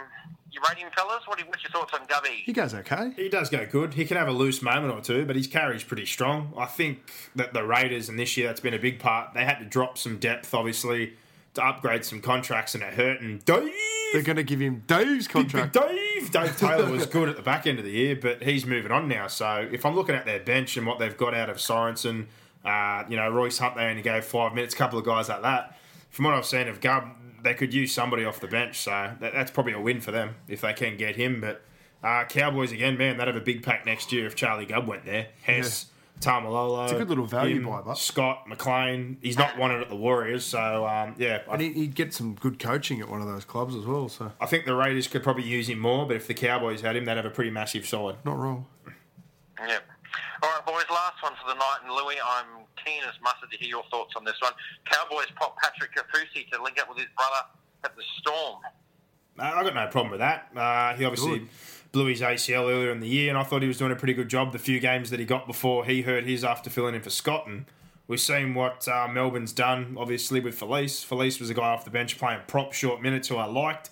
you rate him, fellas? What are, what's your thoughts on Gubby? He goes okay. He does go good. He can have a loose moment or two, but his carry's pretty strong. I think that the Raiders and this year that's been a big part. They had to drop some depth, obviously, to upgrade some contracts, and it hurt. And Dave, They're going to give him Dave's Big contract. Dave, Dave *laughs* Taylor was good at the back end of the year, but he's moving on now. So if I'm looking at their bench and what they've got out of Sorensen, uh, you know, Royce Hunt, they only gave five minutes, a couple of guys like that. From what I've seen of Gub, they could use somebody off the bench, so that, that's probably a win for them if they can get him. But uh, Cowboys again, man, they'd have a big pack next year if Charlie Gubb went there. Hess, Taumalolo, It's a good little value him, buy, but- Scott McLean. He's not wanted at the Warriors, so um, yeah, And he- he'd get some good coaching at one of those clubs as well. So I think the Raiders could probably use him more, but if the Cowboys had him, they'd have a pretty massive side. not wrong. Yep. All right, boys, last one for the night. And Louis, I'm keen as mustard to hear your thoughts on this one. Cowboys prop Patrick Kaufusi to link up with his brother at the Storm. Uh, I got no problem with that. Uh, he obviously Good. blew his ACL earlier in the year, and I thought he was doing a pretty good job the few games that he got before he hurt his after filling in for Scott. And we've seen what uh, Melbourne's done, obviously, with Felise. Felise was a guy off the bench playing prop short minutes who I liked.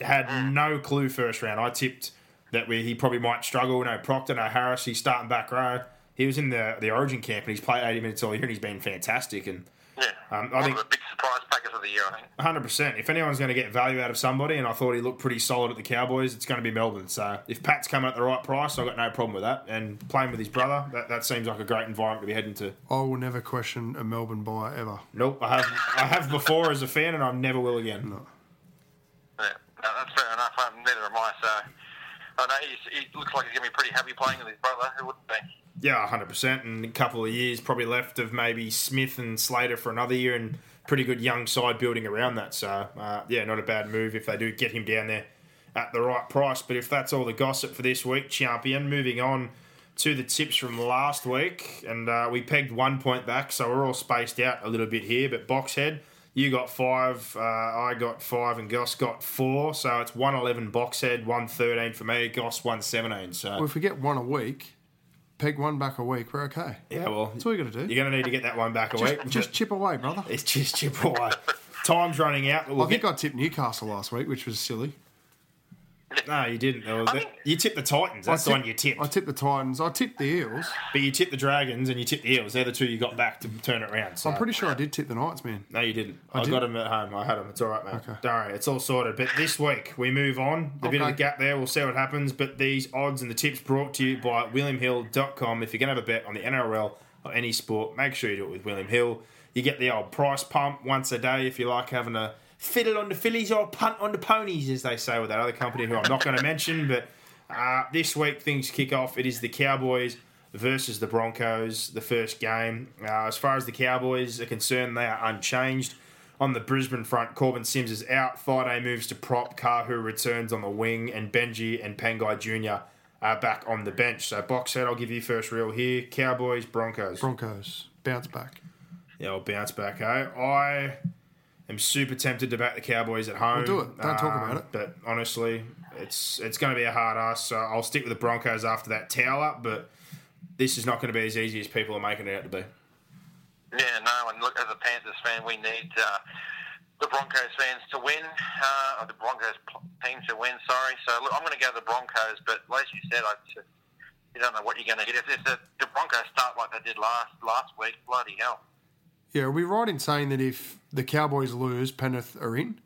Had no clue first round. I tipped that we, he probably might struggle. No Proctor, no Harris. He's starting back row. He was in the, the Origin camp and he's played 80 minutes all year and he's been fantastic. And Yeah. Um, I One think- of the big surprise packers of the year, I think. Hundred percent. If anyone's going to get value out of somebody, and I thought he looked pretty solid at the Cowboys, it's going to be Melbourne. So if Pat's coming at the right price, I've got no problem with that. And playing with his brother, that, that seems like a great environment to be heading to. I will never question a Melbourne buyer ever. Nope, I have I have before as a fan, and I never will again. Yeah, no, that's fair enough. Um, neither am I. So I know he's, he looks like he's going to be pretty happy playing with his brother. Who wouldn't be? Yeah, hundred percent. And a couple of years probably left of maybe Smith and Slater for another year, and pretty good young side building around that. So uh, yeah, not a bad move if they do get him down there at the right price. But if that's all the gossip for this week, champion. Moving on to the tips from last week, and uh, we pegged one point back, so we're all spaced out a little bit here. But Boxhead, you got five, uh, I got five, and Goss got four. So it's one eleven Boxhead, one thirteen for me, Goss one seventeen. So Well, if we get one a week, peg one back a week, we're okay. yeah, well, That's all you got to do. You're going to need to get that one back a Just, week. just chip away, brother. It's just chip away. Time's running out. We'll I think get- I tipped Newcastle last week, which was silly. No, you didn't. There was I the- you tipped the Titans. That's the one you tipped. I tipped the Titans. I tipped the Eels. but you tipped the Dragons and you tipped the Eels. They're the two you got back to turn it around. So. I'm pretty sure I did tip the Knights, man. No, you didn't. I, did? got them at home. I had them. It's all right, mate. Okay. Don't worry. It's all sorted. But this week, we move on. The bit of a gap there, we'll see what happens. But these odds and the tips brought to you by WilliamHill.com. If you're going to have a bet on the NRL or any sport, make sure you do it with William Hill. You get the old price pump once a day if you like having a fiddle on the fillies or punt on the ponies, as they say with that other company who I'm not going to mention. But uh, this week things kick off. It is the Cowboys versus the Broncos, the first game. Uh, as far as the Cowboys are concerned, they are unchanged. On the Brisbane front, Korbin Sims is out. Friday moves to prop. Kahu returns on the wing, and Benji and Pangai Jr. are back on the bench. So, box set, I'll give you first reel here. Cowboys, Broncos. Broncos bounce back. Yeah, I'll bounce back, eh? I am super tempted to back the Cowboys at home. Well, do it. Don't talk about it. But honestly, it's it's going to be a hard ass. So I'll stick with the Broncos after that towel up. But this is not going to be as easy as people are making it out to be. Yeah, no, and look, as a Panthers fan, we need uh, the Broncos fans to win, uh, or the Broncos team to win, sorry. So look, I'm going to go the Broncos, but as you said, I just, you don't know what you're going to get. If, if the, the Broncos start like they did last last week, bloody hell. Yeah, are we right in saying that if the Cowboys lose, Penrith are in?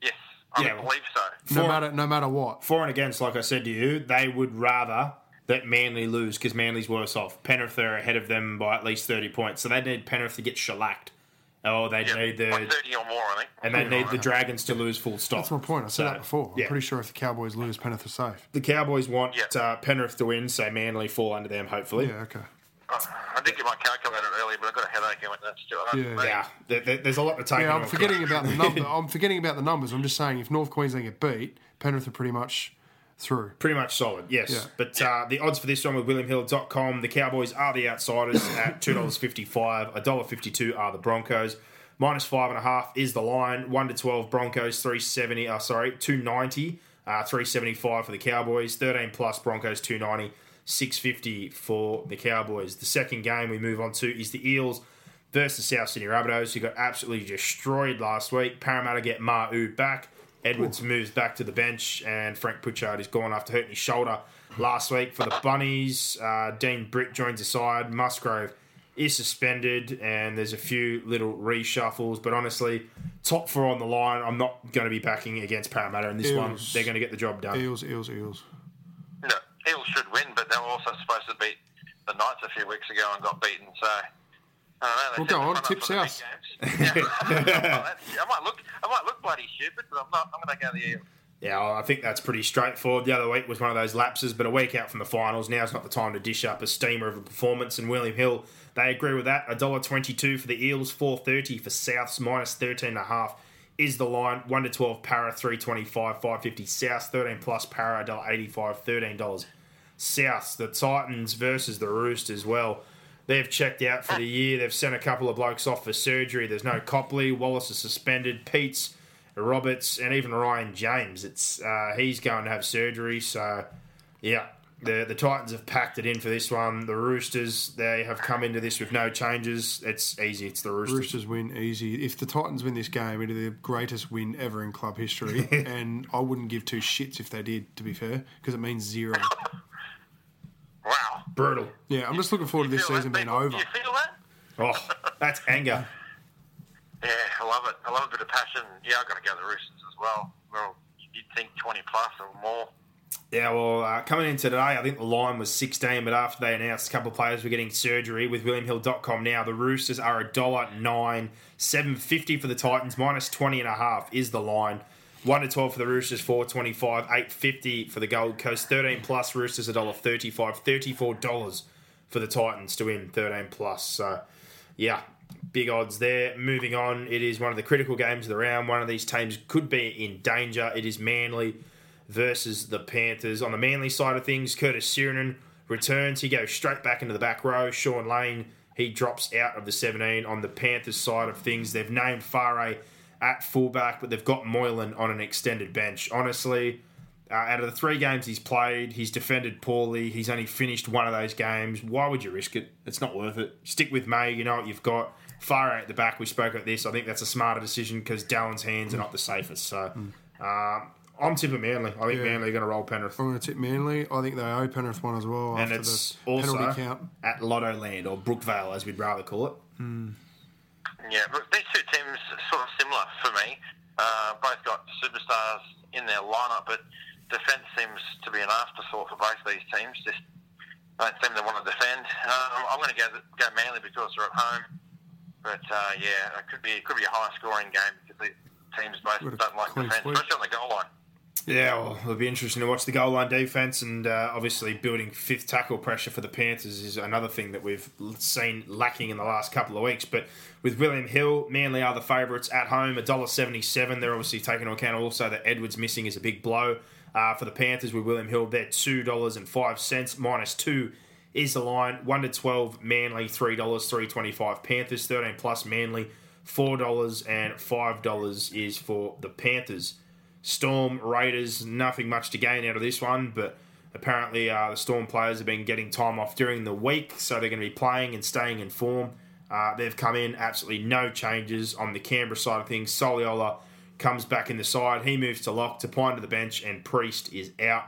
Yes, I Yeah. believe so. No For- matter no matter what. For and against, like I said to you, they would rather that Manly lose because Manly's worse off. Penrith are ahead of them by at least 30 points. So they need Penrith to get shellacked. Oh, they Yeah, need the. like 30 or more, I think. And they need the Dragons to lose full stop. That's my point. I said So, that before. I'm yeah. pretty sure if the Cowboys lose, Penrith are safe. The Cowboys want Yeah. uh, Penrith to win, so Manly fall under them, hopefully. Yeah, okay. I did get my calculator earlier, but I've got a headache and went, that's still. Yeah. Yeah, there- there- there's a lot to take. Yeah, I'm forgetting about the number. *laughs* I'm forgetting about the numbers. I'm just saying if North Queensland get beat, Penrith are pretty much through. Pretty much solid, yes. Yeah. But uh, the odds for this one with WilliamHill.com, the Cowboys are the outsiders at *coughs* $2.55. $1.52 are the Broncos. Minus five and a half is the line. One to twelve Broncos, three seventy. Uh, sorry, two ninety. Uh, three seventy five for the Cowboys. Thirteen plus Broncos, two ninety. Six fifty for the Cowboys. The second game we move on to is the Eels versus South Sydney Rabbitohs, who got absolutely destroyed last week. Parramatta get Ma'u back. Edwards moves back to the bench, and Frank Pritchard is gone after hurting his shoulder last week for the Bunnies. Uh, Dean Britt joins the side. Musgrove is suspended, and there's a few little reshuffles. But honestly, top four on the line. I'm not going to be backing against Parramatta in this one. They're going to get the job done. Eels, eels, eels. No, Eels should win, but they were also supposed to beat the Knights a few weeks ago and got beaten. So. I don't know, well, go on, tips house. *laughs* Yeah. *laughs* I might look, I might look bloody stupid, but I'm not. I'm going to go the Eels. Yeah, I think that's pretty straightforward. The other week was one of those lapses, but a week out from the finals, now it's not the time to dish up a steamer of a performance. And William Hill, they agree with that. $1.22 for the Eels, four thirty for Souths, minus 13.5 is the line. 1 to 12 para, 325 550 South, 13 plus para, $1.85, $13 South, the Titans versus the Roost as well. They've checked out for the uh, year. They've sent a couple of blokes off for surgery. There's no Copley. Wallace is suspended. Peats, Roberts, and even Ryan James. It's uh, he's going to have surgery. So yeah, the the Titans have packed it in for this one. The Roosters they have come into this with no changes. It's easy. It's the Roosters. Roosters win easy. If the Titans win this game, it'll be the greatest win ever in club history. *laughs* and I wouldn't give two shits if they did. To be fair, because it means zero. Wow. Brutal. Yeah, I'm just looking forward to this Feel that, season being people? over. Do you feel that? Oh, that's anger. *laughs* Yeah, I love it. I love a bit of passion. Yeah, I've got to go the Roosters as well. Well, you'd think 20 plus or more. Yeah, well, uh, coming into today, I think the line was 16, but after they announced a couple of players were getting surgery with WilliamHill.com now, the Roosters are a dollar nine, seven fifty for the Titans, minus twenty and a half is the line. One to twelve for the Roosters, four twenty five, eight fifty for the Gold Coast, thirteen plus Roosters a dollar thirty five, thirty four dollars for the Titans to win thirteen plus. So, yeah, big odds there. Moving on, it is one of the critical games of the round. One of these teams could be in danger. It is Manly versus the Panthers. On the Manly side of things, Curtis Sironen returns. He goes straight back into the back row. Shaun Lane, he drops out of the 17. On the Panthers side of things, they've named Whare at fullback, but they've got Moylan on an extended bench. Honestly, uh, out of the three games he's played, he's defended poorly. He's only finished one of those games. Why would you risk it? It's not worth it. Stick with May. You know what you've got. Whare at the back, we spoke about this. I think that's a smarter decision because Dallin's hands are not the safest. So um, I'm tipping Manly. I think Yeah. Manly are going to roll Penrith. I'm going to tip Manly. I think they owe Penrith one as well And after it's the also penalty count. at Lottoland or Brookvale, as we'd rather call it. Yeah, but these two teams are sort of similar for me. Uh, both got superstars in their lineup, but defence seems to be an afterthought for both these teams. Just don't seem to want to defend. Um, I'm going to go go Manly because they're at home. But uh, yeah, it could be it could be a high scoring game because these teams both don't like defence, especially on the goal line. Yeah, well, it'll be interesting to watch the goal line defense, and uh, obviously building fifth tackle pressure for the Panthers is another thing that we've seen lacking in the last couple of weeks. But with William Hill, Manly are the favourites at home, $1.77. They're obviously taking into account also that Edwards missing is a big blow uh, for the Panthers with William Hill. They're $2.05, minus two is the line. 1 to 12, Manly, $3, 325 Panthers, 13 plus Manly, $4, and $5 is for the Panthers. Storm Raiders, nothing much to gain out of this one, but apparently uh, the Storm players have been getting time off during the week, so they're going to be playing and staying in form. Uh, they've come in absolutely no changes on the Canberra side of things. Soliola comes back in the side. He moves to lock, to Pine to the bench, and Priest is out.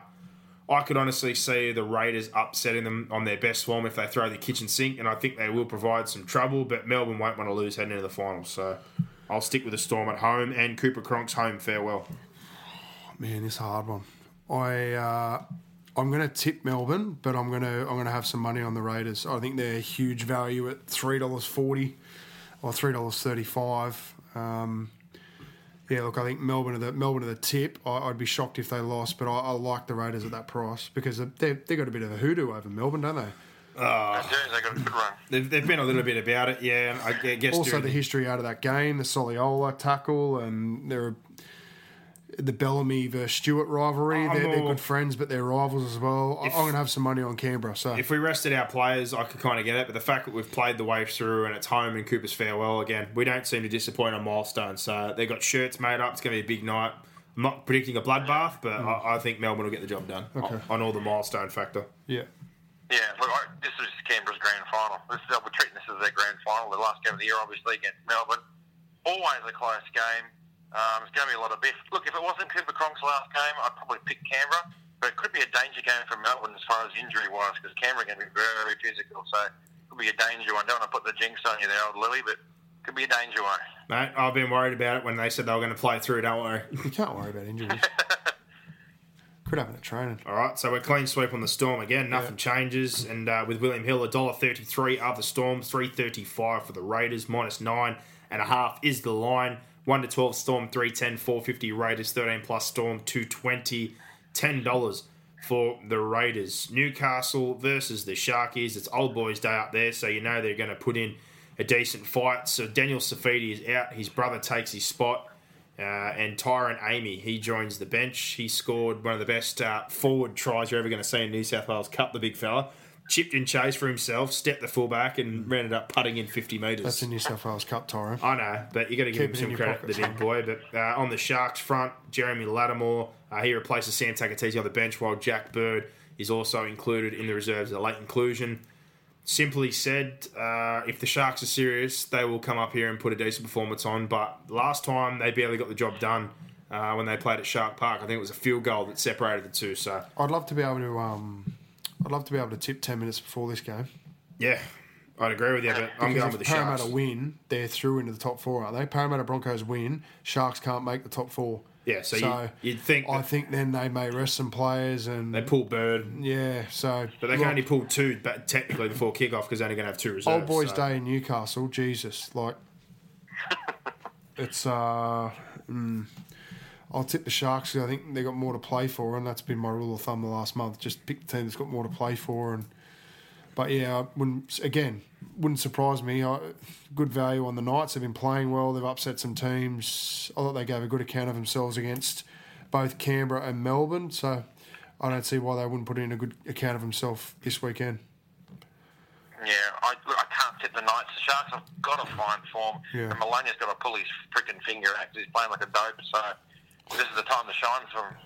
I could honestly see the Raiders upsetting them on their best form if they throw the kitchen sink, and I think they will provide some trouble, but Melbourne won't want to lose heading into the finals, so I'll stick with the Storm at home and Cooper Cronk's home farewell. Man, this is a hard one. I uh, I'm going to tip Melbourne, but I'm going to I'm going to have some money on the Raiders. I think they're huge value at three dollars forty or three dollars thirty five. Um, yeah, look, I think Melbourne are the Melbourne are the tip. I, I'd be shocked if they lost, but I, I like the Raiders at that price because they they got a bit of a hoodoo over Melbourne, don't they? They do. They got a good run. They've, they've been a little bit about it, yeah. and I guess also the history out of that game, the Soliola tackle, and they're the Bellamy versus Stuart rivalry. They're, they're good friends, but they're rivals as well. I- If- I'm going to have some money on Canberra. So if we rested our players, I could kind of get it. But the fact that we've played the way through and it's home in Cooper's farewell again, we don't seem to disappoint on milestones. So they got shirts made up. It's going to be a big night. I'm not predicting a bloodbath, but I, I think Melbourne will get the job done Okay. on, on all the milestone factor. yeah, Yeah, look, I, this is Canberra's grand final. This is, we're treating this as their grand final, the last game of the year, obviously, against Melbourne. Always a close game. Um, it's going to be a lot of biff. Look, if it wasn't Cooper Cronk's last game, I'd probably pick Canberra, but it could be a danger game for Melbourne as far as injury-wise, because Canberra are going to be very, very physical, so it could be a danger one. Don't want to put the jinx on you there, old Lily, but it could be a danger one. Mate, I've been worried about it when they said they were going to play through. Don't worry. *laughs* you can't worry about injuries. Could happen at training. All right, so we're clean sweep on the Storm again. Nothing changes, and uh, with William Hill, a dollar thirty-three are the Storm, three thirty-five for the Raiders, minus nine and a half is the line. One to twelve Storm, 310, 450 Raiders, thirteen plus Storm, two twenty, ten dollars for the Raiders. Newcastle versus the Sharkies. It's old boys' day up there, so you know they're going to put in a decent fight. So Daniel Saifiti is out. His brother takes his spot. Uh, and Tyrone Amey, he joins the bench. He scored one of the best uh, forward tries you're ever going to see in New South Wales Cup, the big fella. Chipped in chase for himself, stepped the fullback, and ran it up putting in 50 metres. That's a New South Wales Cup, Tyrone. I know, but you got to give Keep him some credit, the big boy. But uh, on the Sharks front, Jeremy Lattimore, uh, he replaces Sam Tagataese on the bench, while Jack Bird is also included in the reserves as a late inclusion. Simply said, uh, if the Sharks are serious, they will come up here and put a decent performance on. But last time, they barely got the job done uh, when they played at Shark Park. I think it was a field goal that separated the two. So, I'd love to be able to. Um, I'd love to be able to tip ten minutes before this game. yeah, I'd agree with you, but I'm Because going with the Parramatta Sharks. win, they're through into the top four, aren't they? Parramatta Broncos win, Sharks can't make the top four. Yeah, so you- you'd think I that- think then they may rest some players and They pull Bird, yeah. So but they look, can only pull two but technically before kickoff because they're only going to have two reserves. Old boys' so. day in Newcastle, Jesus, like *laughs* it's uh, mm, I'll tip the Sharks. 'cause I think they got more to play for, and that's been my rule of thumb the last month. Just pick the team that's got more to play for, and but yeah, I wouldn't again wouldn't surprise me. I, good value on the Knights. They've been playing well. They've upset some teams. I thought they gave a good account of themselves against both Canberra and Melbourne. So I don't see why they wouldn't put in a good account of themselves this weekend. Yeah, I, look, I can't tip the Knights. The Sharks have got to find form. Yeah. And Maloney's got to pull his freaking finger out because he's playing like a dope. So this is the time to shine for him.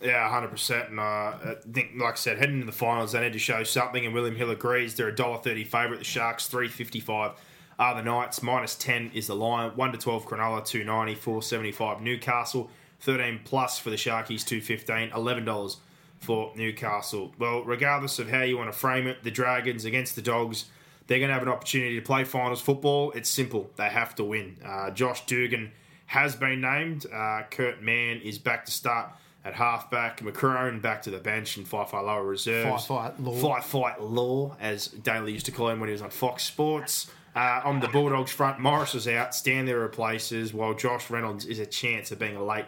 Yeah, hundred percent. And uh, I think, like I said, heading into the finals, they need to show something. And William Hill agrees. They're a dollar thirty favourite. The Sharks three fifty five are the Knights. Minus ten is the line. One to twelve Cronulla two ninety four seventy five Newcastle thirteen plus for the Sharkies two fifteen eleven dollars for Newcastle. Well, regardless of how you want to frame it, the Dragons against the Dogs. They're going to have an opportunity to play finals football. It's simple. They have to win. Uh, Josh Dugan has been named. Uh, Kurt Mann is back to start at halfback. McCrone back to the bench and Faifai Loa reserves. Faifai Loa. Fight Fight Law, as Daly used to call him when he was on Fox Sports. Uh, on the Bulldogs front, Morris is out. Stanley replaces, while Josh Reynolds is a chance of being a late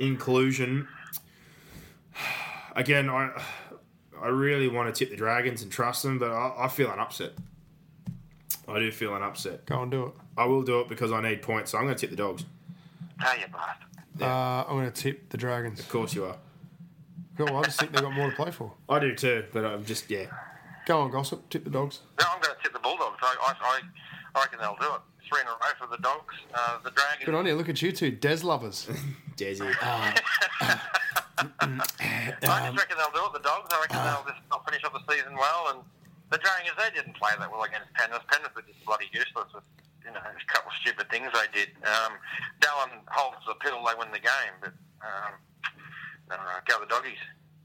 inclusion. *sighs* Again, I I really want to tip the Dragons and trust them, but I, I feel an upset. I do feel an upset. Go and do it. I will do it because I need points, so I'm going to tip the Dogs. How you bastard. Uh, I'm going to tip the Dragons. Of course you are. Cool, I just think they've got more to play for. I do too, but I'm just yeah. Go on, gossip. Tip the dogs. No, I'm going to tip the Bulldogs. I, I, I, I reckon they'll do it. Three in a row for the Dogs. Uh, the Dragons. Good on you. Look at you two, Des lovers. *laughs* Desi. *laughs* I just reckon they'll do it. The Dogs. I reckon they'll just they'll finish off the season well. And the Dragons, they didn't play that well against Penrith. Penrith were just bloody useless with you know there's a couple of stupid things they did. Um, Dallin holds the pill. They win the game, but um, no, no, go the doggies.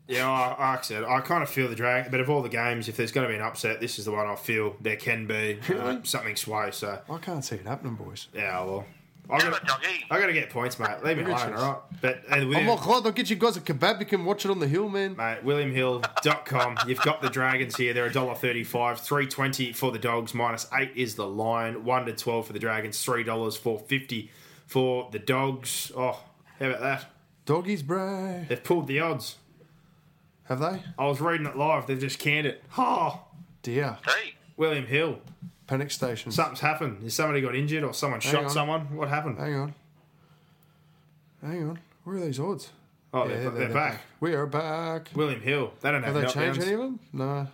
Yeah, I, like I said, I kind of feel the drag. But of all the games, if there's going to be an upset, this is the one I feel there can be uh, something sway. So I can't see it happening, boys. yeah, well, I Go got the doggies. I got to get points, mate. Leave me alone, at all right? But uh, Oh William, my god, I'll get you guys a kebab. You can watch it on the hill, man. mate, WilliamHill.com. You've got the Dragons here. They're $1.35, three twenty for the Dogs. Minus eight is the line. One to twelve for the Dragons. Three dollars four fifty for the Dogs. Oh, how about that? Doggies, bro. They've pulled the odds. Have they? I was reading it live. They've just canned it. Oh, Dear. Hey, William Hill. Panic station. Something's happened. Has somebody got injured or someone Hang shot on. someone? What happened? Hang on. Hang on. Where are these odds? Oh, they're, they're, back. We are back. William Hill. They don't have, Have they changed any of them? No.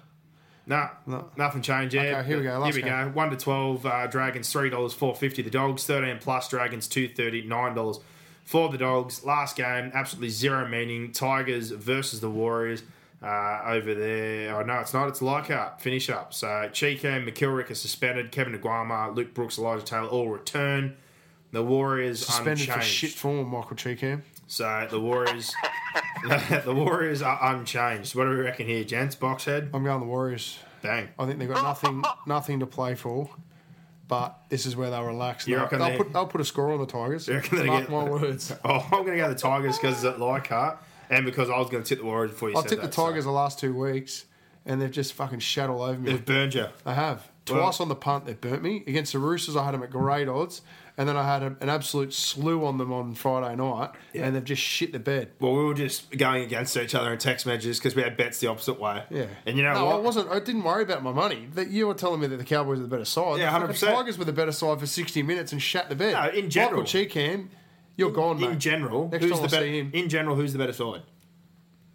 Nah, No. nothing changed yet. Okay, here we go, Here we go. One to twelve. Uh, Dragons three dollars four fifty. The Dogs thirteen plus. Dragons two thirty nine dollars for the Dogs. Last game absolutely zero meaning. Tigers versus the Warriors. Uh, over there, oh no, it's not. It's Leichhardt finish up. So Chee-Kam, McIlwrick are suspended. Kevin Naiqama, Luke Brooks, Elijah Taylor all return. The Warriors Suspended unchanged. for shit form, Michael Chee-Kam. So the Warriors, *laughs* the Warriors are unchanged. What do we reckon here, gents? Boxhead, I'm going the Warriors. bang. I think they've got nothing *laughs* nothing to play for. But this is where they'll relax. You They'll, reckon they'll, put, they'll put a score on the Tigers. You reckon they Mark get- my words. *laughs* Oh, I'm going to go the Tigers because it's at Leichhardt, and because I was going to tip the Warriors before you I said tipped the that, so- Tigers the last two weeks, and they've just fucking shat all over me. They've burned you. They have. Well- Twice on the punt, they burnt me. Against the Roosters, I had them at great odds. And then I had an absolute slew on them on Friday night, and they've just shit the bed. Well, we were just going against each other in text messages because we had bets the opposite way. Yeah. And you know no, what? I wasn't. I didn't worry about my money. That you were telling me that the Cowboys are the better side. Yeah, The fucking 100%. Tigers were the better side for sixty minutes and shat the bed. No, in general. Michael Chee-Kam, you're gone, mate. in general, next who's the better? In general, who's the better side?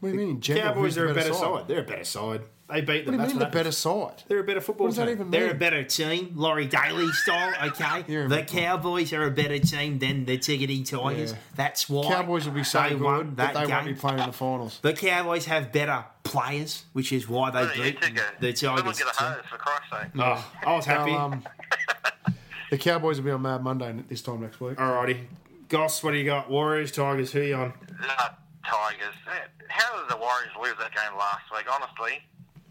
What do you mean? In general, Cowboys are a better side? They're a better side. They beat them. What do you mean the better side? They're a better football What does that team. even They're a better team, Laurie Daley *laughs* style. Okay, the Cowboys are a better team than the Tiggity Tigers. Yeah. That's why Cowboys will be so they good that that they won't game. be playing in the finals. The Cowboys have better players, which is why they Why beat two go? the Someone Tigers. get a hose, for Christ's sake. Oh, I was happy. Now, um, *laughs* the Cowboys will be on Mad Monday this time next week. Alrighty, Goss, what do you got? Warriors, Tigers, who you on? Tigers. Eh, how did the Warriors lose that game last week? Honestly,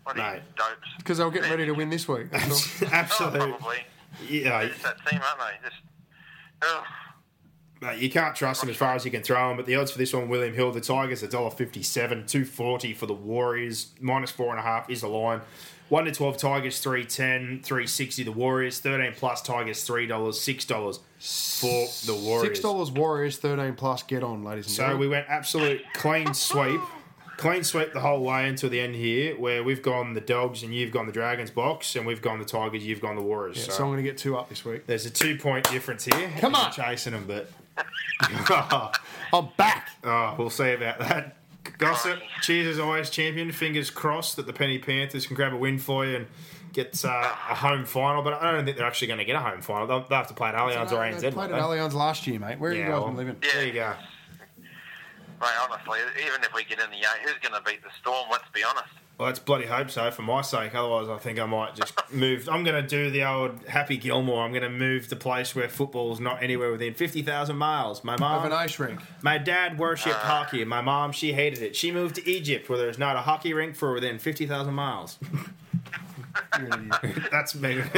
what are you dopes? Because they're getting ready to win this week. That's all. *laughs* Oh, Absolutely. probably. Yeah, They're just that team, aren't they? Just. Ugh. Mate, you can't trust them as far as you can throw them. But the odds for this one, William Hill, the Tigers, a dollar fifty-seven, two forty for the Warriors, minus four and a half is the line. One to twelve, Tigers three ten, three sixty. The Warriors thirteen plus, Tigers three dollars, six dollars for the Warriors. Six dollars Warriors, thirteen plus. Get on, ladies and gentlemen. So gentlemen. we went absolute clean sweep, clean sweep the whole way until the end here, where we've gone the Dogs and you've gone the Dragons box, and we've gone the Tigers, you've gone the Warriors. so, so I'm going to get two up this week. there's a two point difference here. Come on. chasing them, but. *laughs* I'm back. Oh, we'll see about that. Gossip, cheers as always, champion. Fingers crossed that the Penny Panthers can grab a win for you and get uh, a home final. But I don't think they're actually going to get a home final. They'll, they'll have to play at Allianz or ANZ. They played at they? Allianz last year, mate. Where are you guys well, been living? There you go. Mate, honestly, even if we get in the eight, who's going to beat the Storm? Let's be honest. Well, let's bloody hope so for my sake. Otherwise, I think I might just *laughs* move. I'm going to do the old Happy Gilmore. I'm going to move to place where football's not anywhere within 50,000 miles. My Of an ice rink. my dad worshipped hockey. My mom, she hated it. She moved to Egypt where there's not a hockey rink for within 50,000 miles. *laughs* You're an idiot. That's me. *laughs*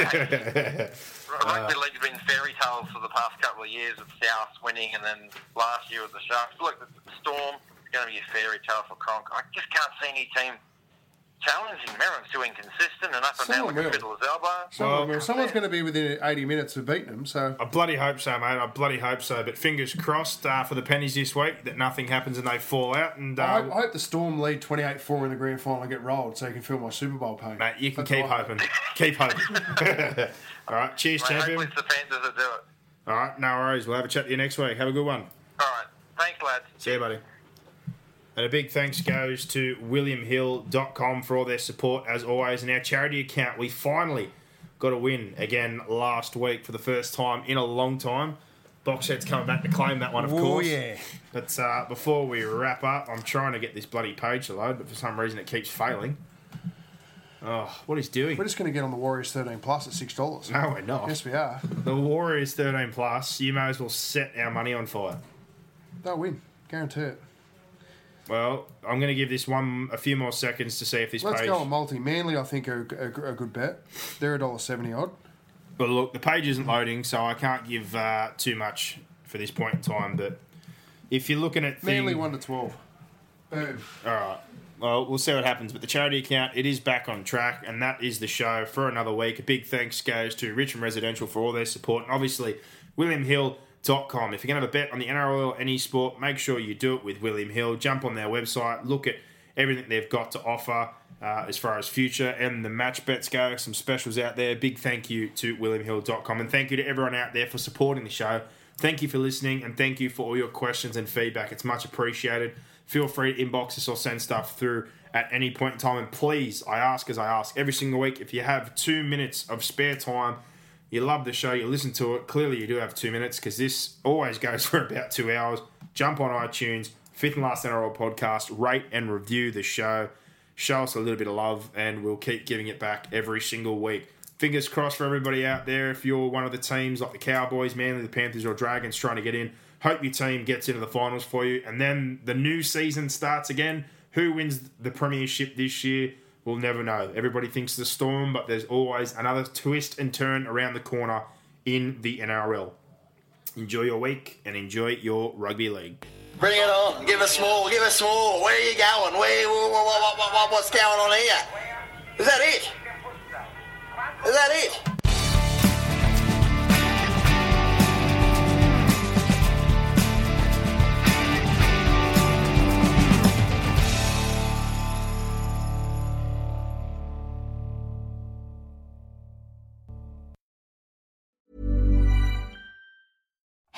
Rugby uh, league's been fairy tales for the past couple of years with South winning, and then last year with the Sharks. Look, the Storm, it's going to be a fairy tale for Cronk. I just can't see any team challenging. Merrin's too inconsistent and up and down Someone like a will. fiddler's elbow. Someone- Well- someone's going to be within 80 minutes of beating them. So I bloody hope so, mate. I bloody hope so. But fingers crossed uh, for the pennies this week that nothing happens and they fall out. And uh, I, hope, I hope the Storm lead 28-4 in the grand final and get rolled, so you can feel my Super Bowl pain. mate, you can That's keep all I hoping. keep hoping. *laughs* *laughs* All right, cheers, Mate, champion. hopefully it's the Panthers that do it. All right, no worries. We'll have a chat to you next week. Have a good one. All right. Thanks, lads. See you, buddy. And a big thanks goes to WilliamHill.com for all their support as always. And our charity account, we finally got a win again last week for the first time in a long time. Boxhead's coming back to claim that one, of Oh, course. yeah. But uh, before we wrap up, I'm trying to get this bloody page to load, but for some reason it keeps failing. Oh, what he's doing? We're just going to get on the Warriors 13 plus at $6. No, we're not. Yes, we are. The Warriors 13 plus. You may as well set our money on fire. They'll win. Guarantee it. Well, I'm going to give this one a few more seconds to see if this Let's page. go on multi. Manly, I think, are a, a good bet. They're $1.70 odd. But look, the page isn't loading, so I can't give uh, too much for this point in time. But if you're looking at thing, Manly 1 to 12. Boom. all right. Well, we'll see what happens. But the charity account, it is back on track, and that is the show for another week. A big thanks goes to Richmond Residential for all their support, and obviously WilliamHill.com. If you're going to have a bet on the NRL or any sport, make sure you do it with William Hill. Jump on their website, look at everything they've got to offer uh, as far as future and the match bets go. Some specials out there. Big thank you to WilliamHill.com, and thank you to everyone out there for supporting the show. Thank you for listening, and thank you for all your questions and feedback. It's much appreciated. Feel free to inbox us or send stuff through at any point in time. And please, I ask as I ask every single week, if you have two minutes of spare time, you love the show, you listen to it, clearly you do have two minutes because this always *laughs* goes for about two hours. Jump on iTunes, fifth and last NRL podcast, rate and review the show. Show us a little bit of love, and we'll keep giving it back every single week. Fingers crossed for everybody out there. If you're one of the teams like the Cowboys, Manly, the Panthers, or Dragons trying to get in, hope your team gets into the finals for you. And then the new season starts again. Who wins the premiership this year? We'll never know. Everybody thinks the Storm, but there's always another twist and turn around the corner in the NRL. Enjoy your week and enjoy your rugby league. Bring it on. Give us more. Give us more. Where are you going? Where? What, what, what, what, what's going on here? Is that it? Is that it?